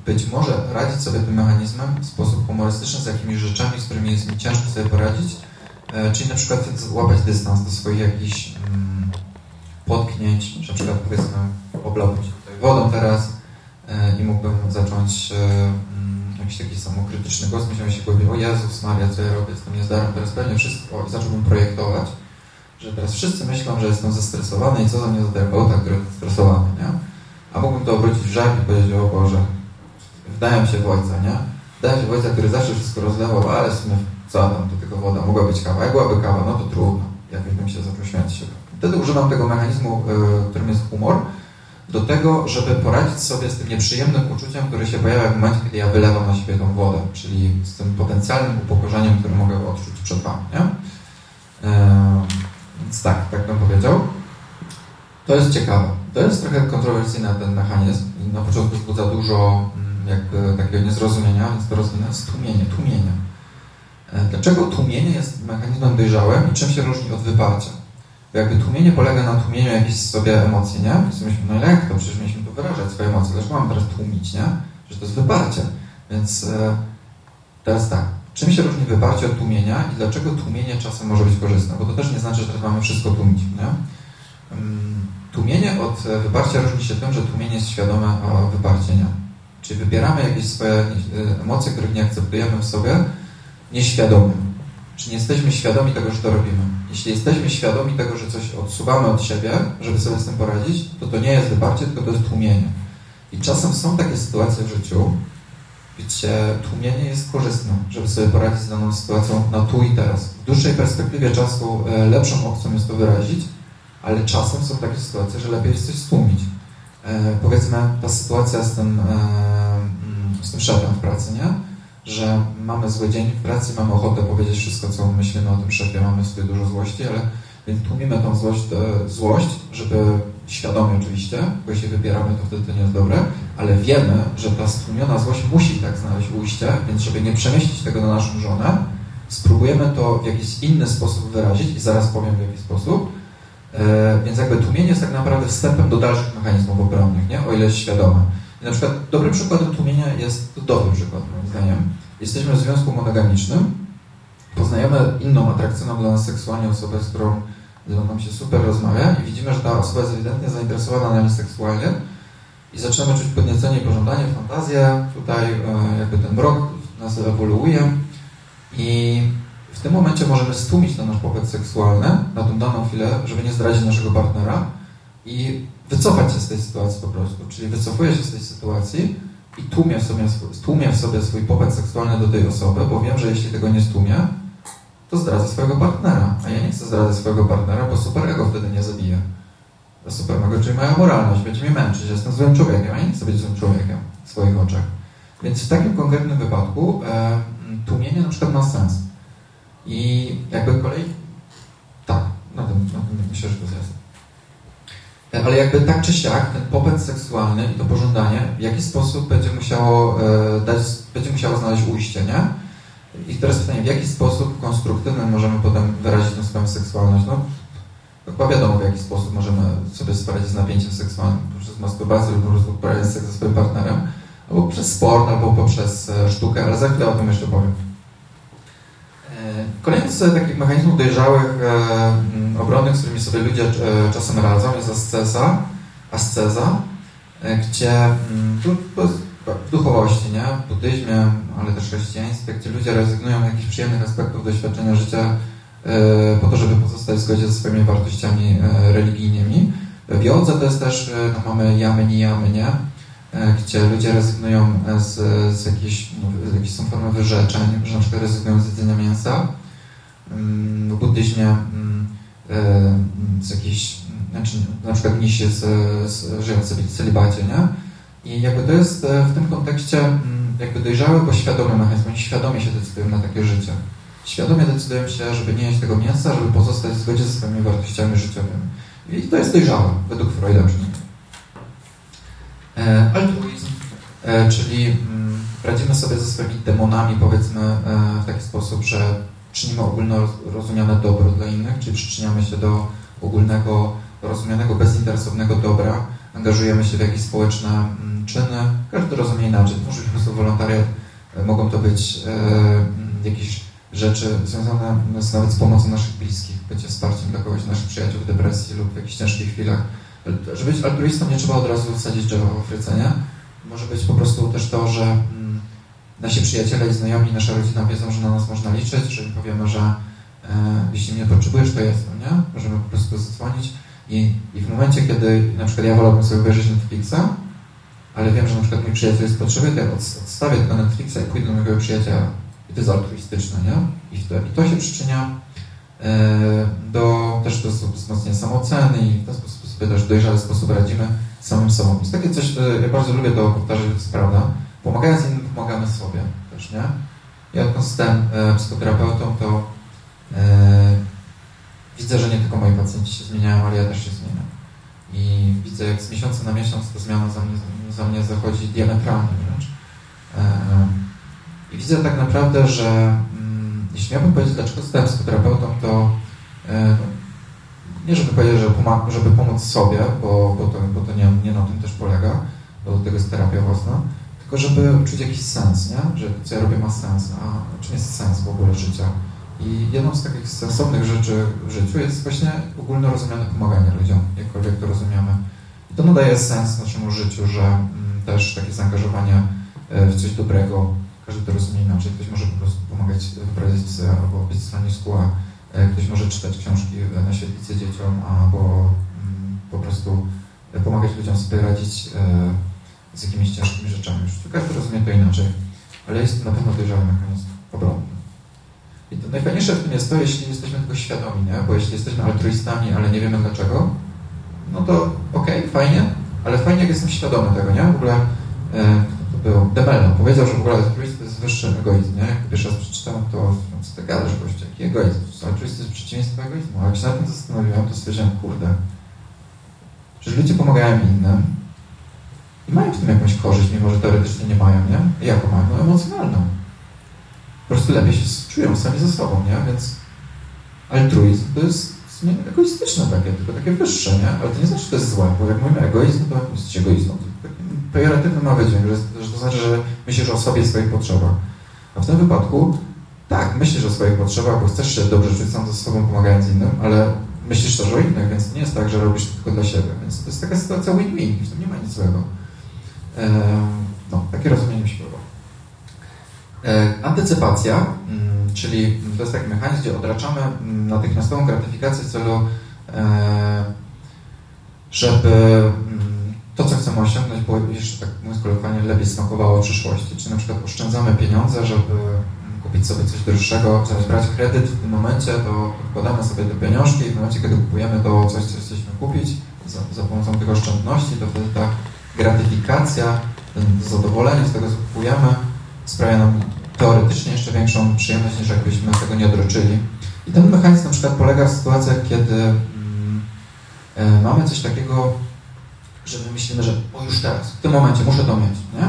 być może radzić sobie tym mechanizmem w sposób humorystyczny z jakimiś rzeczami, z którymi jest mi ciężko sobie poradzić, e, czyli na przykład złapać dystans do swoich jakichś potknięć, na przykład powiedzmy się tutaj wodą teraz e, i mógłbym zacząć e, mm, jakiś taki samokrytyczny głos, myślałem się głowie, o Jezus Maria, co ja robię, jestem niezdarny, teraz pewnie wszyscy, o, zacząłbym projektować, że teraz wszyscy myślą, że jestem zestresowany i co za mnie za terapeuta, który jest nie? A mógłbym to obrócić w żart i powiedzieć, o Boże, wdałem się w ojca, nie? Wdałem się w ojca, który zawsze wszystko rozlewał, ale w sumie co tam, to tylko woda, mogła być kawa. Jak byłaby kawa, no to trudno. Jakoś bym się zaczął śmiać się. Wtedy używam tego mechanizmu, y, którym jest humor, do tego, żeby poradzić sobie z tym nieprzyjemnym uczuciem, które się pojawia w momencie, kiedy ja wylewam na siebie tą wodę, czyli z tym potencjalnym upokorzeniem, które mogę odczuć przed Wami. Nie? Więc tak, tak bym powiedział. To jest ciekawe. To jest trochę kontrowersyjny ten mechanizm i na początku wzbudza dużo mm, jakby takiego niezrozumienia, więc to rozumiem jest tłumienie, tłumienie. E, dlaczego tłumienie jest mechanizmem dojrzałym i czym się różni od wyparcia? Jakby tłumienie polega na tłumieniu jakichś sobie emocji, nie? Myślimy, no jak to? Przecież mieliśmy tu wyrażać swoje emocje. Dlaczego mamy teraz tłumić, nie? Że to jest wyparcie. Więc e, teraz tak. Czym się różni wyparcie od tłumienia i dlaczego tłumienie czasem może być korzystne? Bo to też nie znaczy, że teraz mamy wszystko tłumić, nie? Um, tłumienie od wyparcia różni się tym, że tłumienie jest świadome, a wyparcie nie. Czyli wybieramy jakieś swoje e, emocje, których nie akceptujemy w sobie nieświadomie. Czy nie jesteśmy świadomi tego, że to robimy? Jeśli jesteśmy świadomi tego, że coś odsuwamy od siebie, żeby sobie z tym poradzić, to to nie jest wyparcie, tylko to jest tłumienie. I czasem są takie sytuacje w życiu, gdzie tłumienie jest korzystne, żeby sobie poradzić z daną sytuacją na tu i teraz. W dłuższej perspektywie czasu e, lepszą opcją jest to wyrazić, ale czasem są takie sytuacje, że lepiej jest coś stłumić. E, powiedzmy, ta sytuacja z tym, e, mm, z tym szefem w pracy, nie? Że mamy zły dzień w pracy, mamy ochotę powiedzieć wszystko, co myślimy o tym szefie, mamy sobie dużo złości, ale więc tłumimy tą złość, złość, żeby świadomie oczywiście, bo jeśli wybieramy, to wtedy to nie jest dobre, ale wiemy, że ta stłumiona złość musi tak znaleźć ujście, więc żeby nie przemieścić tego na naszą żonę, spróbujemy to w jakiś inny sposób wyrazić i zaraz powiem w jaki sposób. E, więc jakby tłumienie jest tak naprawdę wstępem do dalszych mechanizmów obronnych, nie? o ile jest świadome. I na przykład dobrym przykładem tłumienia jest, to dobry przykład moim zdaniem, jesteśmy w związku monogamicznym, poznajemy inną atrakcyjną dla nas seksualnie osobę, z którą, nam się super rozmawia i widzimy, że ta osoba jest ewidentnie zainteresowana nami seksualnie i zaczynamy czuć podniecenie pożądanie, fantazję, tutaj e, jakby ten mrok nas ewoluuje i w tym momencie możemy stłumić ten nasz popęd seksualny na tą daną chwilę, żeby nie zdradzić naszego partnera i wycofać się z tej sytuacji po prostu. Czyli wycofuję się z tej sytuacji i tłumię w sobie, tłumię w sobie swój popęd seksualny do tej osoby, bo wiem, że jeśli tego nie stłumię, to zdradzę swojego partnera. A ja nie chcę zdradzać swojego partnera, bo superego wtedy nie zabije. Superego, czyli moja moralność będzie mnie męczyć, jestem złym człowiekiem, a ja nie chcę być złym człowiekiem w swoich oczach. Więc w takim konkretnym wypadku e, tłumienie na przykład ma sens. I jakby kolej... Tak, na tym, na tym myślę, że to jest. Ale jakby tak czy siak, ten popęd seksualny i to pożądanie w jakiś sposób będzie musiało e, dać, będzie musiało znaleźć ujście, nie? I teraz pytanie, w jaki sposób konstruktywny możemy potem wyrazić tę swoją seksualność? No, chyba wiadomo, w jaki sposób możemy sobie poradzić z napięciem seksualnym, poprzez masturbację lub po prostu seks ze swoim partnerem, albo przez sport, albo poprzez e, sztukę, ale za chwilę o tym jeszcze powiem. Kolejny z takich mechanizmów dojrzałych e, obronnych, z którymi sobie ludzie e, czasem radzą, jest asceza, asceza, e, gdzie w duchowości, nie? w buddyzmie, ale też chrześcijaństwie, gdzie ludzie rezygnują z jakichś przyjemnych aspektów doświadczenia życia po to, żeby pozostać w zgodzie ze swoimi wartościami religijnymi. W jodze to jest też, no mamy jamy, nijamy, nie? Gdzie ludzie rezygnują z, z jakichś, no, jakieś są formy wyrzeczeń, że na przykład rezygnują z jedzenia mięsa, w buddyzmie mm, e, z jakiejś, znaczy na przykład mnisi z, z, żyją w celibacie, nie? I jakby to jest e, w tym kontekście mm, jakby dojrzały, bo świadomy mechanizm. Oni świadomie się decydują na takie życie. Świadomie decydują się, żeby nie jeść tego mięsa, żeby pozostać w zgodzie ze swoimi wartościami życiowymi. I to jest dojrzałe, według Freuda przynajmniej. E, altruizm, e, czyli mm, radzimy sobie ze swoimi demonami, powiedzmy, e, w taki sposób, że czynimy ogólnorozumiane dobro dla innych, czyli przyczyniamy się do ogólnego, rozumianego, bezinteresownego dobra, angażujemy się w jakieś społeczne mm, czyny, każdy rozumie inaczej. Może być po prostu wolontariat, mogą to być mm, jakieś rzeczy związane z, nawet z pomocą naszych bliskich, bycie wsparciem dla kogoś, naszych przyjaciół w depresji lub w jakichś ciężkich chwilach. Żeby być altruistą nie trzeba od razu wsadzić drzewa w Afryce, nie? Może być po prostu też to, że mm, nasi przyjaciele i znajomi, nasza rodzina wiedzą, że na nas można liczyć, że im powiemy, że e, jeśli mnie potrzebujesz, to jestem, nie? Możemy po prostu zadzwonić i, i w momencie, kiedy na przykład ja wolałbym sobie obejrzeć Netflixa, ale wiem, że na przykład mój przyjaciel jest potrzebny, to ja odstawię tego Netflixa i pójdę do mojego przyjaciela. I to jest altruistyczne, nie? I to, i to się przyczynia do, też do wzmocnienia samooceny i w ten sposób sobie też dojrzały sposób radzimy samym sobą. Jest takie coś, ja bardzo lubię to powtarzać, to jest prawda, Pomagając innym, pomagamy sobie też, nie? Ja odkąd zostałem e, psychoterapeutą, to e, widzę, że nie tylko moi pacjenci się zmieniają, ale ja też się zmieniam. I widzę, jak z miesiąca na miesiąc ta zmiana za mnie, za mnie zachodzi diametralnie wręcz. E, I widzę tak naprawdę, że jeśli miałbym powiedzieć, dlaczego zostałem psychoterapeutą, to e, nie żeby powiedzieć, żeby pomóc sobie, bo, bo to, bo to nie, nie na tym też polega, bo do tego jest terapia własna, tylko żeby czuć jakiś sens, nie? że co ja robię ma sens, a czym jest sens w ogóle życia. I jedną z takich sensownych rzeczy w życiu jest właśnie ogólnorozumiane pomaganie ludziom, jakkolwiek to rozumiemy. I to nadaje sens naszemu życiu, że mm, też takie zaangażowanie e, w coś dobrego, każdy to rozumie inaczej. Ktoś może po prostu pomagać wyprowadzić psy albo być w schronisku, a e, ktoś może czytać książki na świetlicy dzieciom, albo mm, po prostu pomagać ludziom sobie radzić e, z jakimiś ciężkimi rzeczami. Każdy rozumie to inaczej, ale jest to na pewno dojrzały mechanizm obronny. I to najfajniejsze w tym jest to, jeśli jesteśmy tego świadomi, nie? bo jeśli jesteśmy altruistami, ale nie wiemy dlaczego, no to okej, okay, fajnie, ale fajnie jak jestem świadomy tego, nie? W ogóle e, to był Demelno, powiedział, że w ogóle to jest wyższy egoizm, nie? Jak pierwszy raz przeczytałem, to co ty gadasz, goście, jaki egoizm? Altruizm to jest przeciwieństwo egoizmu, ale jak się na tym zastanowiłem, to stwierdziłem, kurde, że ludzie pomagają innym, i mają w tym jakąś korzyść, mimo że teoretycznie nie mają, nie? Jaką mają? No emocjonalną. Po prostu lepiej się czują sami ze sobą, nie? Więc altruizm to jest egoistyczne takie, tylko takie wyższe, nie? Ale to nie znaczy, że to jest złe, bo jak mówimy egoizm, to jest egoizmem. Pejoratywny ma wydźwięk, że, że to znaczy, że myślisz o sobie i swoich potrzebach. A w tym wypadku, tak, myślisz o swoich potrzebach, bo chcesz się dobrze czuć sam ze sobą, pomagając innym, ale myślisz też o innych, więc nie jest tak, że robisz to tylko dla siebie. Więc to jest taka sytuacja win-win, w tym nie ma nic złego. no, takie rozumienie mi się podoba. E, antycypacja, mm, czyli to jest taki mechanizm, gdzie odraczamy mm, natychmiastową gratyfikację w celu, e, żeby mm, to, co chcemy osiągnąć, było jeszcze, tak mówiąc kolokwialnie, lepiej smakowało w przyszłości. Czy na przykład oszczędzamy pieniądze, żeby kupić sobie coś droższego, zamiast brać kredyt w tym momencie, to odkładamy sobie te pieniążki i w momencie, kiedy kupujemy to coś, co chcemy kupić, za, za pomocą tych oszczędności, to wtedy ta gratyfikacja, zadowolenie z tego, co kupujemy, sprawia nam teoretycznie jeszcze większą przyjemność, niż jakbyśmy tego nie odroczyli. I ten mechanizm na przykład polega w sytuacjach, kiedy mm, e, mamy coś takiego, że my myślimy, że o już teraz, w tym momencie muszę to mieć, nie?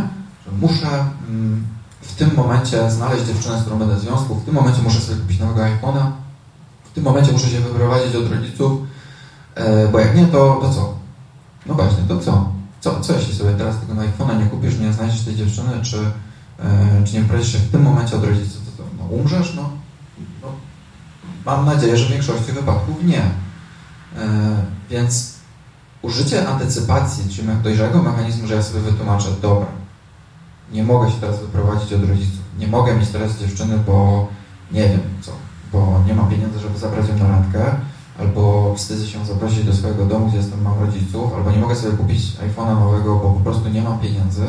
Że muszę mm, w tym momencie znaleźć dziewczynę, z którą będę w związku, w tym momencie muszę sobie kupić nowego iPhone'a, w tym momencie muszę się wyprowadzić od rodziców, e, bo jak nie, to, to co? No właśnie, to co? Co, co jeśli sobie teraz tego iPhone'a nie kupisz, nie znajdziesz tej dziewczyny, czy, e, czy nie wyprowadzisz się w tym momencie od rodziców, to, to no, umrzesz? No, no, mam nadzieję, że w większości wypadków nie. E, więc użycie antycypacji, czyli dojrzałego mechanizmu, że ja sobie wytłumaczę, dobra, nie mogę się teraz wyprowadzić od rodziców, nie mogę mieć teraz dziewczyny, bo nie wiem co, bo nie mam pieniędzy, żeby zabrać ją na randkę, albo wstydzę się zaprosić do swojego domu, gdzie jestem, mam rodziców, albo nie mogę sobie kupić iPhone'a nowego, bo po prostu nie mam pieniędzy,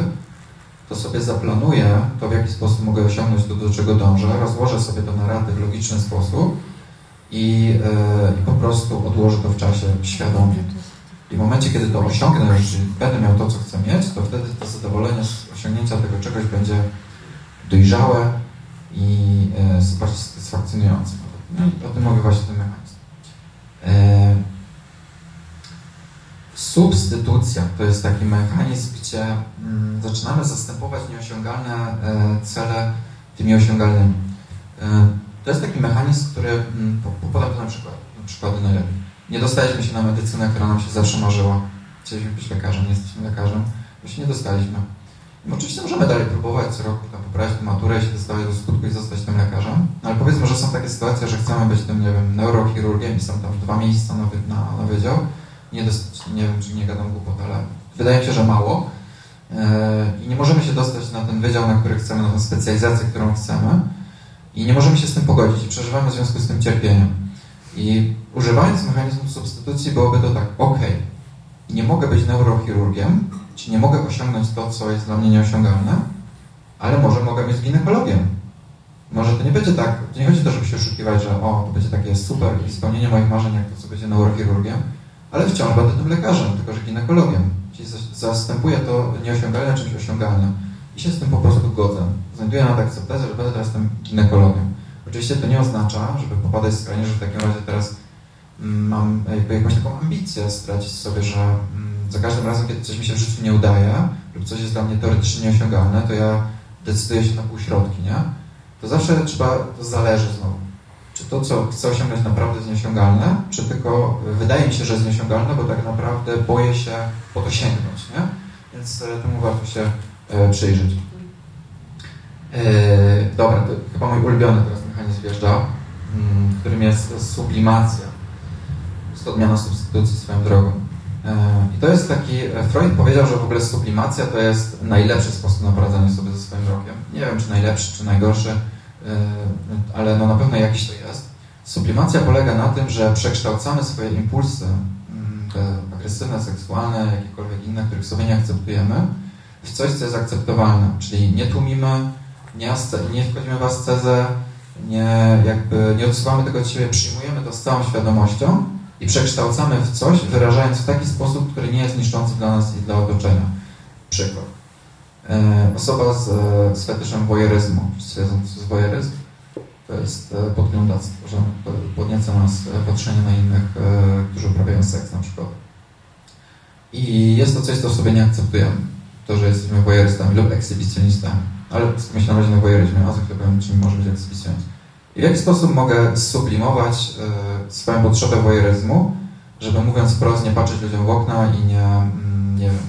to sobie zaplanuję to, w jaki sposób mogę osiągnąć to, do czego dążę, rozłożę sobie to na rady w logiczny sposób i, yy, i po prostu odłożę to w czasie świadomie. I w momencie, kiedy to osiągnę, jeżeli będę miał to, co chcę mieć, to wtedy to zadowolenie z osiągnięcia tego czegoś będzie dojrzałe i e, satysfakcjonujące. No i o tym mówię właśnie ten mechanizm. Substytucja to jest taki mechanizm, gdzie mm, zaczynamy zastępować nieosiągalne e, cele tymi osiągalnymi. E, to jest taki mechanizm, który, mm, podam to na przykład, na przykłady najlepiej. Nie dostaliśmy się na medycynę, która nam się zawsze marzyła. Chcieliśmy być lekarzem, nie jesteśmy lekarzem, bo się nie dostaliśmy. No oczywiście możemy dalej próbować co roku tam poprawić maturę się dostawać do skutku i zostać tym lekarzem, ale powiedzmy, że są takie sytuacje, że chcemy być tym, nie wiem, neurochirurgiem i są tam dwa miejsca na, na, na wydział. Nie, dostać, nie wiem, czy nie gadam głupot, ale wydaje mi się, że mało. Yy, I nie możemy się dostać na ten wydział, na który chcemy, na tę specjalizację, którą chcemy. I nie możemy się z tym pogodzić i przeżywamy w związku z tym cierpieniem. I używając mechanizmu substytucji byłoby to tak, ok, nie mogę być neurochirurgiem, czy nie mogę osiągnąć to, co jest dla mnie nieosiągalne, ale może mogę być ginekologiem. Może to nie będzie tak, to nie chodzi to, żeby się oszukiwać, że o, to będzie takie super spełnienie moich marzeń, jak to, co będzie neurochirurgiem, ale wciąż będę tym lekarzem, tylko że ginekologiem. Czyli zastępuję to nieosiągalne czymś osiągalnym. I się z tym po prostu godzę. Znajduję nad akceptację, że będę teraz tym ginekologiem. Oczywiście to nie oznacza, żeby popadać skrajnie, że w takim razie teraz mm, mam jakby jakąś taką ambicję stracić sobie, że mm, za każdym razem, kiedy coś mi się w życiu nie udaje, lub coś jest dla mnie teoretycznie nieosiągalne, to ja decyduję się na półśrodki, nie? To zawsze trzeba, to zależy znowu. Czy to, co chcę osiągnąć naprawdę jest nieosiągalne, czy tylko wydaje mi się, że jest nieosiągalne, bo tak naprawdę boję się po to sięgnąć, nie? Więc e, temu warto się e, przyjrzeć. E, dobra, to chyba mój ulubiony teraz mechanizm wjeżdża, mm, którym jest sublimacja. Jest odmiana substytucji swoją drogą. E, I to jest taki, e, Freud powiedział, że w ogóle sublimacja to jest najlepszy sposób na poradzenie sobie ze swoim rokiem. Nie wiem, czy najlepszy, czy najgorszy, e, ale no na pewno jakiś to jest. Sublimacja polega na tym, że przekształcamy swoje impulsy, mm, te agresywne, seksualne, jakiekolwiek inne, których sobie nie akceptujemy, w coś, co jest akceptowalne. Czyli nie tłumimy, nie, nie wchodzimy w ascezę, nie, jakby nie odsuwamy tego od siebie, przyjmujemy to z całą świadomością i przekształcamy w coś, wyrażając w taki sposób, który nie jest niszczący dla nas i dla otoczenia. Przykład. E, osoba z, z fetyszem wojeryzmu, z wojeryzm, to jest e, podglądactwo, że podnieca nas e, patrzenie na innych, którzy uprawiają seks na przykład. I jest to coś, co sobie nie akceptujemy. to, że jesteśmy wojerystami lub ekshibicjonistami. Ale się na razie na wojeryzmie, chwilę powiem, czym może być ekshibicjonizm. W jaki sposób mogę sublimować e, swoją potrzebę wojeryzmu, żeby mówiąc wprost, nie patrzeć ludziom w okna i nie, mm, nie wiem,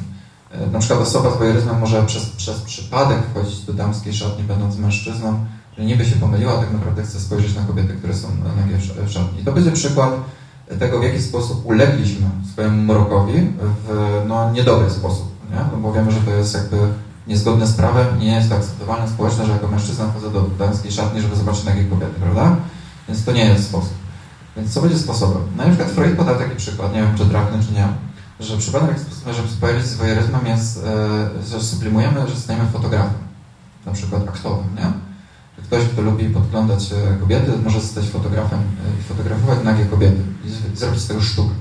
e, na przykład osoba z wojeryzmem może przez, przez przypadek wchodzić do damskiej szatni, będąc mężczyzną, że niby się pomyliła, a tak naprawdę chce spojrzeć na kobiety, które są nagie w szatni. I to będzie przykład tego, w jaki sposób ulegliśmy swojemu mrokowi w no, niedobry sposób, nie? No, bo wiemy, że to jest jakby niezgodne z prawem nie jest to akceptowalne społecznie, że jako mężczyzna wchodzę do damskiej szatni, żeby zobaczyć nagie kobiety, prawda? Więc to nie jest sposób. Więc co będzie sposobem? No na przykład Freud podał taki przykład, nie wiem czy trafny czy nie, że przypadek, żeby pojawić z wojeryzmem jest, e, że sublimujemy, że stajemy fotografem, na przykład aktowym, nie? Ktoś, kto lubi podglądać e, kobiety, może zostać fotografem e, i fotografować nagie kobiety i zrobić z tego sztukę.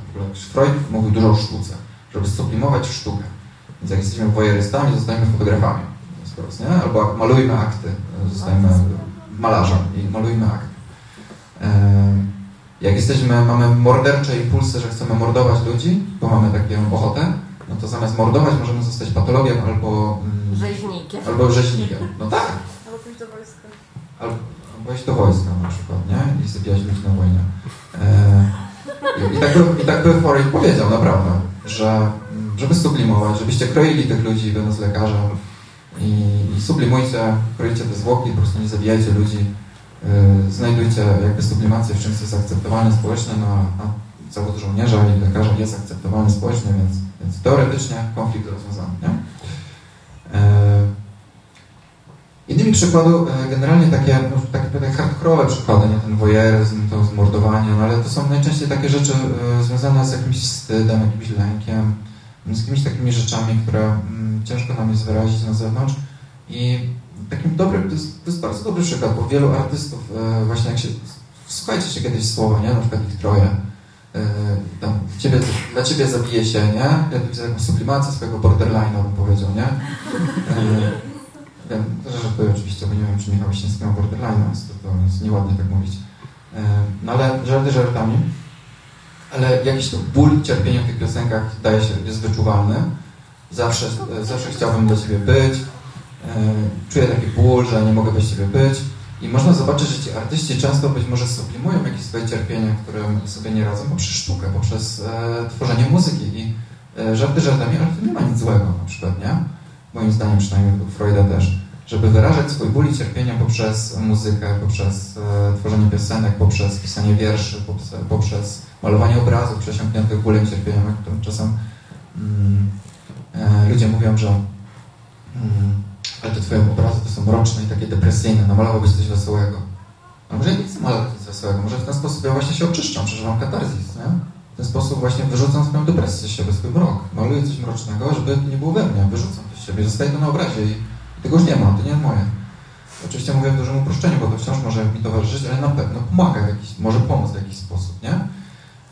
Freud mówił dużo o sztuce, żeby sublimować sztukę. Więc jak jesteśmy wojerystami, zostajemy fotografami. Nie? Albo malujmy akty, zostajemy malarzem i malujmy akty. Jak jesteśmy, mamy mordercze impulsy, że chcemy mordować ludzi, bo mamy taką ochotę, no to zamiast mordować możemy zostać patologiem albo... Mm, rzeźnikiem. Albo rzeźnikiem. No tak. Albo pójść do wojska. Albo, albo iść do wojska na przykład, nie? I zabijać ludzi na wojnie. E, i, i, tak by, I tak by Freud powiedział, naprawdę, że żeby sublimować, żebyście kroili tych ludzi, będąc lekarzem. I, i sublimujcie, kroicie te zwłoki, po prostu nie zabijajcie ludzi, yy, znajdujcie jakby sublimację w czymś, co jest akceptowalne społecznie, no a zawód żołnierza i lekarza jest akceptowalny społecznie, więc, więc teoretycznie konflikt rozwiązany, nie? Yy, Innymi przykładu, e, generalnie takie, no, takie, takie hardkorowe przykłady, nie? Ten wojeryzm, to zmordowanie, no ale to są najczęściej takie rzeczy y, związane z jakimś wstydem, jakimś lękiem, z jakimiś takimi rzeczami, które mm, ciężko nam jest wyrazić na zewnątrz. I takim dobrym, to jest, to jest bardzo dobry przykład, bo wielu artystów y, właśnie jak się, słuchajcie się kiedyś słowa, nie, na przykład ich troje, y, tam, ciebie, dla ciebie zabije się, nie, ja widzę taką sublimację swojego borderline'a, bym powiedział, nie. Wiem, że żartuję oczywiście, bo nie wiem, czy Michał Wiśniewski ma borderline, więc to, to jest nieładnie tak mówić. No ale żarty żartami, ale jakiś to ból, cierpienie w tych piosenkach daje się, jest wyczuwalny. Zawsze, zawsze chciałbym dla Ciebie być. Czuję taki ból, że nie mogę bez Ciebie być. I można zobaczyć, że ci artyści często być może sublimują jakieś swoje cierpienia, którym sobie nie radzą poprzez sztukę, poprzez e, tworzenie muzyki. I e, żarty żartami, ale to nie ma nic złego na przykład, nie? moim zdaniem przynajmniej Freuda też, żeby wyrażać swój ból i cierpienie poprzez muzykę, poprzez e, tworzenie piosenek, poprzez pisanie wierszy, poprzez, poprzez malowanie obrazów przesiąkniętych bólem cierpieniem, jak to czasem mm, e, ludzie mówią, że mm, ale te twoje obrazy to są mroczne i takie depresyjne, namalowałbyś coś wesołego. A może ja nie chcę malować nic wesołego, może w ten sposób ja właśnie się oczyszczam, przeżywam katarzis, nie? W ten sposób właśnie wyrzucam swoją depresję z siebie, swój mrok. Maluję coś mrocznego, żeby nie było we mnie, wyrzucam siebie, zostaje to na obrazie i tego już nie ma, to nie jest moje. Oczywiście mówię w dużym uproszczeniu, bo to wciąż może mi towarzyszyć, ale na pewno pomaga w jakiś, może pomóc w jakiś sposób, nie?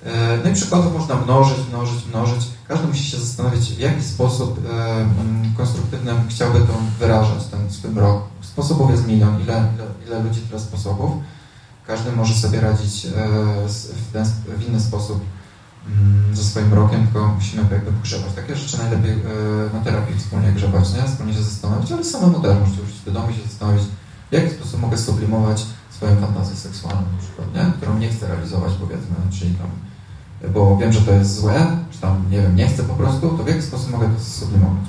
E, no i przykładów można mnożyć, mnożyć, mnożyć. Każdy musi się zastanowić, w jaki sposób e, mm, konstruktywnym chciałby to wyrażać, ten swój rok. Sposobów jest milion, ile, ile, ile ludzi, tyle sposobów. Każdy może sobie radzić e, w, ten, w inny sposób ze swoim rokiem, tylko musimy jakby pogrzebać. Takie rzeczy najlepiej e, na terapii wspólnie grzebać, nie? Wspólnie się zastanowić, ale samemu też musicie użyć świadomie się zastanowić, w jaki sposób mogę sublimować swoją fantazję seksualną na przykład, nie? Którą nie chcę realizować, powiedzmy, czyli tam, bo wiem, że to jest złe, czy tam, nie wiem, nie chcę po prostu, to w jaki sposób mogę to sublimować?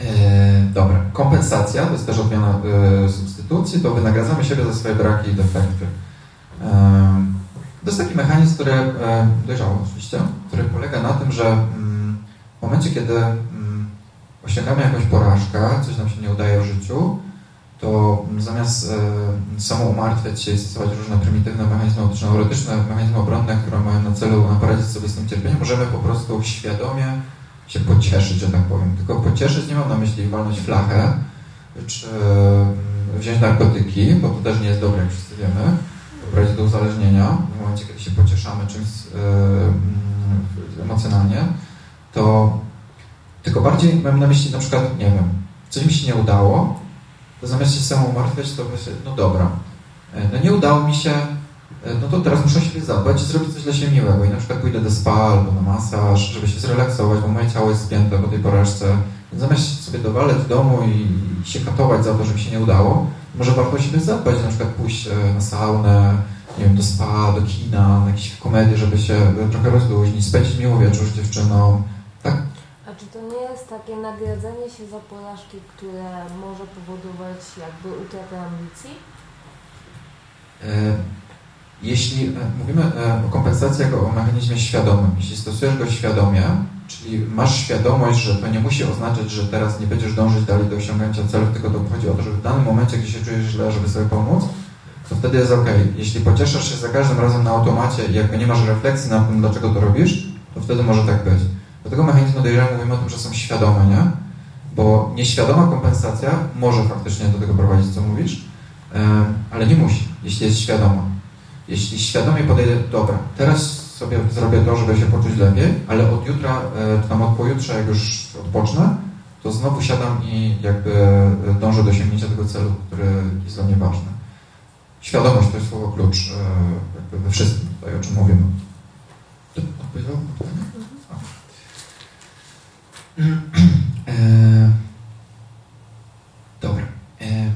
E, dobra, kompensacja, to jest też odmiana e, substytucji, to wynagradzamy siebie za swoje braki i defekty. To jest taki mechanizm, który e, dojrzały oczywiście, który polega na tym, że mm, w momencie, kiedy mm, osiągamy jakąś porażkę, coś nam się nie udaje w życiu, to zamiast e, samo umartwiać się i stosować różne prymitywne mechanizmy autyczno-erotyczne, mechanizmy obronne, które mają na celu poradzić sobie z tym cierpieniem, możemy po prostu świadomie się pocieszyć, że tak powiem. Tylko pocieszyć nie mam na myśli walnąć flachę, czy e, wziąć narkotyki, bo to też nie jest dobre, jak wszyscy wiemy, prowadzi do uzależnienia, w momencie, kiedy się pocieszamy czymś yy, emocjonalnie, to tylko bardziej mam na myśli na przykład, nie wiem, coś mi się nie udało, to zamiast się samą martwić, to myślę, no dobra, e, no nie udało mi się, e, no to teraz muszę siebie zadbać i zrobić coś dla siebie miłego. I na przykład pójdę do spa albo na masaż, żeby się zrelaksować, bo moje ciało jest spięte po tej porażce. Zamiast sobie dowaleć w domu i się katować za to, że mi się nie udało, może warto o siebie zadbać, na przykład pójść e, na saunę, nie wiem, do spa, do kina, na jakieś komedię, żeby się trochę rozluźnić, spędzić miło wieczór z dziewczyną. Tak? A czy to nie jest takie nagradzanie się za porażki, które może powodować jakby utratę ambicji? E, jeśli e, mówimy e, o kompensacji jako o mechanizmie świadomym, jeśli stosujesz go świadomie, czyli masz świadomość, że to nie musi oznaczać, że teraz nie będziesz dążyć dalej do osiągnięcia celów, tylko to chodzi o to, żeby w danym momencie, gdzie się czujesz źle, żeby sobie pomóc, to wtedy jest ok. Jeśli pocieszasz się za każdym razem na automacie i jakby nie masz refleksji na tym, dlaczego to robisz, to wtedy może tak być. Do tego mechanizmu dojrzenia mówimy o tym, że są świadome, nie? Bo nieświadoma kompensacja może faktycznie do tego prowadzić, co mówisz, ale nie musi, jeśli jest świadoma. Jeśli świadomie podejdę, dobra, teraz sobie zrobię to, żeby się poczuć lepiej, ale od jutra, e, czy tam od pojutrze, jak już odpocznę, to znowu siadam i jakby dążę do osiągnięcia tego celu, który jest dla mnie ważny. Świadomość to jest słowo klucz e, jakby we wszystkim tutaj, o czym mówimy. Odpowiedział? E, dobra. E,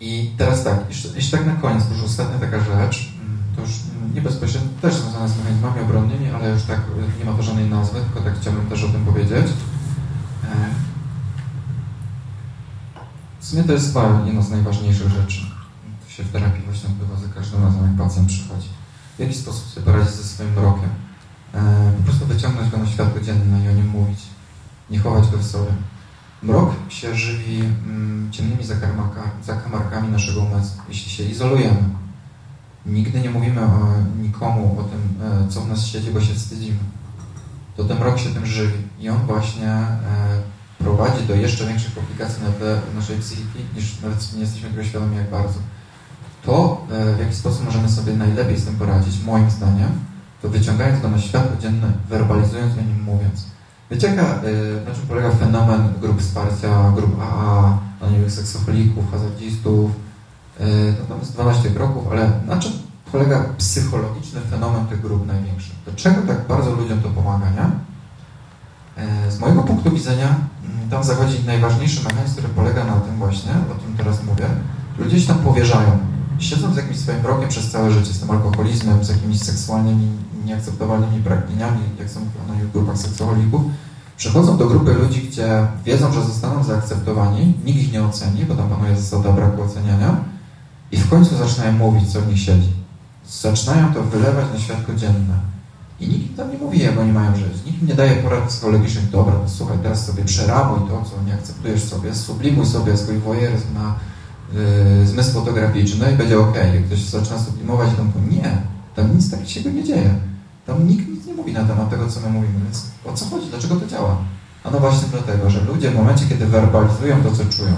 I teraz tak, jeszcze, jeszcze tak na koniec, już ostatnia taka rzecz, to już nie bezpośrednio, też związana z mechanizmami obronnymi, ale już tak nie ma to żadnej nazwy, tylko tak chciałbym też o tym powiedzieć. W sumie to jest jedna z najważniejszych rzeczy się w terapii właśnie odbywa za każdym razem, jak pacjent przychodzi. W jaki sposób sobie poradzić ze swoim mrokiem? E, po prostu wyciągnąć go na światło dzienne i o nim mówić. Nie chować go w sobie. Mrok się żywi mm, ciemnymi zakamarkami naszego umysłu, jeśli się izolujemy. Nigdy nie mówimy o, nikomu o tym, e, co w nas siedzi, bo się wstydzimy. To ten mrok się tym żywi i on właśnie e, prowadzi do jeszcze większych komplikacji na naszej psychiki, niż nawet nie jesteśmy tego świadomi jak bardzo. To, e, w jaki sposób możemy sobie najlepiej z tym poradzić, moim zdaniem, to wyciągając go na światło dzienne, werbalizując o nim, mówiąc. Wiecie, jaka, na czym polega fenomen grup wsparcia, grup AA, anonimowych seksoholików, hazardzistów? E, no tam jest 12 kroków, ale na czym polega psychologiczny fenomen tych grup największy? Do czego tak bardzo ludziom to pomaga, nie? Z mojego punktu widzenia mm, tam zachodzi najważniejszy mechanizm, który polega na tym właśnie, o tym teraz mówię, ludzie się tam powierzają siedząc z jakimś swoim rokiem przez całe życie, z tym alkoholizmem, z jakimiś seksualnymi, nieakceptowalnymi pragnieniami, jak są w grupach seksualników, przychodzą do grupy ludzi, gdzie wiedzą, że zostaną zaakceptowani, nikt ich nie oceni, bo tam panuje zasada braku oceniania i w końcu zaczynają mówić, co w nich siedzi. Zaczynają to wylewać na światło dzienne. I nikt im tam nie mówi, jak oni mają żyć. Nikt im nie daje porad psychologicznych, dobra, to słuchaj, teraz sobie przeramuj to, co nie akceptujesz sobie, sublimuj sobie swój wojeryzm na yy, zmysł fotograficzny i będzie ok. Jak ktoś zaczyna sublimować, to nie, tam nic takiego nie dzieje. Tam nikt nic nie mówi na temat tego, co my mówimy, więc o co chodzi? Dlaczego to działa? A no właśnie dlatego, że ludzie w momencie, kiedy werbalizują to, co czują,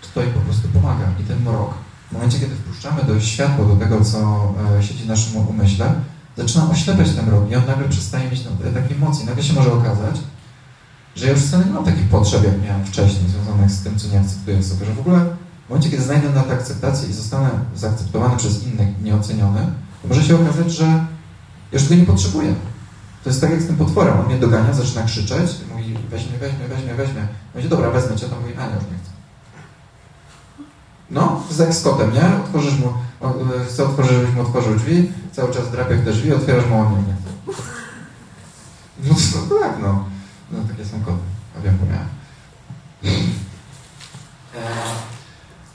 to to im po prostu pomaga. I ten mrok, w momencie, kiedy wpuszczamy do światła, do tego, co e, siedzi w naszym umyśle, zaczyna oślepiać ten mrok i on nagle przestaje mieć no, takie emocje. Nagle się może okazać, że ja już wcale nie mam takich potrzeb, jak miałem wcześniej, związanych z tym, co nie akceptuję sobie, że w ogóle w momencie, kiedy znajdę na tę akceptację i zostanę zaakceptowany przez innych, nieoceniony, to może się okazać, że już tego nie potrzebuję. To jest tak jak z tym potworem. On mnie dogania, zaczyna krzyczeć, mówi weźmie, weźmie, weźmie, weźmie. Mówi, dobra, wezmę cię, to mówi, a nie, już nie chcę. No, z kotem, nie? Otworzysz mu, chcę otworzyć, żebyś mu otworzył drzwi, cały czas drapie te drzwi, otwierasz mu, on nie. No, tak, no. No takie są koty. Ja wiem, bo miałem.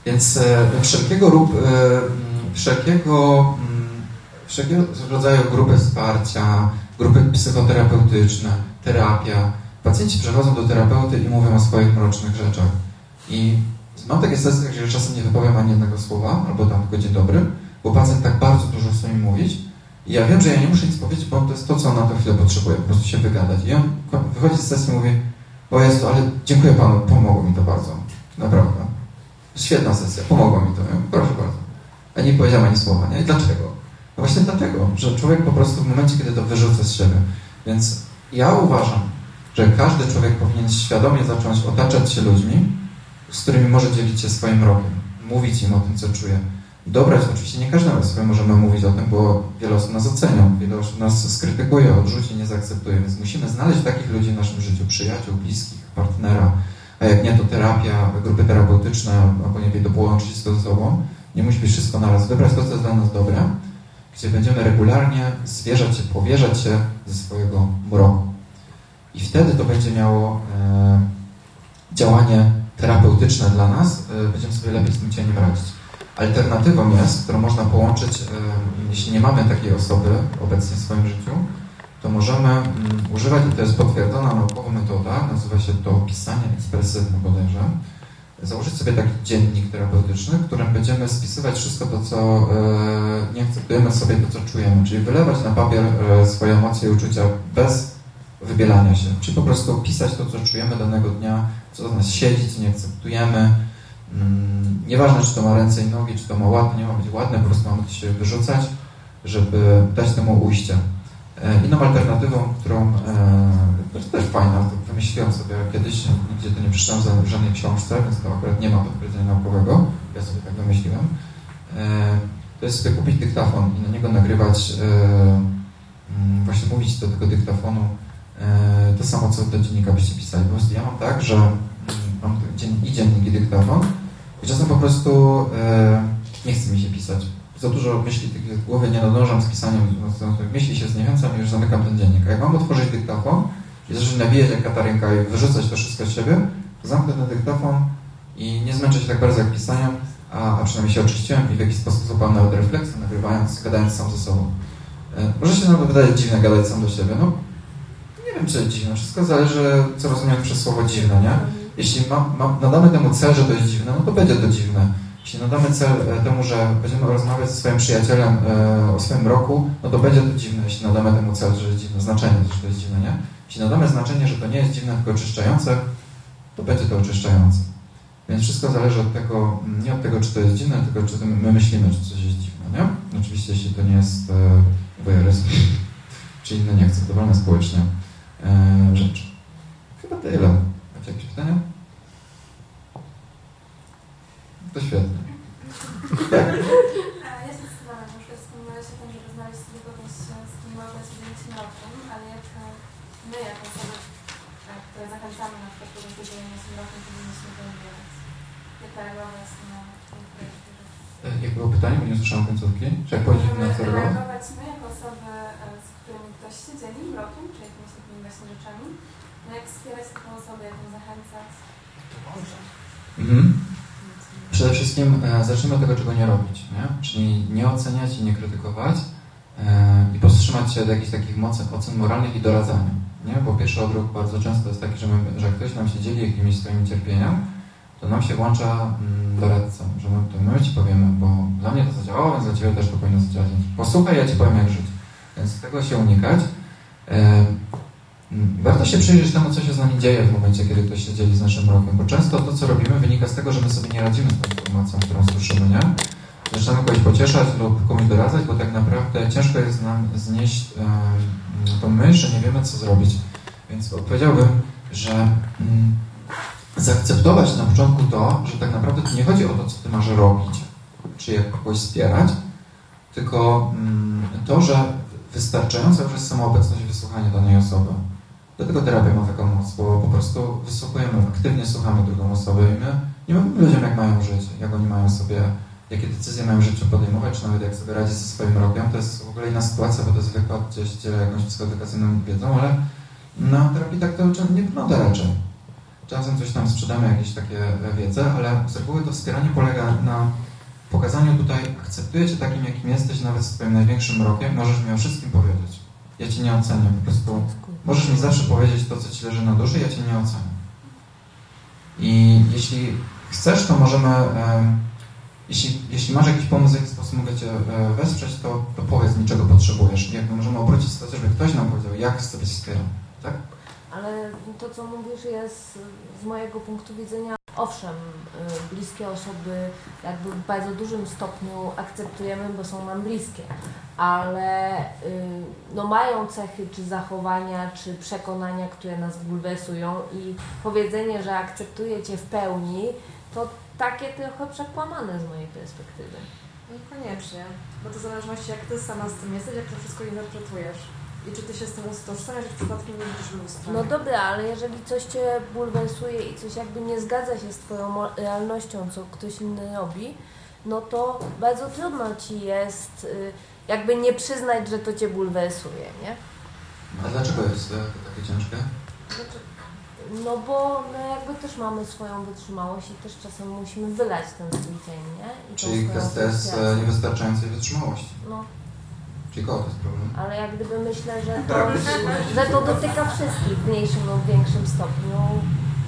Więc e, wszelkiego, e, wszelkiego, mm, wszelkiego rodzaju grupy wsparcia, grupy psychoterapeutyczne, terapia. Pacjenci przychodzą do terapeuty i mówią o swoich mrocznych rzeczach. I mam takie sesje, że czasem nie wypowiem ani jednego słowa, albo tam tylko dzień dobry, bo pacjent tak bardzo dużo chce mi mówić. I ja wiem, że ja nie muszę nic powiedzieć, bo to jest to, co on na tę chwilę potrzebuje, po prostu się wygadać. I on wychodzi z sesji i mówi, o Jezu, ale dziękuję Panu, pomogło mi to bardzo. Naprawdę. Świetna sesja, pomogło mi to. Ja mówię, proszę bardzo. A nie powiedziałem ani słowa, nie? I dlaczego? No właśnie dlatego, że człowiek po prostu w momencie, kiedy to wyrzuca z siebie. Więc ja uważam, że każdy człowiek powinien świadomie zacząć otaczać się ludźmi, z którymi może dzielić się swoim rokiem, mówić im o tym, co czuje. dobrać, oczywiście nie każdemu sobie możemy mówić o tym, bo wiele osób nas ocenią, wiele osób nas skrytykuje, odrzuci, nie zaakceptuje, więc musimy znaleźć takich ludzi w naszym życiu, przyjaciół, bliskich, partnera, a jak nie, to terapia, grupy terapeutyczne, albo nie wiem, to połączyć to ze sobą. Nie musi być wszystko naraz, wybrać to, co jest dla nas dobre, gdzie będziemy regularnie zwierzać się, powierzać się ze swojego mroku. I wtedy to będzie miało e, działanie terapeutyczne dla nas, e, będziemy sobie lepiej z tym cieniem radzić. Alternatywą jest, którą można połączyć, e, jeśli nie mamy takiej osoby obecnie w swoim życiu, to możemy mm, używać, i to jest potwierdzona naukowa metoda, nazywa się to pisanie ekspresywne bodajże, założyć sobie taki dziennik terapeutyczny, w którym będziemy spisywać wszystko to, co e, nie akceptujemy sobie, to, co czujemy, czyli wylewać na papier e, swoje emocje i uczucia bez wybielania się, czyli po prostu pisać to, co czujemy danego dnia, co do nas siedzi, co nie akceptujemy. Mm, Nieważne, czy to ma ręce i nogi, czy to ma ładne, nie ma być ładne, po prostu mamy się wyrzucać, żeby dać temu ujście. E, Inną alternatywą, którą e, też fajna, to wymyśliłem sobie kiedyś, nigdzie to nie przeczytałem w żadnej książce, więc to akurat nie ma potwierdzenia naukowego, ja sobie tak wymyśliłem. E, To jest sobie kupić dyktafon i na niego nagrywać, e, mm, właśnie mówić do tego dyktafonu to samo, co do dziennika byście pisali. Po prostu ja mam tak, że mm, mam dzien- i dziennik, i dyktafon i czasem po prostu e, nie chce mi się pisać za dużo myśli tych w głowie nie nadążam z pisaniem, myśli się zniechęcam i już zamykam ten dziennik. A jak mam otworzyć dyktafon i zacząć nawijać jak katarynka i wyrzucać to wszystko z siebie, to zamknę ten dyktafon i nie zmęczę się tak bardzo jak pisaniem, a, a przynajmniej się oczyściłem i w jakiś sposób złapałem nawet refleksję, nagrywając, gadając sam ze sobą. E, może się nawet wydaje dziwne gadać sam do siebie, no nie wiem czy dziwne, wszystko zależy co rozumiem przez słowo dziwne, nie? Jeśli ma, ma, nadamy temu cel, że to jest dziwne, no to będzie to dziwne. Jeśli nadamy cel e, temu, że będziemy rozmawiać ze swoim przyjacielem e, o swoim roku, no to będzie to dziwne, jeśli nadamy temu cel, że jest dziwne, znaczenie, że to jest dziwne, nie? Jeśli nadamy znaczenie, że to nie jest dziwne, tylko oczyszczające, to będzie to oczyszczające. Więc wszystko zależy od tego, mm, nie od tego, czy to jest dziwne, tylko czy my myślimy, czy coś jest dziwne, nie? Oczywiście, jeśli to nie jest e, wojeryzm, czy inne nieakceptowalne społecznie e, rzeczy. Chyba tyle. Macie jakieś pytania? To świetnie. A ja się na przykład wspomniałeś tym, żeby znaleźć sobie kogoś, z kim można się dzielić mrokiem, ale jak e, my jako osoby, e, które zachęcamy na przykład do dzielenia się mrokiem, powinniśmy to odbierać. Jak reagować. E, Jak było pytanie, bo nie słyszałem końcówki? Czy jak powiedzieć na reagować my jako osoby, e, z którymi ktoś się dzieli mrokiem, czy jakimiś takimi właśnie rzeczami, no jak wspierać taką osobę, jak ją zachęcać. Mhm. Przede wszystkim e, zacznijmy od tego, czego nie robić, nie? Czyli nie oceniać i nie krytykować e, i powstrzymać się od jakichś takich mocy, ocen moralnych i doradzania, nie? Bo pierwszy odruch bardzo często jest taki, że, my, że ktoś nam się dzieli jakimiś swoimi cierpieniami, to nam się włącza mm, doradca, że my, to my Ci powiemy, bo dla mnie to zadziałało, więc dla Ciebie też to powinno zadziałać. Posłuchaj, ja Ci powiem jak żyć. Więc tego się unikać. E, Warto się przyjrzeć temu, co się z nami dzieje w momencie, kiedy ktoś się dzieli z naszym rokiem, bo często to, co robimy, wynika z tego, że my sobie nie radzimy z tą informacją, którą słyszymy, nie? Zaczynamy kogoś pocieszać lub komuś doradzać, bo tak naprawdę ciężko jest nam znieść um, tą myśl, że nie wiemy, co zrobić. Więc powiedziałbym, że mm, zaakceptować na początku to, że tak naprawdę tu nie chodzi o to, co ty masz robić, czy jak kogoś wspierać, tylko mm, to, że wystarczająca już jest sama obecność i wysłuchanie danej osoby. Dlatego terapia ma taką moc, bo po prostu wysłuchujemy, aktywnie słuchamy drugą osobę i my nie mówimy ludziom, jak mają żyć, jak oni mają sobie, jakie decyzje mają w życiu podejmować, czy nawet jak sobie radzić ze swoim rokiem. To jest w ogóle inna sytuacja, bo to jest wykład, gdzie się dzielę jakąś psychoedukacyjną wiedzą, ale na terapii tak to nie wygląda raczej. Czasem coś tam sprzedamy, jakieś takie wiedzę, ale z reguły to wspieranie polega na pokazaniu tutaj, akceptuję Cię takim, jakim jesteś, nawet z Twoim największym rokiem, możesz mi o wszystkim powiedzieć. Ja Cię nie ocenię, po prostu możesz mi zawsze powiedzieć to, co Ci leży na duszy, ja Cię nie ocenię. I jeśli chcesz, to możemy, e, jeśli, jeśli masz jakiś pomysł, w jaki sposób mogę Cię e, wesprzeć, to, to powiedz mi, czego potrzebujesz. Jakby możemy obrócić sytuację, żeby ktoś nam powiedział, jak sobie wspieram, tak? Ale to, co mówisz, jest z mojego punktu widzenia, owszem, y, bliskie osoby jakby w bardzo dużym stopniu akceptujemy, bo są nam bliskie, ale y, no, mają cechy czy zachowania, czy przekonania, które nas bulwersują i powiedzenie, że akceptuję Cię w pełni, to takie trochę przekłamane z mojej perspektywy. Niekoniecznie, bo to w zależności jak ty sama z tym jesteś, jak to wszystko interpretujesz. I czy ty się z tym utożsamiasz, czy przypadkiem nie widzisz lustra. No dobra, ale jeżeli coś cię bulwersuje i coś jakby nie zgadza się z twoją realnością, co ktoś inny robi, no to bardzo trudno ci jest y, jakby nie przyznać, że to cię bulwersuje, nie? A dlaczego jest to takie ciężkie? Znaczy, no bo my jakby też mamy swoją wytrzymałość i też czasem musimy wylać ten swój cień, nie? I Czyli kwestia jest niewystarczającej wytrzymałości. No, Jest problem? ale jak gdyby myślę, że to, Brak że to dotyka wszystkich w mniejszym lub większym stopniu,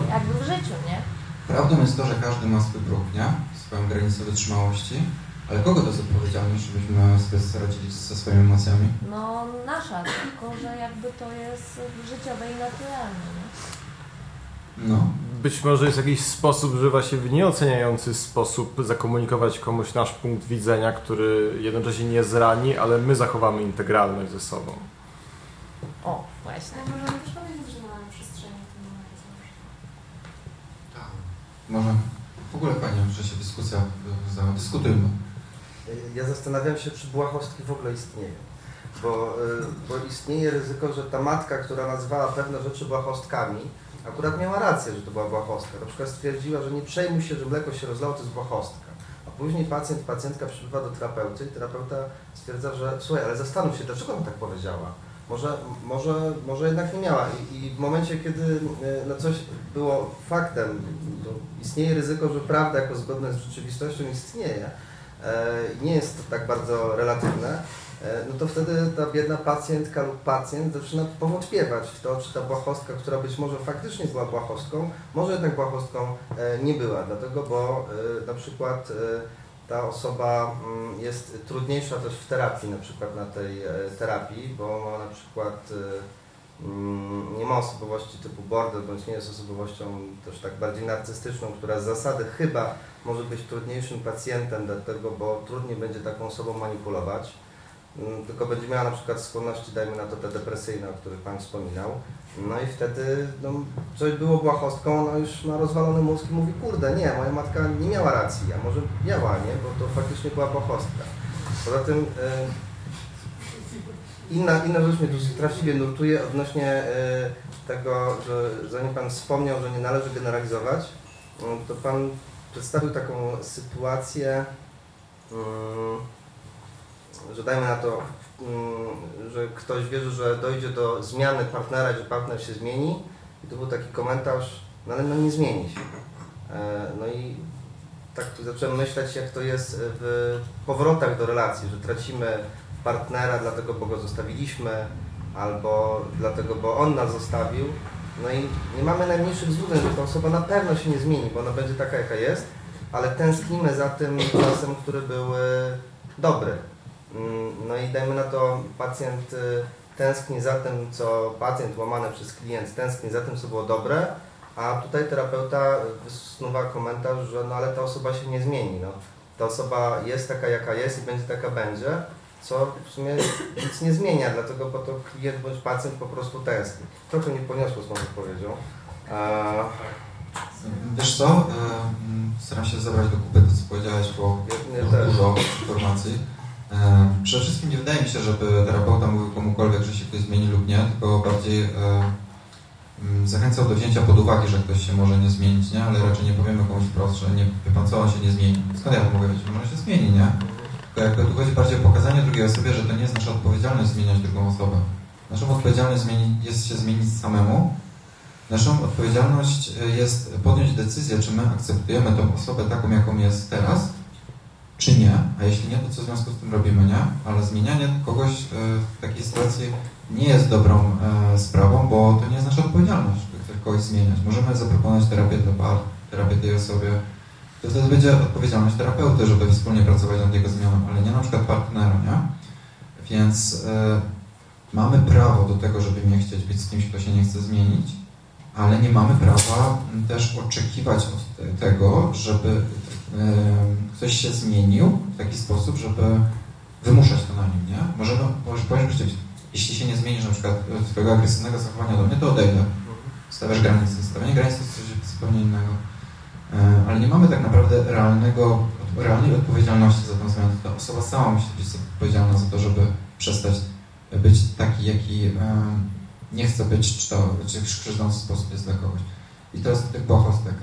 jakby w życiu, nie? Prawdą jest to, że każdy ma swój próg, nie? Swoją granicę wytrzymałości. Ale kogo to jest odpowiedzialność, żebyśmy sobie radzili ze swoimi emocjami? No nasza, tylko że jakby to jest życiowe i naturalne, nie? No. Być może jest jakiś sposób, że właśnie w nieoceniający sposób zakomunikować komuś nasz punkt widzenia, który jednocześnie nie zrani, ale my zachowamy integralność ze sobą. O, właśnie. Możemy też powiedzieć, że nie mamy przestrzeni w tym momencie. Może w ogóle fajnie, że się dyskusja. Dyskutujmy. Ja zastanawiam się, czy błahostki w ogóle istnieją. Bo, y, bo istnieje ryzyko, że ta matka, która nazywała pewne rzeczy błahostkami, akurat miała rację, że to była błahostka. Na przykład stwierdziła, że nie przejmuj się, że mleko się rozlało, to jest błahostka. A później pacjent, pacjentka przybywa do terapeuty i terapeuta stwierdza, że słuchaj, ale zastanów się, dlaczego ona tak powiedziała. Może, może, może jednak nie miała. I, I w momencie, kiedy y, no coś było faktem, istnieje ryzyko, że prawda jako zgodna z rzeczywistością istnieje, e, nie jest to tak bardzo relatywne, e, no to wtedy ta biedna pacjentka lub pacjent zaczyna powątpiewać w to, czy ta błahostka, która być może faktycznie była błahostką, może jednak błahostką e, nie była, dlatego, bo e, na przykład e, ta osoba mm, jest trudniejsza też w terapii, na przykład na tej e, terapii, bo ma na przykład e, mm, nie ma osobowości typu border, bądź nie jest osobowością też tak bardziej narcystyczną, która z zasady chyba może być trudniejszym pacjentem, dlatego, bo trudniej będzie taką osobą manipulować. Mm, Tylko będzie miała na przykład skłonności, dajmy na to te depresyjne, o których Pan wspominał. No i wtedy no, coś było błahostką, ona już ma rozwalony mózg i mówi, kurde, nie, moja matka nie miała racji, a może miała, nie, bo to faktycznie była błahostka. Poza tym e, inna, inna rzecz mnie tu straszliwie nurtuje odnośnie e, tego, że zanim Pan wspomniał, że nie należy generalizować, mm, to Pan przedstawił taką sytuację, mm, że dajmy na to, mm, że ktoś wierzy, że dojdzie do zmiany partnera, że partner się zmieni i to był taki komentarz, no ale no nie zmieni się. E, No i tak zacząłem myśleć, jak to jest w powrotach do relacji, że tracimy partnera dlatego, bo go zostawiliśmy, albo dlatego, bo on nas zostawił. No i nie mamy najmniejszych złudzeń, że ta osoba na pewno się nie zmieni, bo ona będzie taka, jaka jest, ale tęsknimy za tym czasem, który był e, dobry. Mm, No i dajmy na to, pacjent y, tęskni za tym, co pacjent łamany przez klient tęskni za tym, co było dobre, a tutaj terapeuta wysnuwa komentarz, że no ale ta osoba się nie zmieni. No. Ta osoba jest taka, jaka jest i będzie taka będzie, co w sumie nic nie zmienia, dlatego bo to klient bądź pacjent po prostu tęskni. Trochę nie poniosło z moją odpowiedzią. A, Wiesz co, em, staram się zabrać do kupy to, co powiedziałeś, bo też. dużo informacji. Przede wszystkim nie wydaje mi się, żeby terapeuta mówił komukolwiek, że się ktoś zmieni lub nie, tylko bardziej mm, zachęcał do wzięcia pod uwagę, że ktoś się może nie zmienić, nie? ale raczej nie powiemy komuś wprost, że nie, wie pan co, on się nie zmieni. Skąd ja to mogę wiedzieć? Może się zmieni, nie? Tylko jakby tu chodzi bardziej o pokazanie drugiej osobie, że to nie jest nasza odpowiedzialność zmieniać drugą osobę. Naszą odpowiedzialność jest się zmienić samemu. Naszą odpowiedzialność y, jest podjąć decyzję, czy my akceptujemy tą osobę taką, jaką jest teraz, czy nie, a jeśli nie, to co w związku z tym robimy, nie? Ale zmienianie kogoś y, w takiej sytuacji nie jest dobrą e, sprawą, bo to nie jest nasza odpowiedzialność, żeby kogoś zmieniać. Możemy zaproponować terapię dla par, terapię tej osobie. To wtedy będzie odpowiedzialność terapeuty, żeby wspólnie pracować nad jego zmianą, ale nie na przykład partnera, nie? Więc e, mamy prawo do tego, żeby nie chcieć być z kimś, kto się nie chce zmienić, ale nie mamy prawa też oczekiwać od te, tego, żeby e, ktoś się zmienił w taki sposób, żeby wymuszać to na nim, nie? Możemy, może powiem powiedzieć, jeśli się nie zmienisz na przykład e, twojego agresywnego zachowania do mnie, to odejdę. Stawiasz granice. Stawianie granic to jest coś zupełnie innego. Ale nie mamy tak naprawdę realnego, realnej odpowiedzialności za tą zmianę. Ta osoba sama musi być odpowiedzialna za to, żeby przestać być taki, jaki nie chce być, czy, to, czy w krzywdzący sposób jest dla kogoś. I to jest tych błahostek.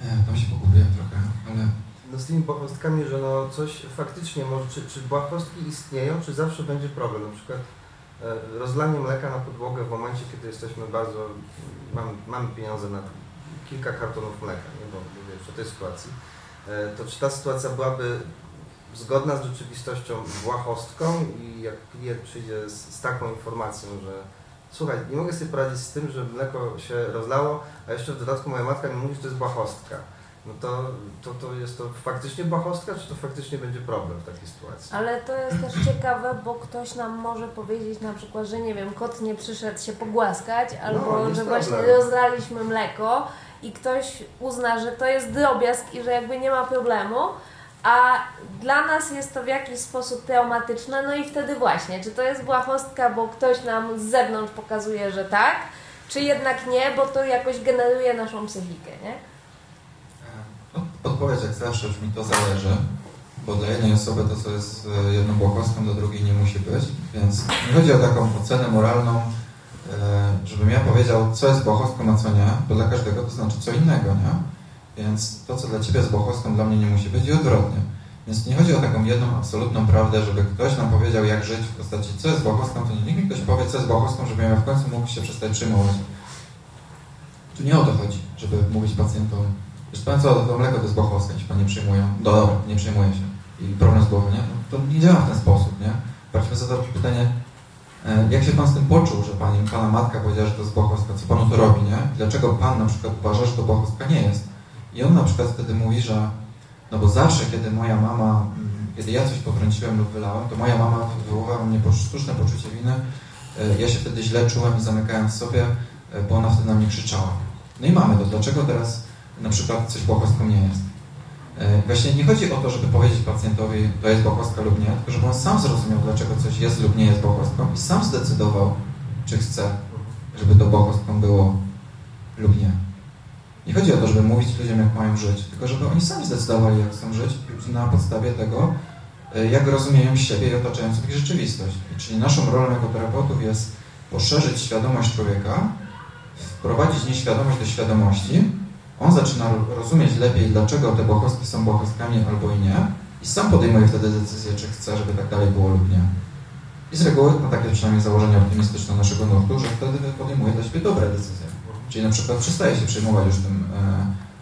E, tam się pogubiłem trochę, ale No z tymi błahostkami, że no coś faktycznie może, czy, czy błahostki istnieją, czy zawsze będzie problem? Na przykład e, rozlanie mleka na podłogę w momencie, kiedy jesteśmy bardzo, mamy, mamy pieniądze na kilka kartonów mleka, nie? Bo, bo wiesz, o tej sytuacji, e, to czy ta sytuacja byłaby zgodna z rzeczywistością błahostką i jak klient przyjdzie z, z taką informacją, że słuchaj, nie mogę sobie poradzić z tym, że mleko się rozlało, a jeszcze w dodatku moja matka mi mówi, że to jest błahostka. No to, to, to jest to faktycznie błahostka, czy to faktycznie będzie problem w takiej sytuacji? Ale to jest też ciekawe, bo ktoś nam może powiedzieć na przykład, że nie wiem, kot nie przyszedł się pogłaskać, albo jest że właśnie rozlaliśmy mleko i ktoś uzna, że to jest drobiazg i że jakby nie ma problemu, a dla nas jest to w jakiś sposób traumatyczne, no i wtedy właśnie, czy to jest błahostka, bo ktoś nam z zewnątrz pokazuje, że tak, czy jednak nie, bo to jakoś generuje naszą psychikę, nie? No, Odpowiedź jak zawsze brzmi to zależy, bo dla jednej osoby to, co jest e, jedną błahostką, dla drugiej nie musi być, więc nie chodzi o taką ocenę moralną, e, żebym ja powiedział, co jest błahostką, a co nie, bo dla każdego to znaczy co innego, nie? Więc to, co dla Ciebie jest błahostką, dla mnie nie musi być i odwrotnie. Więc nie chodzi o taką jedną, absolutną prawdę, żeby ktoś nam powiedział, jak żyć w postaci, co jest błahostką, to nie. Niech mi ktoś powie, co jest błahostką, żebym ja w końcu mógł się przestać przyjmować. Tu nie o to chodzi, żeby mówić pacjentom, Wiesz Pan co, to mleko to jest błahostka, jeśli Pan nie przyjmuje. No dobra, nie przyjmuje się. I problem z głową, nie? No, to nie działa w ten sposób, nie? Warto zadać pytanie, e, jak się Pan z tym poczuł, że Pani, Pana matka powiedziała, że to jest błahostka, co Panu to robi, nie? Dlaczego Pan na przykład uważa, że to błahostka nie jest? I on na przykład wtedy mówi, że no bo zawsze, kiedy moja mama, mm, kiedy ja coś potrąciłem lub wylałem, to moja mama wywoływała mnie po- sztuczne poczucie winy, E, ja się wtedy źle czułem i zamykałem w sobie, e, bo ona wtedy na mnie krzyczała. No i mamy to. Dlaczego teraz na przykład coś błahostką nie jest? E, Właśnie nie chodzi o to, żeby powiedzieć pacjentowi, to jest błahostka lub nie, tylko żeby on sam zrozumiał, dlaczego coś jest lub nie jest błahostką i sam zdecydował, czy chce, żeby to błahostką było lub nie. Nie chodzi o to, żeby mówić ludziom, jak mają żyć, tylko żeby oni sami zdecydowali, jak chcą żyć na podstawie tego, e, jak rozumieją siebie i otaczającą ich rzeczywistość. Czyli naszą rolą jako terapeutów jest poszerzyć świadomość człowieka, wprowadzić nieświadomość do świadomości, on zaczyna rozumieć lepiej, dlaczego te błahostki są błahostkami albo i nie i sam podejmuje wtedy decyzję, czy chce, żeby tak dalej było lub nie. I z reguły, no takie przynajmniej założenie optymistyczne naszego nurtu, że wtedy podejmuje dla siebie dobre decyzje. Czyli na przykład przestaje się przejmować już tym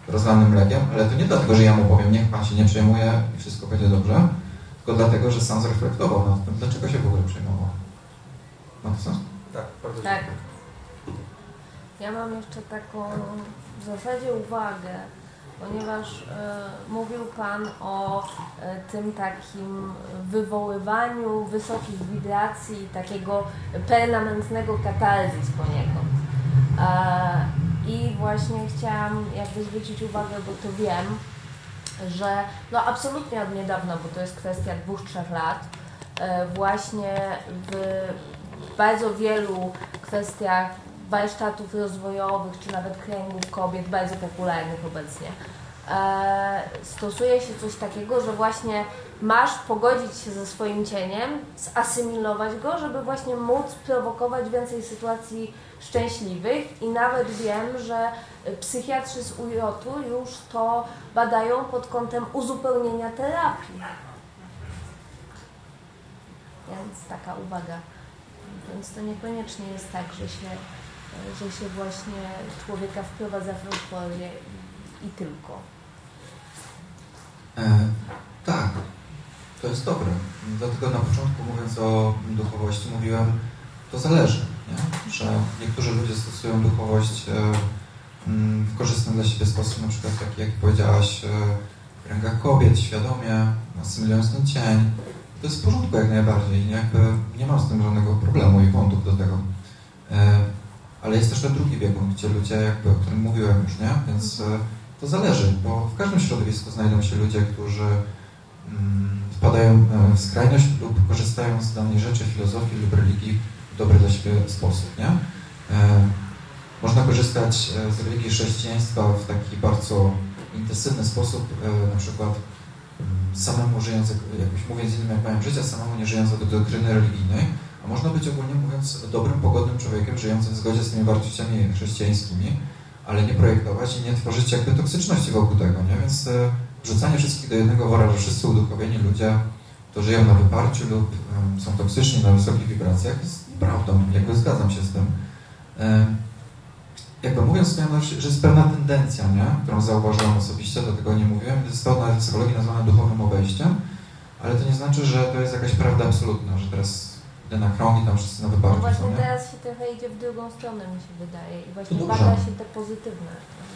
e, rozlanym mlekiem, ale to nie dlatego, że ja mu powiem, niech pan się nie przejmuje i wszystko będzie dobrze, tylko dlatego, że sam zreflektował nad tym, dlaczego się w ogóle przejmował. Ma to sens? Tak, bardzo Tak. dziękuję. Ja mam jeszcze taką w zasadzie uwagę, ponieważ e, mówił Pan o e, tym takim wywoływaniu wysokich wibracji, takiego permanentnego katarzis poniekąd. E, I właśnie chciałam jakby zwrócić uwagę, bo to wiem, że no absolutnie od niedawna, bo to jest kwestia dwóch, trzech lat, e, właśnie w bardzo wielu kwestiach warsztatów rozwojowych, czy nawet kręgów kobiet, bardzo popularnych obecnie, stosuje się coś takiego, że właśnie masz pogodzić się ze swoim cieniem, zasymilować go, żeby właśnie móc prowokować więcej sytuacji szczęśliwych i nawet wiem, że psychiatrzy z UJ-u już to badają pod kątem uzupełnienia terapii. Więc taka uwaga. Więc to niekoniecznie jest tak, że się, że się właśnie człowieka wprowadza w euforię i tylko. E, tak, to jest dobre. Dlatego na początku mówiąc o duchowości mówiłem, to zależy, nie? że niektórzy ludzie stosują duchowość e, mm, w korzystny dla siebie sposób, na przykład taki jak powiedziałaś, e, w rękach kobiet, świadomie, asymilując ten cień. To jest w porządku jak najbardziej, jakby nie mam z tym żadnego problemu i wątów do tego. E, ale jest też ten drugi biegun, gdzie ludzie, jakby, o którym mówiłem już, nie? Więc to zależy, bo w każdym środowisku znajdą się ludzie, którzy mm, wpadają e, w skrajność lub korzystają z danej rzeczy, filozofii lub religii w dobry dla siebie sposób, nie? E, Można korzystać e, z religii chrześcijaństwa w taki bardzo intensywny sposób, na przykład mm, samemu żyjąc, jak- jakoś mówiąc innym jak mają życie, samemu nie żyjąc według doktryny religijnej, a można być ogólnie mówiąc dobrym, pogodnym człowiekiem, żyjącym w zgodzie z tymi wartościami chrześcijańskimi, ale nie projektować i nie tworzyć jakby toksyczności wokół tego, nie? Więc e, wrzucanie wszystkich do jednego wora, że wszyscy uduchowieni ludzie to żyją na wyparciu lub są toksyczni na wysokich wibracjach, jest nieprawdą, jakby zgadzam się z tym. Em, jakby mówiąc, miałem, że jest pewna tendencja, nie? którą zauważyłem osobiście, dlatego nie mówiłem, jest to psychologii nazwane duchowym obejściem, ale to nie znaczy, że to jest jakaś prawda absolutna, że teraz idę na krąg i tam wszyscy na No wyparciu są, właśnie nie? teraz się trochę idzie w drugą stronę, mi się wydaje. I właśnie bada się te pozytywne.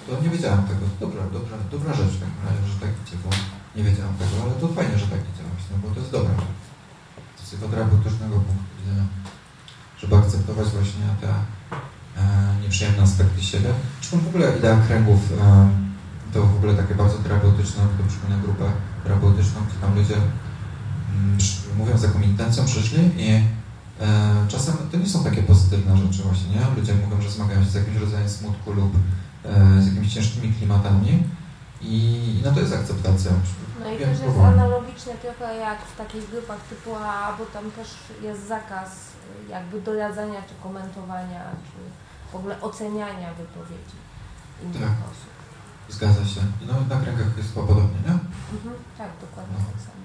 To nie wiedziałem tego. Dobra, dobra, dobra rzecz w takim razie, że tak idzie, bo nie wiedziałem tego, ale to fajnie, że tak idzie właśnie, bo to jest dobre. Z psychoterapeutycznego punktu widzenia, żeby akceptować właśnie te e, nieprzyjemne aspekty siebie. Zresztą w ogóle idea kręgów e, to w ogóle takie bardzo terapeutyczne, to przypomina grupę terapeutyczną, gdzie tam ludzie mm, mówiąc z jaką intencją przyszli i czasem to nie są takie pozytywne rzeczy właśnie, nie? Ludzie mówią, że zmagają się z jakimś rodzajem smutku lub e, z jakimiś ciężkimi klimatami i, no to jest akceptacja. No i też jest próbowałem. analogicznie trochę jak w takich grupach typu A, bo tam też jest zakaz y, jakby doradzania czy komentowania, czy w ogóle oceniania wypowiedzi innych Tak. osób. Zgadza się. I no na kręgach jest podobnie, nie? Mhm, tak, dokładnie No. tak samo.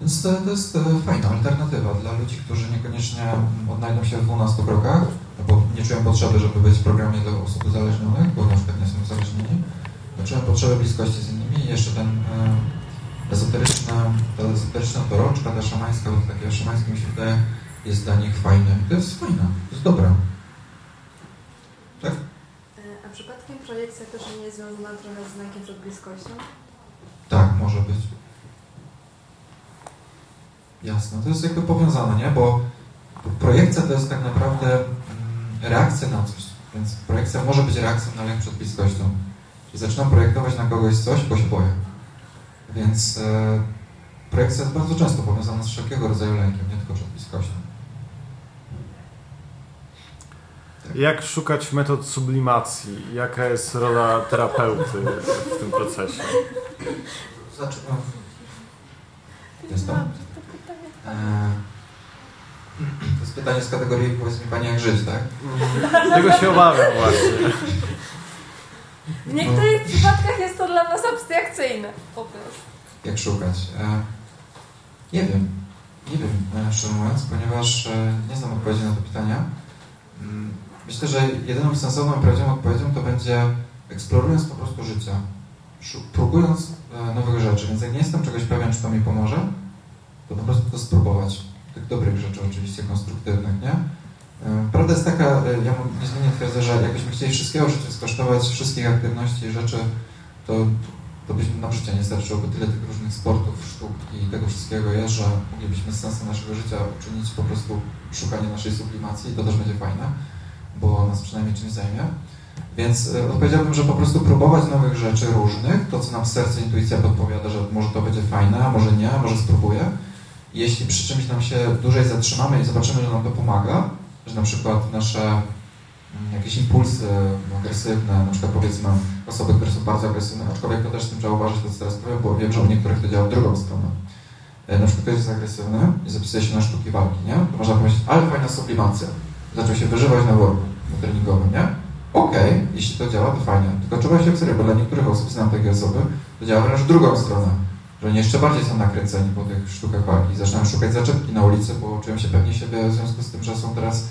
Więc to, to jest fajna alternatywa dla ludzi, którzy niekoniecznie odnajdą się w 12 krokach, bo nie czują potrzeby, żeby być w programie dla osób uzależnionych, bo na przykład nie są uzależnieni. Czują potrzebę bliskości z innymi i jeszcze ten e, ezoteryczna, ta ezoteryczna toroczka, ta szamańska, bo to takie szamańskie mi się wydaje, jest dla nich fajne. To jest fajne, to jest dobre. E, A przypadkiem projekcja też nie jest związana trochę z znakiem przed bliskością? Tak, może być. Jasne, to jest jakby powiązane, nie? Bo projekcja to jest tak naprawdę mm, reakcja na coś. Więc projekcja może być reakcją na lęk przed bliskością. Czyli zaczynam projektować na kogoś coś, bo się boję. Więc e, projekcja jest bardzo często powiązana z wszelkiego rodzaju lękiem, nie tylko przed bliskością. Jak szukać metod sublimacji? Jaka jest rola terapeuty w tym procesie? Zaczynam. Jestem. E, to jest pytanie z kategorii, powiedz mi Pani, jak żyć, tak? Tego się obawiam właśnie. W niektórych przypadkach jest to dla nas abstrakcyjne po prostu. jak szukać. E, nie wiem. Nie wiem, e, szczerze mówiąc, ponieważ e, nie znam odpowiedzi na to pytanie. Mm, Myślę, że jedyną sensowną prawdziwą odpowiedzią to będzie eksplorując po prostu życie. Próbując e, nowych rzeczy, więc jak nie jestem czegoś pewien, czy to mi pomoże, to po prostu to spróbować. Tych dobrych rzeczy oczywiście, konstruktywnych, nie? E, Prawda jest taka, e, ja niezmiennie twierdzę, że jakbyśmy chcieli wszystkiego w skosztować, wszystkich aktywności i rzeczy, to to byśmy na życie nie starczyłoby tyle tych różnych sportów, sztuk i tego wszystkiego jest, że moglibyśmy sensem naszego życia uczynić po prostu szukanie naszej sublimacji i to też będzie fajne, bo nas przynajmniej czymś zajmie. Więc e, odpowiedziałbym, że po prostu próbować nowych rzeczy różnych, to co nam serce, intuicja podpowiada, że może to będzie fajne, a może nie, a może spróbuję. Jeśli przy czymś nam się dłużej zatrzymamy i zobaczymy, że nam to pomaga, że na przykład nasze mm, jakieś impulsy agresywne, na przykład powiedzmy osoby, które są bardzo agresywne, aczkolwiek to też z tym trzeba uważać, to teraz powiem, bo wiem, że u niektórych to działa w drugą stronę. E, Na przykład ktoś jest agresywny i zapisuje się na sztuki walki, nie? To można powiedzieć, ale fajna sublimacja. Zaczął się wyżywać na worku na treningowym, nie? Okej, jeśli to działa, to fajnie. Tylko trzeba się serio, bo dla niektórych osób, znam takie osoby, to działa wręcz w drugą stronę. Że oni jeszcze bardziej są nakręceni po tych sztukach walki. Zaczynają szukać zaczepki na ulicy, bo czują się pewnie siebie w związku z tym, że są teraz,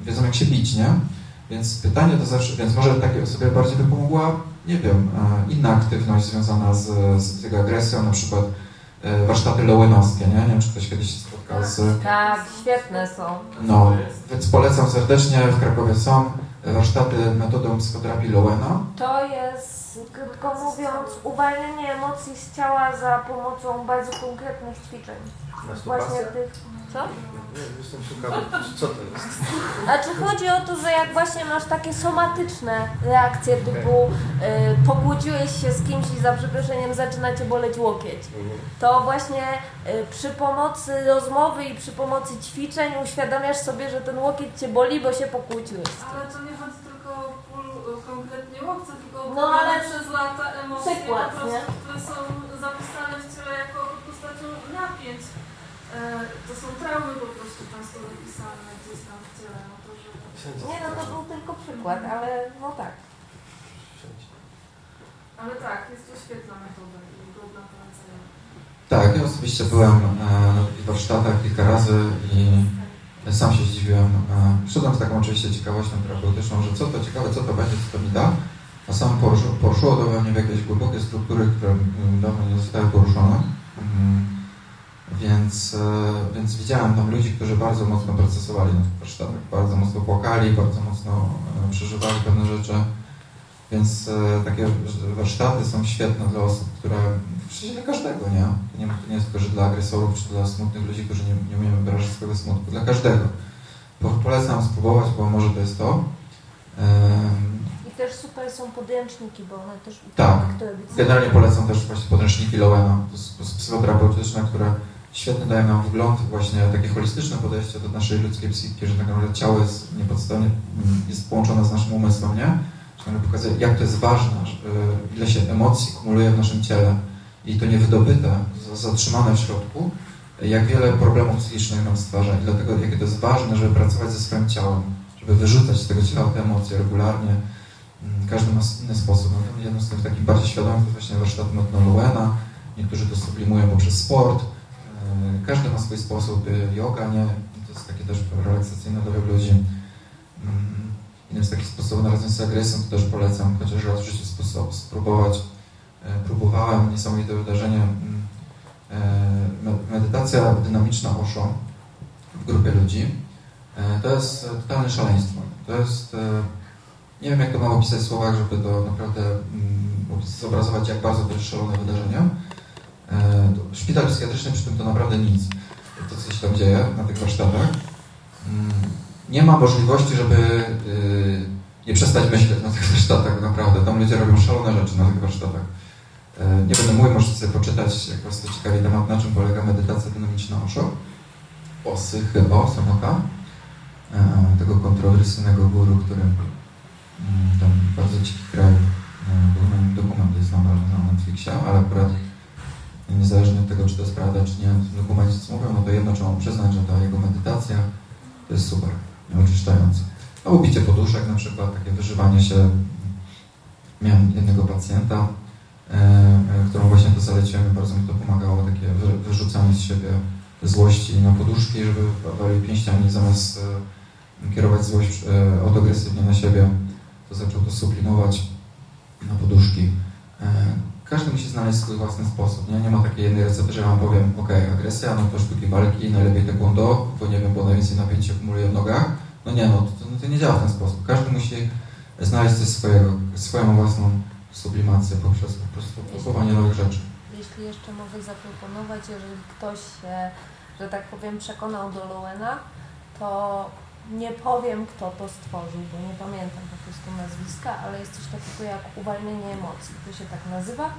wiedzą jak się bić, nie? Więc pytanie to zawsze, więc może takiej osobie bardziej by pomogła, nie wiem, e, inna aktywność związana z, z jego agresją, na przykład e, warsztaty lowenowskie, nie? Nie wiem, czy ktoś kiedyś się spotkał z... Tak, świetne są. No, więc polecam serdecznie, w Krakowie są warsztaty metodą psychoterapii Lowena. To jest, krótko mówiąc, uwalnianie emocji z ciała za pomocą bardzo konkretnych ćwiczeń. Właśnie tych. Co? Nie, jestem ciekawy, co to jest. Znaczy chodzi o to, że jak właśnie masz takie somatyczne reakcje typu y, pokłóciłeś się z kimś i za przeproszeniem zaczyna cię boleć łokieć, to właśnie y, przy pomocy rozmowy i przy pomocy ćwiczeń uświadamiasz sobie, że ten łokieć cię boli, bo się pokłóciłeś. Ale to nie chodzi tylko o ból konkretnie chcę tylko No, ale przez lata emocje przykład, po prostu, które są zapisane w ciele jako po postacią napięć. E, to są traumy po prostu często zapisane gdzieś tam w ciele. No to, że... Nie no, to był tylko przykład, ale no tak. Ale tak, jest to świetna metoda i godna polecenia. Tak, ja osobiście byłem e, na takich warsztatach kilka razy i sam się zdziwiłem. E, Przyszedłem z taką oczywiście ciekawością terapeutyczną, że co to ciekawe, co to będzie, co to mi da. A sam poruszyło, poruszyło to we mnie w jakieś głębokie struktury, które mm, dawno nie zostały poruszone. Więc, e, więc widziałem tam ludzi, którzy bardzo mocno procesowali na tych warsztatach, bardzo mocno płakali, bardzo mocno e, przeżywali pewne rzeczy. Więc e, takie warsztaty są świetne dla osób, które, przecież dla każdego, nie? To nie, to nie jest tylko, że dla agresorów, czy dla smutnych ludzi, którzy nie, nie umieją wyrażać swojego smutku. Dla każdego. Po, polecam spróbować, bo może to jest to. I też super są podręczniki, bo one też Tak. Generalnie polecam też właśnie podręczniki Lowena, to jest, to jest psychoterapeutyczne, które świetnie dają nam wgląd, właśnie takie holistyczne podejście do naszej ludzkiej psychiki, że tak naprawdę ciało jest niepodstawnie, mm, jest połączone z naszym umysłem, nie? Że pokazuje, jak to jest ważne, y, ile się emocji kumuluje w naszym ciele i to niewydobyte, zatrzymane w środku, jak wiele problemów psychicznych nam stwarza i dlatego jakie to jest ważne, żeby pracować ze swoim ciałem, żeby wyrzucać z tego ciała te emocje regularnie, Mm, Każdy ma inny sposób. No, jednym z tych takich bardziej świadomych to właśnie warsztaty Metno Luena. Niektórzy to sublimują poprzez sport. Yy, Każdy ma swój sposób. Yy, Yoga, nie? To jest takie też relaksacyjne dla wielu ludzi. Mm, Innym z takich sposobów na radzenie z agresją to też polecam, chociaż raz w życiu spróbować. Yy, Próbowałem niesamowite wydarzenie. mm, me- Medytacja dynamiczna Osho w grupie ludzi. To jest e, totalne szaleństwo. To jest e, nie wiem, jak to mam opisać w słowach, żeby to naprawdę mm, zobrazować, jak bardzo to jest szalone wydarzenie. E, szpital psychiatryczny przy tym to naprawdę nic. To, co się tam dzieje na tych warsztatach. Mm, nie ma możliwości, żeby y, nie przestać myśleć na tych warsztatach, naprawdę. Tam ludzie robią szalone rzeczy na tych warsztatach. E, nie będę mówił, możecie sobie poczytać, jak was to ciekawi temat, na czym polega medytacja dynamiczna Osho. Osy, chyba, Samoka. E, tego kontrowersyjnego guru, który Mm, tam bardzo dziki kraj. e, Dokument, dokument jest nadal na Netflixie, ale akurat niezależnie od tego, czy to jest prawda, czy nie, w tym dokumencie co mówią, no to jedno trzeba przyznać, że ta jego medytacja to jest super, oczyszczające. Albo bicie poduszek na przykład, takie wyżywanie się. Miałem jednego pacjenta, e, którą właśnie to zaleciłem bardzo mi to pomagało, takie wy, wyrzucanie z siebie złości na poduszki, żeby walił pięściami zamiast e, kierować złość odagresywnie na siebie to zaczął to sublimować na poduszki. Każdy musi znaleźć swój własny sposób. Nie, nie ma takiej jednej recepty, że ja wam powiem, ok, agresja, no to sztuki walki, najlepiej taekwondo, bo nie wiem, bo najwięcej napięcia akumuluje w nogach. No nie, no to, no to nie działa w ten sposób. Każdy musi znaleźć coś swojego, swoją własną sublimację poprzez po prostu próbowanie nowych rzeczy. Jeśli jeszcze mogę zaproponować, jeżeli ktoś się, że tak powiem, przekonał do Lowena, to nie powiem, kto to stworzył, bo nie pamiętam po prostu nazwiska, ale jest coś takiego jak uwalnienie emocji. To się tak nazywa.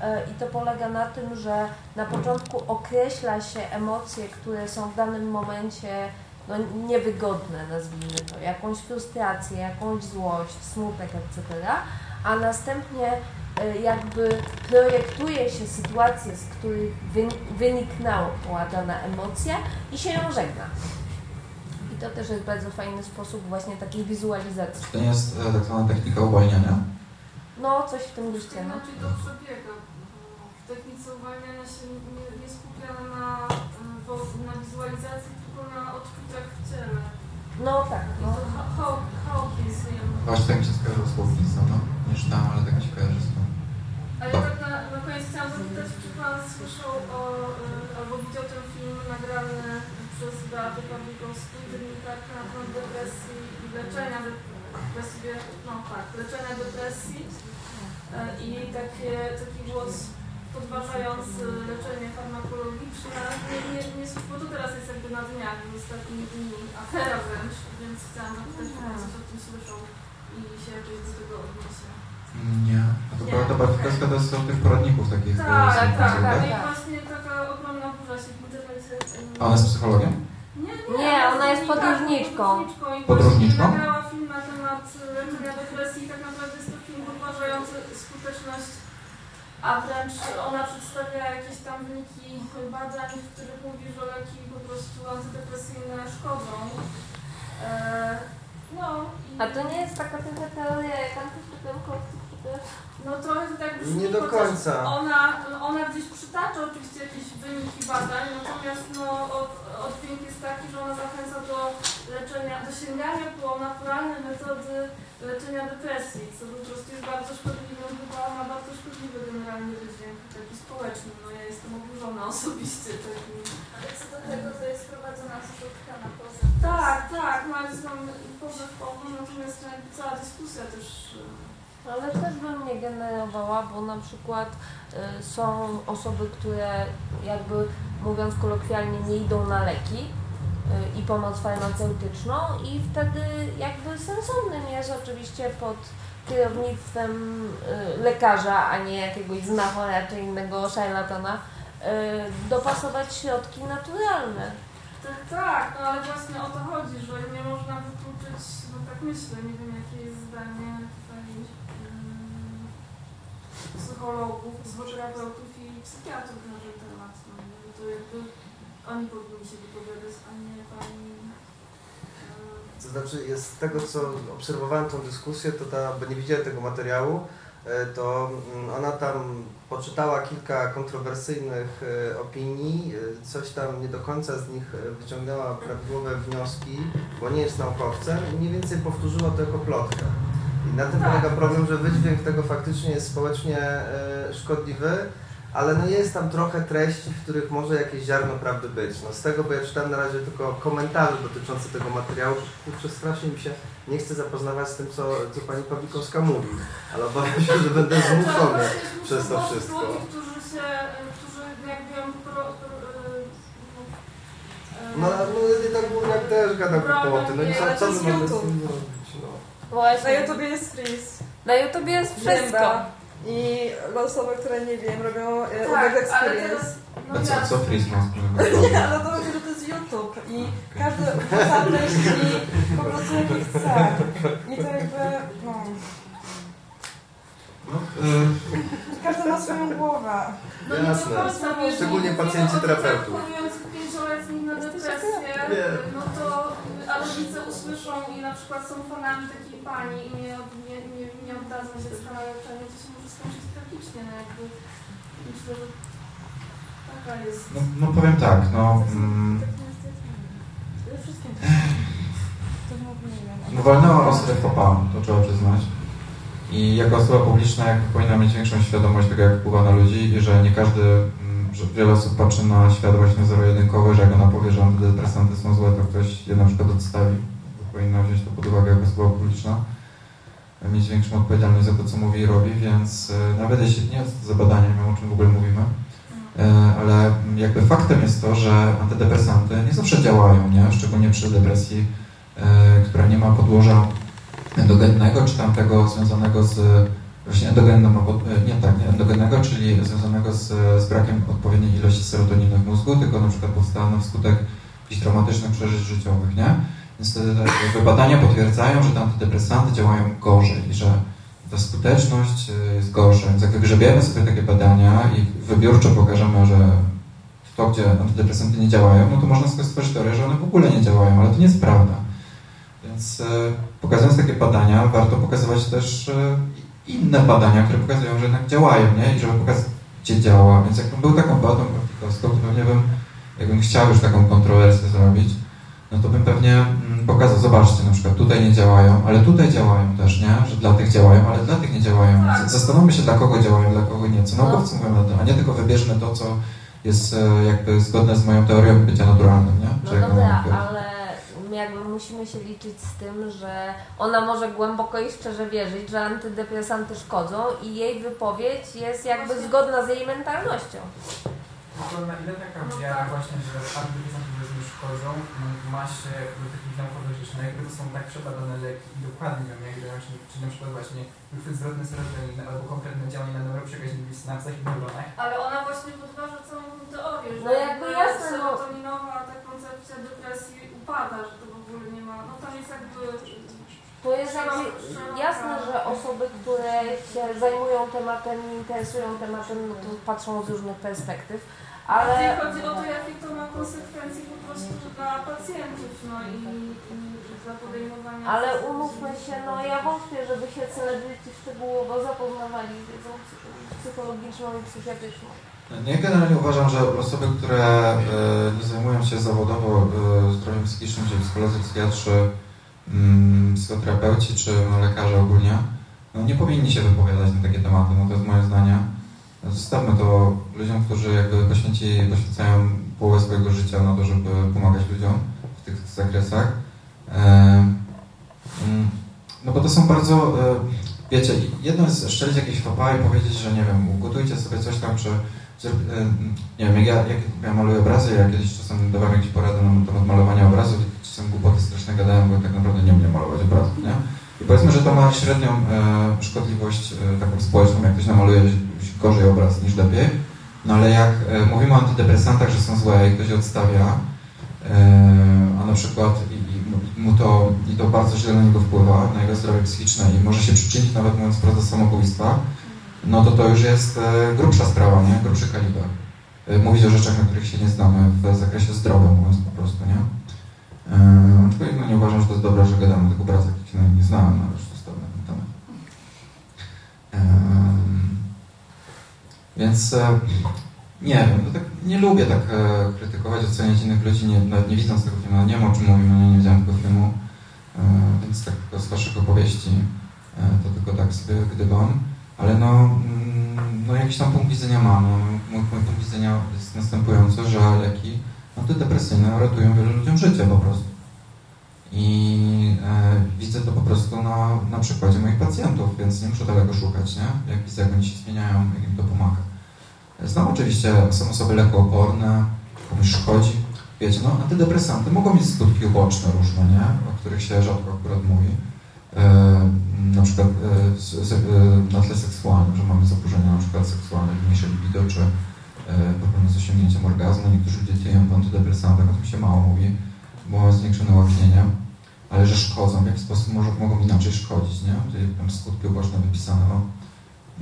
E, I to polega na tym, że na początku określa się emocje, które są w danym momencie no, niewygodne, nazwijmy to, jakąś frustrację, jakąś złość, smutek, etc., a następnie e, jakby projektuje się sytuacje, z których wy- wyniknęła dana emocja i się ją żegna. I to też jest bardzo fajny sposób właśnie takiej wizualizacji. To nie jest e, tak zwana technika uwalniania. No, coś w tym guście, no. Inaczej to przebiega. W technice uwalniania się nie, nie skupiamy na, na wizualizacji, tylko na odczuciach w ciele. No tak, I no. to Haw- Haw- Hawkins nie Właśnie tak mi się skojarzyło z Hawkinsem, no. Nie czytałem, ale tak mi się kojarzy z tym. A ja tak na, na koniec chciałam zapytać, czy Pan słyszał o, y, albo widział ten film nagrany przez Beatę Pawlikowską, dziennikarkę na temat depresji i leczenia de- właściwie, no tak, leczenia depresji E, i takie, taki głos podważający leczenie farmakologiczne. Nie, nie, nie, bo to teraz jest jakby na dniach, w ostatnich dni afera wręcz, więc chciałam zapytać, czy coś o tym słyszał i się jakoś do tego odniesie. Nie. A to Nie, Beata Bartkowska to od tych poradników takich. e, Tak, tak, tak, tak? I właśnie taka ogromna burza się A ona jest psychologiem? Nie, Nie, ona jest podróżniczką. podróżniczką. I Podróżniczką? właśnie nagrała film na temat leczenia depresji i tak naprawdę jest to film badający skuteczność, a wręcz ona przedstawia jakieś tam wyniki badań, w których mówi, że leki po prostu antydepresyjne szkodzą. E, no i A to nie jest taka trochę teoria jak antyszczepionka, no trochę to tak brzmi, Nie do chociaż końca. Ona, ona gdzieś przytacza oczywiście jakieś wyniki badań, natomiast no, od, oddźwięk jest taki, że ona zachęca do leczenia, do sięgania po naturalne metody leczenia depresji, co po prostu jest bardzo szkodliwe, chyba ma bardzo szkodliwy generalnie wydźwięk taki społeczny. No ja jestem oburzona osobiście takim. Ale co do tego, to jest prowadzona zrzutka na poza. Tak, tak, no ale są pozew natomiast cała dyskusja też Ale też bym nie generowała, bo na przykład y, są osoby, które jakby mówiąc kolokwialnie nie idą na leki y, i pomoc farmaceutyczną i wtedy jakby sensownym jest oczywiście pod kierownictwem y, lekarza, a nie jakiegoś znachora czy innego szarlatana y, dopasować środki naturalne. Tak, tak, no ale właśnie o to chodzi, że nie można wykluczyć, no tak myślę, nie wiem jakie jest zdanie psychologów, psychoterapeutów i psychiatrów na ten temat. No, to jakby oni powinni się wypowiadać, a nie pani. e, To znaczy, z tego co obserwowałem tą dyskusję, to ta, bo nie widziałem tego materiału, e, to mm, ona tam poczytała kilka kontrowersyjnych e, opinii, coś tam nie do końca z nich wyciągnęła prawidłowe wnioski, bo nie jest naukowcem i mniej więcej powtórzyła to jako plotkę. I na tym Tak. polega problem, że wydźwięk tego faktycznie jest społecznie e, szkodliwy, ale no jest tam trochę treści, w których może jakieś ziarno prawdy być. No z tego, bo ja czytałem na razie tylko komentarze dotyczące tego materiału, kurczę, strasznie mi się nie chcę zapoznawać z tym, co, co pani Pawlikowska mówi, ale obawiam się, że będę zmuszony. Tak, właśnie przez to wszystko. Ludzi, którzy się, którzy jakby pro, e, No, no tak górniak też gada głupoty, no i co, co my mamy z tym zrobić. Na Właśnie. YouTubie jest freeze. Na YouTubie jest wszystko. Gęba. I osoby, które nie wiem, robią e, Tak, Ubek ale Experience. teraz, no A co, co Frizz ma wspólnego? Nie, ale to chodzi, że to jest YouTube i każdy wrzuca treści po prostu jakie chce. I to jakby, no, No, y, każdy ma swoją głowę. No Jasne. jeżeli Szczególnie pacjenci terapeutów. na depresję, no to a rodzice usłyszą i na przykład są fanami takiej pani i nie, nie, nie, nie oddadzą się z na leczenie, to się może skończyć tragicznie, no jakby myślę, że taka jest... no, no powiem tak, no, mm, Przede wszystkim to nie wiem. no walnęła to trzeba przyznać. I jako osoba publiczna jakby powinna mieć większą świadomość tego, jak wpływa na ludzi i że nie każdy, mm, że wiele osób patrzy na świat właśnie zero-jedynkowy, że jak ona powie, że antydepresanty są złe, to ktoś je na przykład odstawi. Powinna wziąć to pod uwagę jako osoba publiczna. Mieć większą odpowiedzialność za to, co mówi i robi, więc e, nawet jeśli nie jest za o czym w ogóle mówimy, E, ale jakby faktem jest to, że antydepresanty nie zawsze działają, nie? szczególnie przy depresji, e, która nie ma podłoża endogennego, czy tam tego związanego z właśnie endogenną, e, nie tak, nie endogennego, czyli związanego z, z brakiem odpowiedniej ilości serotoniny w mózgu, tylko na przykład powstała wskutek jakichś traumatycznych przeżyć życiowych, nie? Więc te, badania potwierdzają, że te antydepresanty działają gorzej i że ta skuteczność y, jest gorsza. Więc jak wygrzebiemy sobie takie badania i wybiórczo pokażemy, że to, gdzie antydepresanty nie działają, no to można stworzyć teorię, że one w ogóle nie działają, ale to nie jest prawda. Więc y, pokazując takie badania, warto pokazywać też y, inne badania, które pokazują, że jednak działają, nie? I żeby pokazać, gdzie działa. Więc jakbym był taką badą praktikowską, to pewnie bym, jakbym chciał już taką kontrowersję zrobić, no to bym pewnie mm, pokazał, zobaczcie, na przykład tutaj nie działają, ale tutaj działają też, nie? Że dla tych działają, ale dla tych nie działają. Tak. Zastanówmy się, dla kogo działają, dla kogo nie. Co naukowcy mówią na to, a nie tylko wybierzmy to, co jest e, jakby zgodne z moją teorią bycia naturalnym, nie? No jak dobra, ona mówi. ale jakby musimy się liczyć z tym, że ona może głęboko i szczerze wierzyć, że antydepresanty szkodzą i jej wypowiedź jest jakby zgodna z jej mentalnością. Tylko na ile taka wiara właśnie, że antydepresanty powiedzmy szkodzą, ma się do takich naukowych rzeczy, no jakby to są tak przebadane leki i dokładnie wiem, jak działają, czyli na przykład właśnie ruchy zwrotne serotoniny albo konkretne działanie na neuroprzekaźniki w synapsach i neuronach. Ale ona właśnie podważa całą teorię, że No jakby jasne, no. serotoninowa ta koncepcja depresji upada, że to w ogóle nie ma, no tam jest jakby To jest jakby jasne, że osoby, które się zajmują tematem i interesują tematem, no to patrzą z różnych perspektyw, ale... Ale chodzi o to, jakie to ma konsekwencje po prostu dla pacjentów, no i, i dla podejmowania... Ale umówmy się, no ja wątpię, żeby się celebryci szczegółowo zapoznawali z wiedzą psy- psychologiczną i psychiatryczną. Ja generalnie uważam, że osoby, które e, nie zajmują się zawodowo e, zdrowiem psychicznym, czyli psycholodzy, psychiatrzy, mm, psychoterapeuci czy no, lekarze ogólnie, no, nie powinni się wypowiadać na takie tematy. No to jest moje zdanie. Zostawmy to ludziom, którzy jakby poświęci, poświęcają połowę swojego życia na to, żeby pomagać ludziom w tych zakresach. E, mm, no bo to są bardzo, wiecie, jedno jest szczelić jakieś fapa i powiedzieć, że nie wiem, ugotujcie sobie coś tam, czy nie wiem, jak ja, jak ja maluję obrazy, ja kiedyś czasem dawałem jakieś porady na temat malowania obrazów czasem głupoty straszne gadałem, bo tak naprawdę nie umiem malować obrazów, nie? I powiedzmy, że to ma średnią e, szkodliwość e, taką społeczną, jak ktoś namaluje gorzej obraz niż lepiej, no ale jak e, mówimy o antydepresantach, że są złe i ktoś odstawia, e, a na przykład i, i mu to, i to bardzo źle na niego wpływa, na jego zdrowie psychiczne i może się przyczynić nawet mówiąc do samobójstwa, no to to już jest e, grubsza sprawa, nie? Grubszy kaliber. E, Mówić o rzeczach, na których się nie znamy w zakresie zdrowia, mówiąc po prostu, nie? E, Aczkolwiek no, nie uważam, że to jest dobre, że gadamy o tych obrazach, jakich nawet nie znałem, no już zostawmy ten temat. Em, Więc nie wiem, no tak nie lubię tak e, krytykować, oceniać innych ludzi, nie, nawet nie widząc tego filmu, no nie wiem o czym mówimy, no nie widziałem tego filmu, e, więc tak z waszych opowieści e, to tylko tak sobie gdybam. Ale no, mm, no jakiś tam punkt widzenia mam. No, mój, punkt widzenia jest następujący, że leki antydepresyjne ratują wielu ludziom życie po prostu. I e, widzę to po prostu na, na przykładzie moich pacjentów, więc nie muszę daleko szukać, nie? Jak widzę, jak oni się zmieniają, jak im to pomaga. Znam oczywiście, są osoby lekooporne, komuś szkodzi. Wiecie, no antydepresanty mogą mieć skutki uboczne różne, nie? O których się rzadko akurat mówi na przykład e, e, na tle seksualnym, że mamy zaburzenia na przykład seksualne, mniejsze libido, czy e, problemy z osiągnięciem orgazmu. Niektórzy ludzie dzieją po o tym się mało mówi, bo mają zwiększone łaknienie, ale że szkodzą, w jaki sposób może, mogą inaczej szkodzić, nie? Czyli tam skutki uboczne wypisane. No.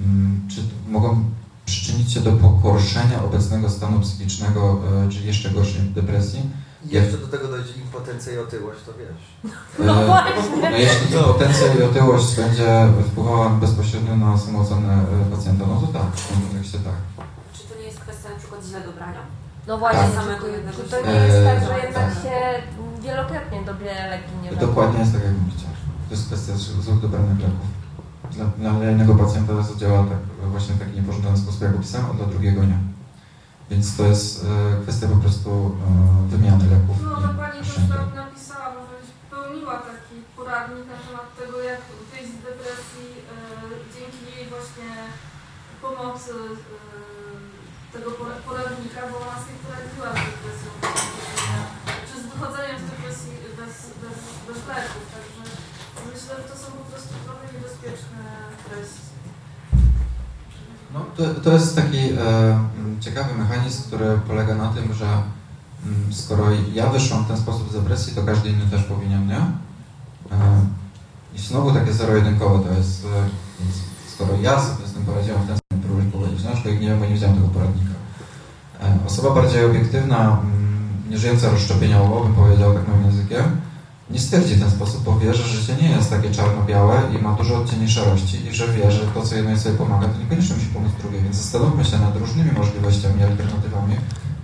Mm, Czy mogą przyczynić się do pogorszenia obecnego stanu psychicznego, e, czyli jeszcze gorszej depresji? Jeszcze do tego dojdzie impotencja i otyłość, to wiesz. No E, właśnie. No jeśli to potencja i otyłość będzie wpływała bezpośrednio na samoocenę e, pacjenta, no to tak, w tym kontekście tak. Czy to nie jest kwestia na przykład źle dobrania? No właśnie, Tak. Samego to- jednego czy to nie jest tak, że jednak tak. się wielokrotnie dobiera leki nie Dokładnie jest tak, jak mówicie. To jest kwestia złych dobranych leków. Dla, dla jednego pacjenta zadziała tak, właśnie w taki niepożądany sposób, jak opisałem, a dla drugiego nie. Więc to jest e, kwestia po prostu e, wymiany leków. No, pani też napisała, może pełniła taki poradnik na temat tego, jak wyjść z depresji e, dzięki jej właśnie pomocy tego pora- poradnika, bo ona sobie poradziła z depresją. Czy z wychodzeniem z depresji bez, bez, bez leków, także myślę, że to są po prostu trochę niebezpieczne treści. No, to, to jest taki e, ciekawy mechanizm, który polega na tym, że mm, skoro ja wyszłam w ten sposób z depresji, to każdy inny też powinien, nie? E, I znowu takie zero-jedynkowe to jest, e, skoro ja sobie z tym poradziłem w ten sposób, próbuję powiedzieć, no, aczkolwiek nie wiem, bo nie widziałem tego poradnika. E, osoba bardziej obiektywna, mm, nie żyjąca rozszczepieniowo, bym powiedział tak moim językiem, nie stwierdzi w ten sposób, bo wie, że życie nie jest takie czarno-białe i ma dużo odcieni szarości i że wie, że to, co jednej sobie pomaga, to niekoniecznie musi pomóc drugiej. Więc zastanówmy się nad różnymi możliwościami, alternatywami.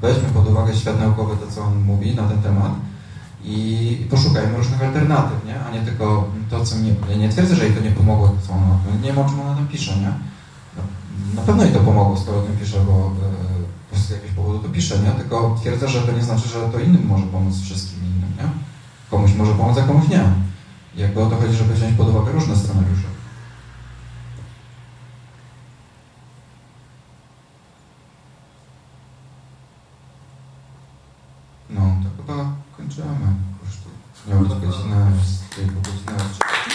Weźmy pod uwagę świat naukowy, to, co on mówi na ten temat i, i poszukajmy różnych alternatyw, nie? A nie tylko to, co mnie... Ja nie twierdzę, że jej to nie pomogło, co ona... Nie wiem, o czym ona tam pisze, nie? No, na pewno jej to pomogło, skoro o tym pisze, bo e, z jakiegoś powodu to pisze, nie? Tylko twierdzę, że to nie znaczy, że to innym może pomóc wszystkim innym, nie? Komuś może pomóc, a komuś nie. Jakby o to chodzi, żeby wziąć pod uwagę różne scenariusze. No, to chyba kończymy. Już tu miała być godzina, jest tylko godzina.